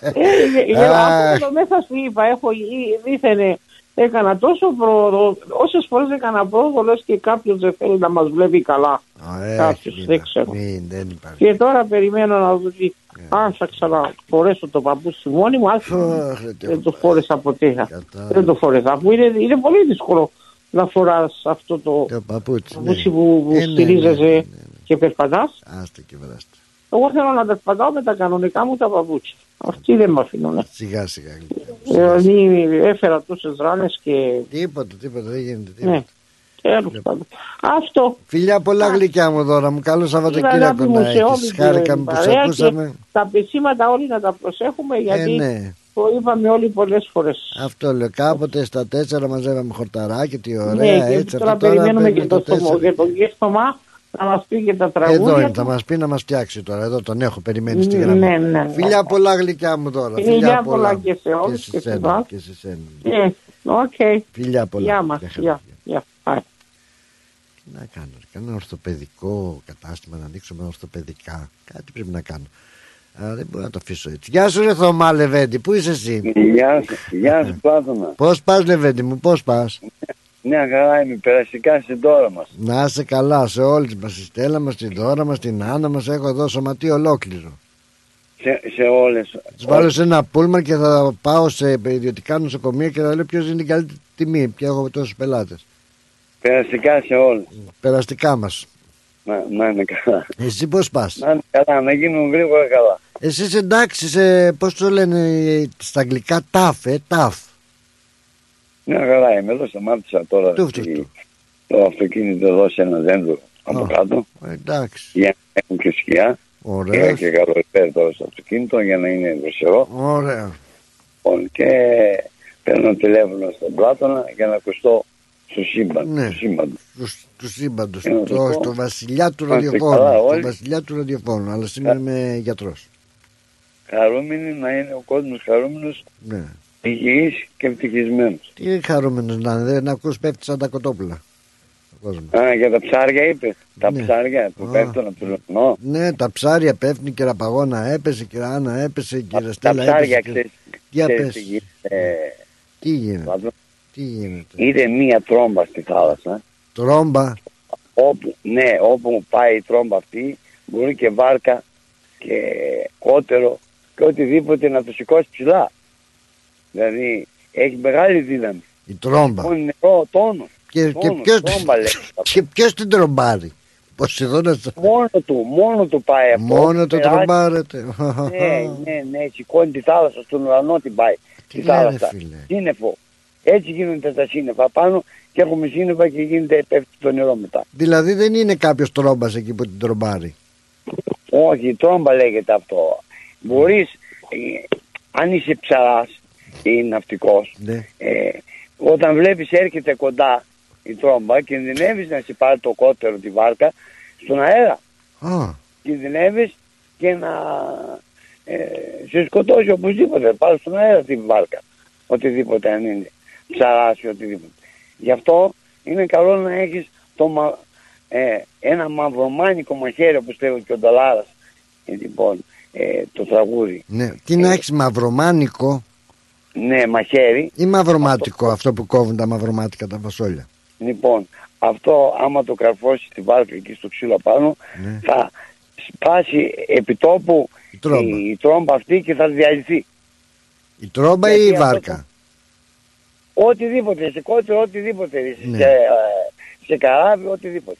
Ε, για- για- Αχ. Αυτό το μέσα σου είπα, έχω ή- δήθενε, έκανα τόσο πρόοδο, όσες φορές έκανα πρόοδο, λες και κάποιος δεν θέλει να μας βλέπει καλά. Ωραία, Κάποιος, μην- δεν ξέρω. μην, δεν υπάρχει. Και τώρα περιμένω να δω τι, αν θα ξαναφορέσω το παπούτσι μόνη μου, αν δεν το φόρεσα ποτέ. Δεν το φόρεσα, αφού είναι, είναι πολύ δύσκολο να φοράς αυτό το, Το παπούτσι, ναι. παπούτσι που, που Ε, ναι, ναι, στηρίζεσαι ναι, ναι, ναι. και περπατάς. Άστε και βράστε. Εγώ θέλω να περπατάω με τα κανονικά μου τα παπούτσια. Αυτοί δεν με αφήνουν. Σιγά σιγά. Δηλαδή έφερα τόσες ράνες και... Τίποτα, τίποτα, δεν γίνεται. Τίποτα. Ναι. Τέλος πάντων. Αυτό. Φιλιά πολλά γλυκιά μου δώρα μου. Καλό Είναι Σαββατοκύριακο αγάπη μου να σε έχεις. όλη Χάρηκαμε την που σε παρέα ακούσαμε. και τα πεσήματα όλοι να τα προσέχουμε γιατί ναι. Το είπαμε όλοι πολλές φορές. Αυτό λέω. Κάποτε στα τέσσερα μαζεύαμε χορταράκι, τι ωραία. ναι, και έτσι, τώρα αυτό περιμένουμε παίρνει και το, τέσσερα. στομό, και το γεύμα να μας πει και τα Εδώ τραγούδια είναι, του. θα μας πει να μας φτιάξει τώρα. Εδώ τον έχω περιμένει στη Ναι, γραμμή. ναι, ναι. Φιλιά πολλά γλυκιά μου τώρα. Φιλιά πολλά και σε όλους και και σε σε σένα. εσάς. Και σε σένα. Ε, οκ. Φιλιά πολλά. Γεια μας. Γεια χαρά. Γεια. Γεια. Bye. Τι να κάνω, ρε, κάνω ένα ορθοπαιδικό κατάστημα να ανοίξω με ορθοπαιδικά. Κάτι πρέπει να κάνω. Α, δεν μπορώ να το αφήσω έτσι. Γεια σου ρε Θωμά Λεβέντη, πού είσαι εσύ; Γεια σου, γεια σου Πλάτωνα. Πώς πας Λεβέντη μου, πώς πας; Μια χαρά είμαι, περαστικά στην τώρα μας. Να είσαι καλά σε όλες μας, στη Στέλλα μας, στην Δώρα μας, στην Άννα μας, έχω εδώ σωματείο ολόκληρο. Σε, σε όλες. Τους βάλω σε ένα πούλμαν και θα πάω σε ιδιωτικά νοσοκομεία και θα λέω ποιος είναι η καλύτερη τιμή, πια έχω τόσους πελάτες. Περαστικά σε όλες. Περαστικά μας. Να, να είναι καλά. Εσύ πώς πας; Να είναι καλά, να γίνουν γρήγορα καλά. Εσύ είσαι εντάξει, σε, πώς το λένε στα αγγλικά, ταφ, ε, ταφ. Μια χαρά είμαι, εδώ σταμάτησα τώρα Του, στη- το αυτοκίνητο εδώ σε ένα δέντρο από κάτω. Εντάξει. Για να έχουν και σκιά. Ωραίος. Είχα και καλοκαίρι τώρα στο αυτοκίνητο για να είναι δροσερό. Ωραία. Λοιπόν, και παίρνω τηλέφωνο στον Πλάτωνα για να ακουστώ στο σύμπαν. Ναι. Στο σύμπαν. Του, του σύμπαντο, Ε, να το το, πω. στο βασιλιά του Είμαστε ραδιοφώνου. καλά Στο όλοι. βασιλιά του ραδιοφώνου, αλλά σήμερα είμαι γιατρός. Χαρούμενοι να είναι ο κόσμος χαρούμενος, Ναι. υγιής και ευτυχισμένος. Τι χαρούμενος να είναι, δεν ακούς πέφτει σαν τα κοτόπουλα. Ο κόσμος. Α, για τα ψάρια είπε. Τα Ναι. ψάρια που Α. πέφτουν από το λιμνό. Ναι, τα ψάρια πέφτουν, η κεραπαγώνα έπεσε, η κεράνα έπεσε, η Τα κεραστέλα ψάρια, έπεσε. ξέρεις, Για ξέρεις πες. τι γίνεται. Τι γίνεται, Πάτρο. Τι γίνεται; Είδε μία τρόμπα στη θάλασσα. Τρόμπα, Όπου, ναι, όπου πάει η τρόμπα αυτή, μπορεί και βάρκα και κότερο και οτιδήποτε να το σηκώσει ψηλά. Δηλαδή, έχει μεγάλη δύναμη. η τρόμπα. Μόνο νερό, τόνο. Και, και τόνος, ποιος, τρόμπα λέει. και ποιος την τρομπάρει; Ποσειδώνας Μόνο του, μόνο του πάει αυτό. μόνο το Περάσει. τρομπάρετε. Ναι, ναι, ναι, σηκώνει τη θάλασσα στον ουρανό την πάει. Τι τη λέει, ρε θάλασσα. φίλε; Σύννεφο. Έτσι γίνονται τα σύννεφα πάνω και έχουμε σύννεφα και γίνεται πέφτει το νερό μετά. Δηλαδή δεν είναι κάποιος τρόμπας εκεί που την τρομπάρει; Όχι, τρόμπα λέγεται αυτό. Μπορείς, ε, αν είσαι ψαράς, ή ναυτικός, Ναι. ε, όταν βλέπεις έρχεται κοντά η τρόμπα, κινδυνεύεις να σε πάρει το κότερο τη βάρκα στον αέρα. Α, Κινδυνεύεις και να ε, σε σκοτώσει οπωσδήποτε, πάρει στον αέρα τη βάρκα. Οτιδήποτε αν είναι, ψαράς ή οτιδήποτε. Γι' αυτό είναι καλό να έχεις το, μα- ε, ένα μαυρομάνικο μαχαίρι όπως λέει και ο Ντολάρας. Ε, λοιπόν, ε, το τραγούδι. ναι. Τι να έχεις μαυρομάνικο; Ναι, μαχαίρι. ή μαυρομάτικο αυτό που κόβουν τα μαυρομάτικα τα φασόλια. Λοιπόν, αυτό άμα το καρφώσεις τη βάρκα εκεί στο ξύλο πάνω, Ναι. θα σπάσει επιτόπου η τρόμπα. η, τρόμπα αυτή και θα διαλυθεί. Η τρόμπα Γιατί ή η αυτό βάρκα; Οτιδήποτε, σε κότερο, οτιδήποτε, Ναι. σε, ε, σε καράβι, οτιδήποτε.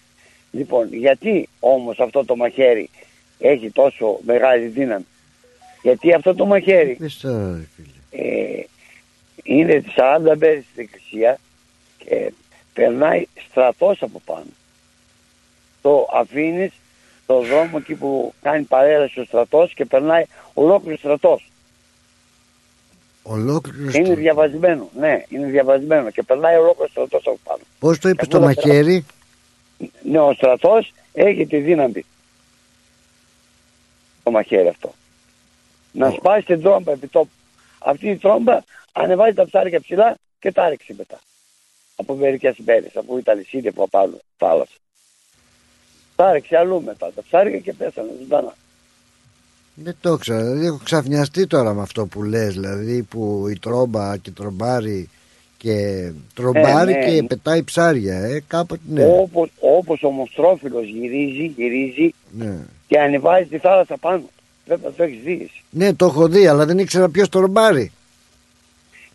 Λοιπόν, γιατί όμως αυτό το μαχαίρι έχει τόσο μεγάλη δύναμη; Γιατί αυτό το μαχαίρι Πες τώρα, ρε φίλε. ε, είναι 40 μέρες στην εκκλησία και περνάει στρατός από πάνω. Το αφήνεις στο δρόμο εκεί που κάνει παρέλαση ο στρατός και περνάει ολόκληρο στρατός. Ολόκληρος Είναι διαβασμένο, ναι, είναι διαβασμένο και περνάει ολόκληρο στρατός από πάνω. Πώς το είπες Εγώ το δεν μαχαίρι, Ναι, ο στρατός έχει τη δύναμη. Το μαχαίρι αυτό. Να σπάσει την τρόμπα επί τόπου. Αυτή η τρόμπα ανεβάζει τα ψάρια ψηλά και τα ρίξει μετά. Από μερικές μέρες, από ήταν σύννεφο από άλλο θάλασσα. Τα ρίξει αλλού μετά τα ψάρια και πέσανε ζωντανά. Δεν το ξέρω. Δηλαδή έχω ξαφνιαστεί τώρα με αυτό που λες Δηλαδή που η τρόμπα και τρομπάρει και τρομπάρει Ε, ναι. και πετάει ψάρια, ε, κάποτε ναι. Όπως, όπως ο Μοστρόφιλος γυρίζει, γυρίζει ναι. και ανεβάζει τη θάλασσα πάνω. Δεν θα το έχεις δεις. εσύ. Ναι, το έχω δει, αλλά δεν ήξερα ποιος τρομπάρει.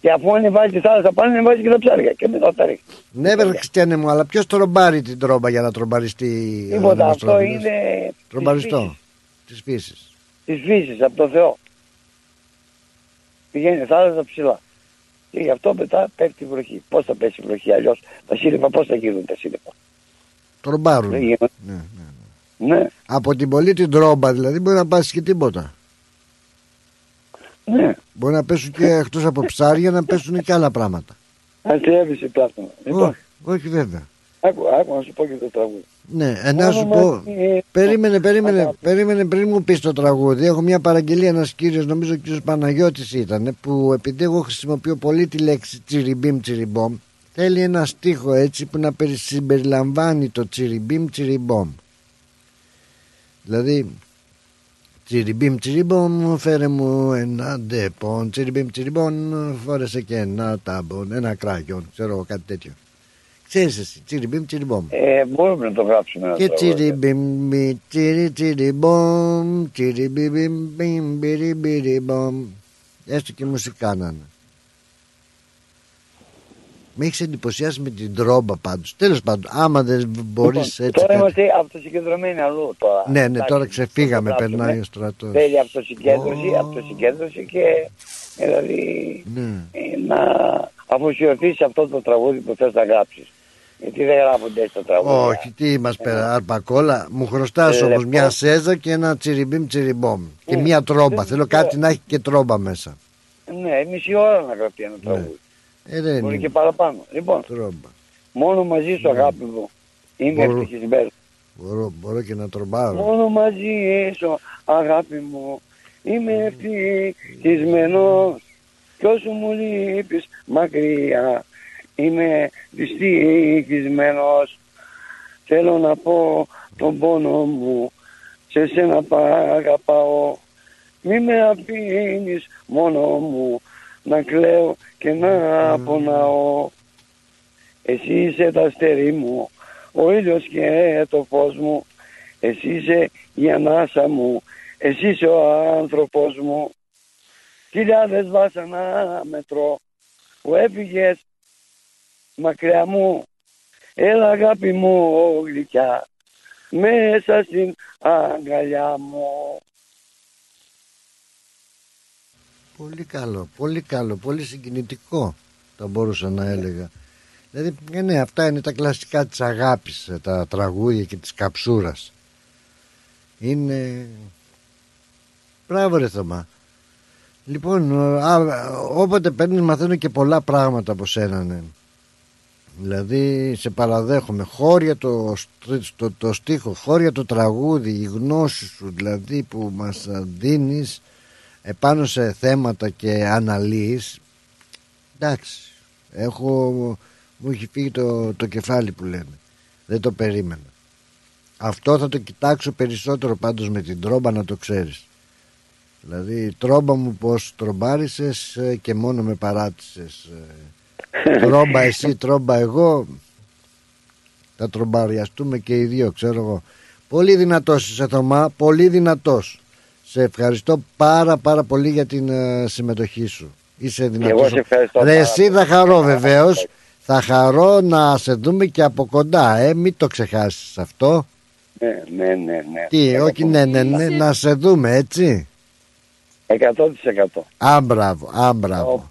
Και αφού ανεβάζει τη θάλασσα πάνω, ανεβάζει και τα ψάρια και μετά τα ρίχνει. Ναι, βέβαια, Χριστιανέ μου, αλλά ποιος τρομπάρει την τρόμπα για να τρομπαριστεί. ο Τίποτα, αυτό Δημοστρόφιλος; είναι Τρομπαριστό. Της φύσης. Τη φύση από το Θεό. Πηγαίνει θάλασσα ψηλά. Και γι' αυτό μετά πέφτει η βροχή. Πώς θα πέσει η βροχή, αλλιώς; Τα σύννεφα πώς θα γίνουν τα σύννεφα. Τρομπάρουν. Δεν γίνονται. Ναι, Ναι, Από την πολύ την τρόμπα δηλαδή μπορεί να πάσει και τίποτα. ναι. Μπορεί να πέσουν και εκτός από ψάρια να πέσουν και άλλα πράγματα. Αστείευσε πλάθο. Λοιπόν, Όχι, όχι βέβαια. άκου, άκου να σου πω και το τραγούδι. Ναι, ε, να σου Μόνο πω. μας, ε, Περίμενε, περίμενε, περίμενε πριν μου πεις το τραγούδι. Έχω μια παραγγελία ένας κύριος, νομίζω ο κύριος Παναγιώτης ήταν, που επειδή εγώ χρησιμοποιώ πολύ τη λέξη τσιριμπίμ τσιριμπόμ, θέλει ένα στίχο έτσι που να περι- συμπεριλαμβάνει το τσιριμπίμ τσιριμπόμ. Δηλαδή, τσιριμπίμ τσιριμπόμ, φέρε μου ένα ντεπον, τσιριμπίμ τσιριμπόμ, φόρεσε και ένα τάμπον, ένα κράγιον, ξέρω εγώ κάτι τέτοιο. Ξέρεις εσύ, τσιριμπίμ τσιριμπόμ. Ε, μπορούμε να το γράψουμε ένα Και τραγούδι. τσιριμπιμ, τσιρι τσιριμπομ, τσιριμπιμ, μπιμ, μπιρι μπιρι μπομ. Έστω και μουσικά να είναι. Με έχεις εντυπωσιάσει με την τρόμπα πάντως. Τέλος πάντων, άμα δεν μπορείς Λοιπόν, έτσι. Τώρα κάτι- είμαστε αυτοσυγκεντρωμένοι αλλού τώρα. Ναι, ναι, Εντάξει, τώρα ξεφύγαμε, το γράψουμε. περνάει ο στρατός. Θέλει αυτοσυγκέντρωση, αυτοσυγκέντρωση και ε, δηλαδή Ναι. ε, να αφοσιωθείς σε αυτό το τραγούδι που θες να γράψεις. Γιατί δεν γράφονται έτσι τα τραγούδια. Όχι, τι μας πέρα, αρπακόλα. Μου χρωστάς Ε, όμως λεπτό. μια σέζα και ένα τσιριμπίμ τσιριμπόμ. Και μια τρόμπα. Θέλω κάτι να έχει και τρόμπα μέσα. Ναι, μισή ώρα να γραφτεί ένα τραγούδι. Ε, δεν Μπορεί είναι. και παραπάνω. Λοιπόν, Τρόμπα. μόνο μαζί σου αγάπη μου είμαι Μπορώ. ευτυχισμένο. Μπορώ, μπορώ και να τρομπάρω. Μόνο μαζί σου αγάπη μου είμαι ευτυχισμένος κι όσο μου λείπεις μακριά είμαι δυστυχισμένος. Θέλω να πω τον πόνο μου σε σένα αγαπάω μη με αφήνεις μόνο μου να κλαίω και να πονάω. Εσύ είσαι τα αστέρι μου ο ήλιος και το φως μου. Εσύ είσαι η ανάσα μου εσύ είσαι ο άνθρωπος μου χιλιάδες βάσανα μετρώ που έφυγες μακριά μου έλα αγάπη μου γλυκιά μέσα στην αγκαλιά μου Πολύ καλό, πολύ καλό, πολύ συγκινητικό θα μπορούσα να έλεγα. Δηλαδή, ε, ναι, αυτά είναι τα κλασικά της αγάπης, ε, τα τραγούδια και της καψούρας. Είναι... Μπράβο ρε Θωμά. Λοιπόν, α, όποτε παίρνεις μαθαίνω και πολλά πράγματα από σένα, ναι. Δηλαδή σε παραδέχομαι χώρια το, το, το στίχο, χώρια το τραγούδι, η γνώση σου δηλαδή που μας δίνεις επάνω σε θέματα και αναλύεις εντάξει, έχω, μου έχει φύγει το, το κεφάλι που λένε, δεν το περίμενα. Αυτό θα το κοιτάξω περισσότερο πάντως με την τρόμπα να το ξέρεις. Δηλαδή η τρόμπα μου πως τρομπάρισες ε, και μόνο με παράτησες. ε. Τρόμπα εσύ, τρόμπα εγώ. Θα τρομπαριαστούμε και οι δύο, ξέρω εγώ. Πολύ δυνατός είσαι Θωμά, πολύ δυνατός. Σε ευχαριστώ πάρα πάρα πολύ για την ε, συμμετοχή σου. Είσαι δυνατός. εγώ σε ευχαριστώ Ρε, πάρα εσύ θα χαρώ βεβαίως. Θα χαρώ να σε δούμε και από κοντά, ε, μην το ξεχάσεις αυτό. Ναι, ναι, ναι. ναι. Τι, όχι ναι, ναι, ναι, να σε δούμε έτσι. 100%. Α, μπράβο, α, μπράβο.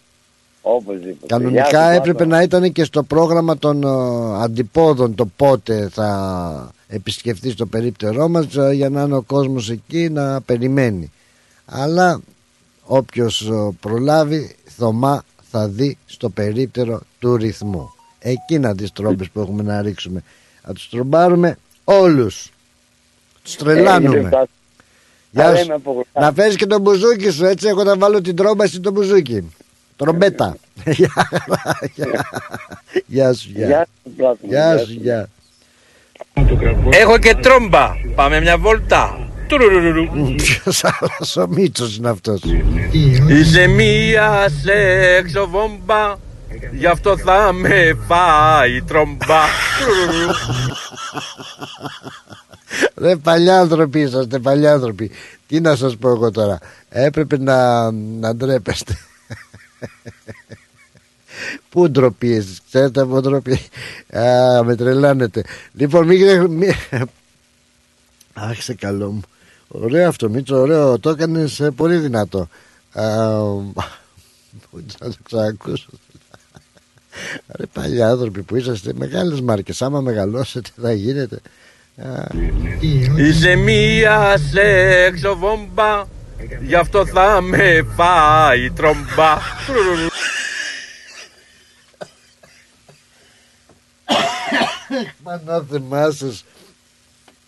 Οπωσδήποτε. Κανονικά Γεια σου, έπρεπε Πάτο. να ήταν και στο πρόγραμμα των ε, αντιπόδων το πότε θα επισκεφτεί στο περίπτερό μας ε, για να είναι ο κόσμος εκεί να περιμένει. Αλλά όποιος ε, προλάβει Θωμά θα δει στο περίπτερο του ρυθμού. Εκείνα τις τρόμπες που έχουμε να ρίξουμε. Θα τους τρομπάρουμε όλους. Τους τρελάνουμε. Έγινε, Πάτο. Γεια Άρα σου. είμαι από κοντά. Να φέρεις και τον μπουζούκι σου έτσι εγώ θα βάλω την τρόμπα εσύ τον μπουζούκι. Τρομπέτα. Γεια γεια. Γεια σου γεια. Γεια σου, Πλάτωνα, Γεια γεια σου σου. γεια. Έχω και τρόμπα. Πάμε μια βόλτα. Τουρουρουρου. Ποιος άλλος ο Μίτσος είναι αυτός; Είσαι μία σεξο βόμμπα. Γι' αυτό θα με φάει τρόμπα. Τουρουρουρου. Ρε παλιάνθρωποι είσαστε παλιάνθρωποι. Τι να σας πω εγώ τώρα. Έπρεπε να, να ντρέπεστε. Πού ντροπή εσείς, ξέρετε από ντροπή. Α, με τρελάνετε. Λοιπόν, μην... μη... Αχ, σε καλό μου. Ωραίο αυτό, Μίτσο, ωραίο. Το έκανες ε, πολύ δυνατό. Α, Πού να το ξανακούσω. Ρε παλιοί άνθρωποι που είσαστε μεγάλες μάρκες Άμα μεγαλώσετε θα γίνετε Α, Είσαι μία σεξο βόμμπα. Γι' αυτό θα με φάει τρόμπα. Τουρουρουρου. Πανάθεμά σας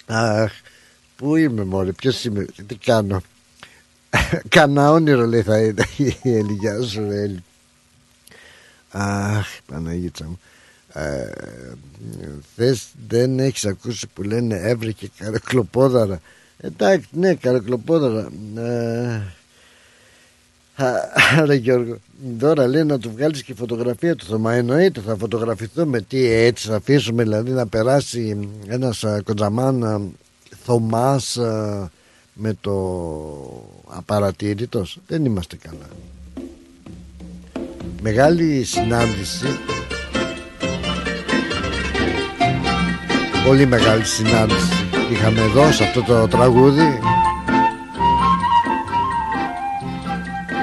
Αχ Πού είμαι μωρέ Ποιος είμαι Τι κάνω Κανά όνειρο λέει θα είναι Η Έλλη Γεια σου ρε Έλλη Αχ Παναγίτσα μου ε, Θες δεν έχεις ακούσει που λένε έβρεκε καροκλοπόδαρα Εντάξει ναι καροκλοπόδαρα ε, Α, Ρε Γιώργο, τώρα λέει να του βγάλεις και φωτογραφία του Θωμά. Εννοείται, θα φωτογραφηθούμε. Τι έτσι, θα αφήσουμε δηλαδή να περάσει ένας α, κοντζαμάν α, Θωμάς α, με το απαρατήρητος. Δεν είμαστε καλά. Μεγάλη συνάντηση. Πολύ μεγάλη συνάντηση. Είχαμε εδώ σε αυτό το τραγούδι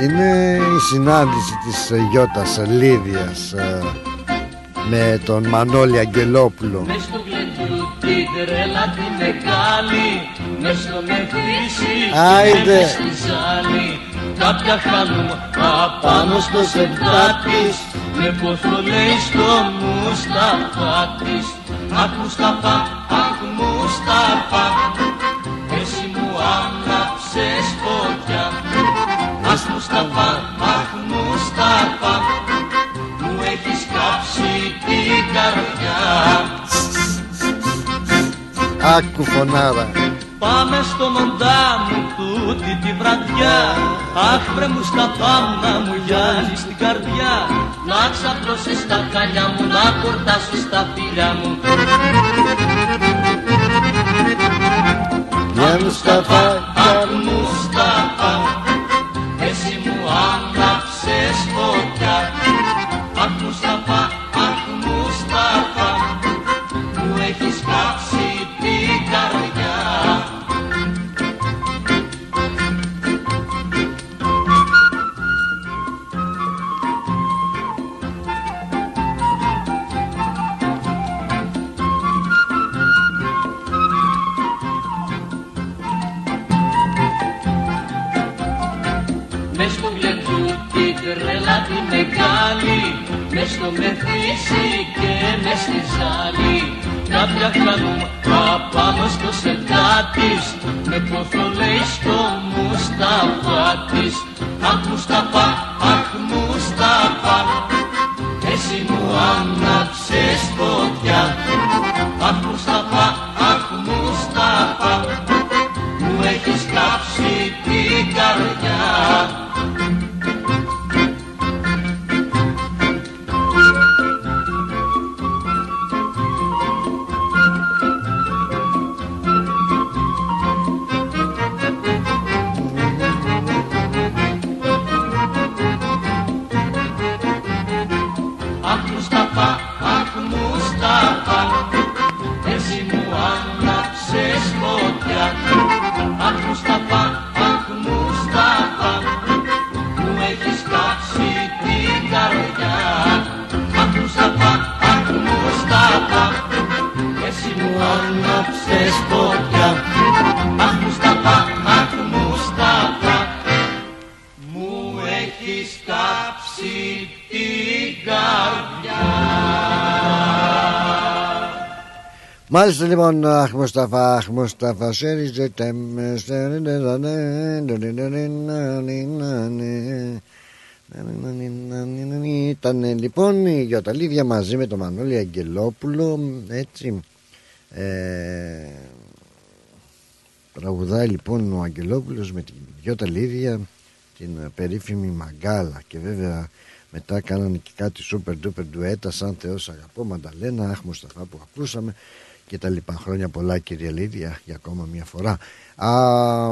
Είναι η συνάντηση της ε, Γιώτας Λίδιας ε, με τον Μανώλη Αγγελόπουλο Μες στο γλεντού την τρέλα τη μεγάλη Μες στο μεθύσι Άιντε. Και στη ζάλη Κάποια χάνουν απάνω στο σεπτάτης Με πόθο λέει στο Μουσταφά της Αχ Μουσταφά, αχ Μουσταφά. Εσύ μου άναψες φωτιά. Αχ Μουσταφά, αχ Μουσταφά. Μου έχεις κάψει την καρδιά. Άκου φωνάρα. Πάμε στο μοντάμου τούτη τη βραδιά Αχ βρε μου στα να μου γυάλεις την καρδιά. Να ξαπλώσεις τα καλιά μου, να κορτάσεις τα φίλια μου. Για Μουσταφά, Αχ Μουσταφά λοιπόν, αχ Μουσταφά, αχ Μουσταφά, σέριζε Ήταν λοιπόν η Γιωταλίδια μαζί με τον Μανώλη Αγγελόπουλο έτσι ε, τραγουδάει λοιπόν ο Αγγελόπουλος με την Γιωταλίδια την περίφημη Μαγκάλα και βέβαια μετά κάνανε και κάτι super duper ντουέτα σαν Θεός αγαπώ Μανταλένα, αχ Μουσταφά που ακούσαμε και τα λοιπά. Χρόνια πολλά κυρία Λίδια για ακόμα μια φορά. Α,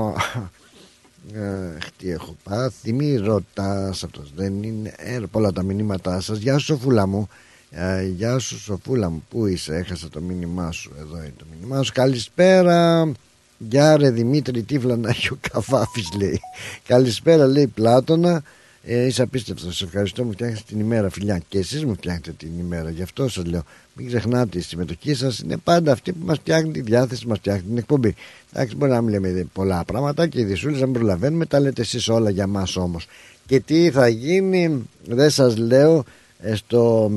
Αχ, τι έχω πάθει, μη ρωτάς αυτός δεν είναι ε, πολλά τα μηνύματά σας. Γεια σου Σοφούλα μου. Ε, Γεια σου Σοφούλα μου, πού είσαι, έχασα το μήνυμά σου. Εδώ είναι το μήνυμά σου, καλησπέρα. Γεια ρε Δημήτρη Τύφλα να έχει ο Καβάφης λέει. Καλησπέρα λέει Πλάτωνα ε, είσαι απίστευτος. Σε ευχαριστώ που φτιάχνετε την ημέρα, φιλιά. Και εσείς μου φτιάχνετε την ημέρα. Γι' αυτό σας λέω. Μην ξεχνάτε, η συμμετοχή σας είναι πάντα αυτή που μας φτιάχνει τη διάθεση, μας φτιάχνει την εκπομπή. Εντάξει, μπορεί να μην λέμε πολλά πράγματα και οι δυσούλες να μην προλαβαίνουμε. Τα λέτε εσείς όλα για μας όμως. Και τι θα γίνει, δεν σας λέω ε, στο,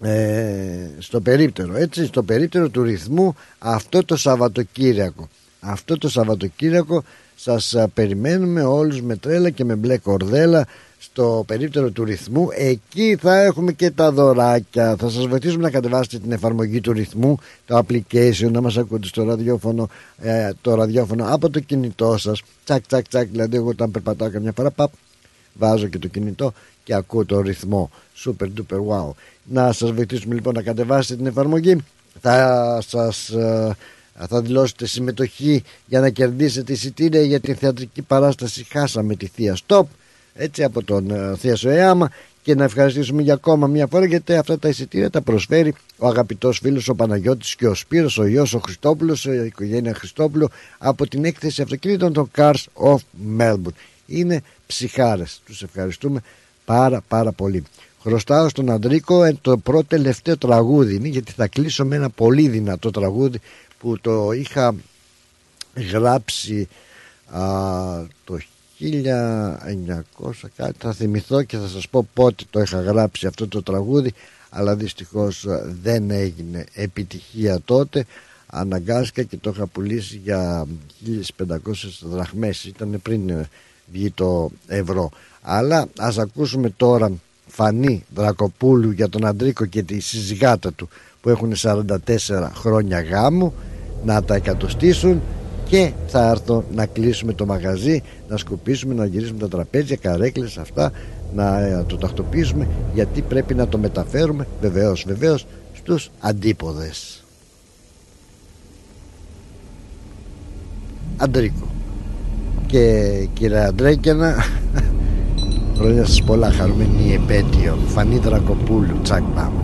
ε, στο περίπτερο, έτσι, στο περίπτερο του ρυθμού αυτό το Σαββατοκύριακο. Αυτό το Σαββατοκύριακο σας α, περιμένουμε όλους με τρέλα και με μπλε κορδέλα στο περίπτερο του ρυθμού. Εκεί θα έχουμε και τα δωράκια. Θα σας βοηθήσουμε να κατεβάσετε την εφαρμογή του ρυθμού το application να μας ακούτε στο ραδιόφωνο ε, το ραδιόφωνο από το κινητό σας. Τσακ τσακ τσακ. Δηλαδή εγώ όταν περπατάω καμιά φορά παπ, βάζω και το κινητό και ακούω το ρυθμό. Super duper wow. Να σας βοηθήσουμε λοιπόν να κατεβάσετε την εφαρμογή. Θα σας ε, θα δηλώσετε συμμετοχή για να κερδίσετε εισιτήρια για την θεατρική παράσταση Χάσαμε τη Θεία Στοπ έτσι από τον uh, Θεία Σοέαμα και να ευχαριστήσουμε για ακόμα μια φορά γιατί αυτά τα εισιτήρια τα προσφέρει ο αγαπητός φίλος ο Παναγιώτης και ο Σπύρος ο γιος ο Χριστόπουλος η οικογένεια Χριστόπουλο από την έκθεση αυτοκίνητων των Cars of Melbourne. Είναι ψυχάρες. Τους ευχαριστούμε πάρα πάρα πολύ. Χρωστάω στον Αντρίκο ε, το πρώτο τελευταίο τραγούδι είναι γιατί θα κλείσω με ένα πολύ δυνατό τραγούδι που το είχα γράψει α, το 1900 κάτι θα θυμηθώ και θα σας πω πότε το είχα γράψει αυτό το τραγούδι αλλά δυστυχώς δεν έγινε επιτυχία τότε. Αναγκάστηκα και το είχα πουλήσει για 1500 δραχμές. Ήταν πριν βγει το ευρώ. Αλλά ας ακούσουμε τώρα Φανή Δρακοπούλου για τον Αντρίκο και τη συζυγάτα του που έχουν 44 χρόνια γάμου να τα εκατοστήσουν και θα έρθω να κλείσουμε το μαγαζί να σκουπίσουμε, να γυρίσουμε τα τραπέζια καρέκλες αυτά να ε, το τακτοποιήσουμε γιατί πρέπει να το μεταφέρουμε βεβαίως βεβαίως στους αντίποδες. Αντρίκο. Και κύριε Αντρέκαινα χρόνια σας πολλά χαρούμενη επέτειο. Φανή Δρακοπούλου τσακ πάμε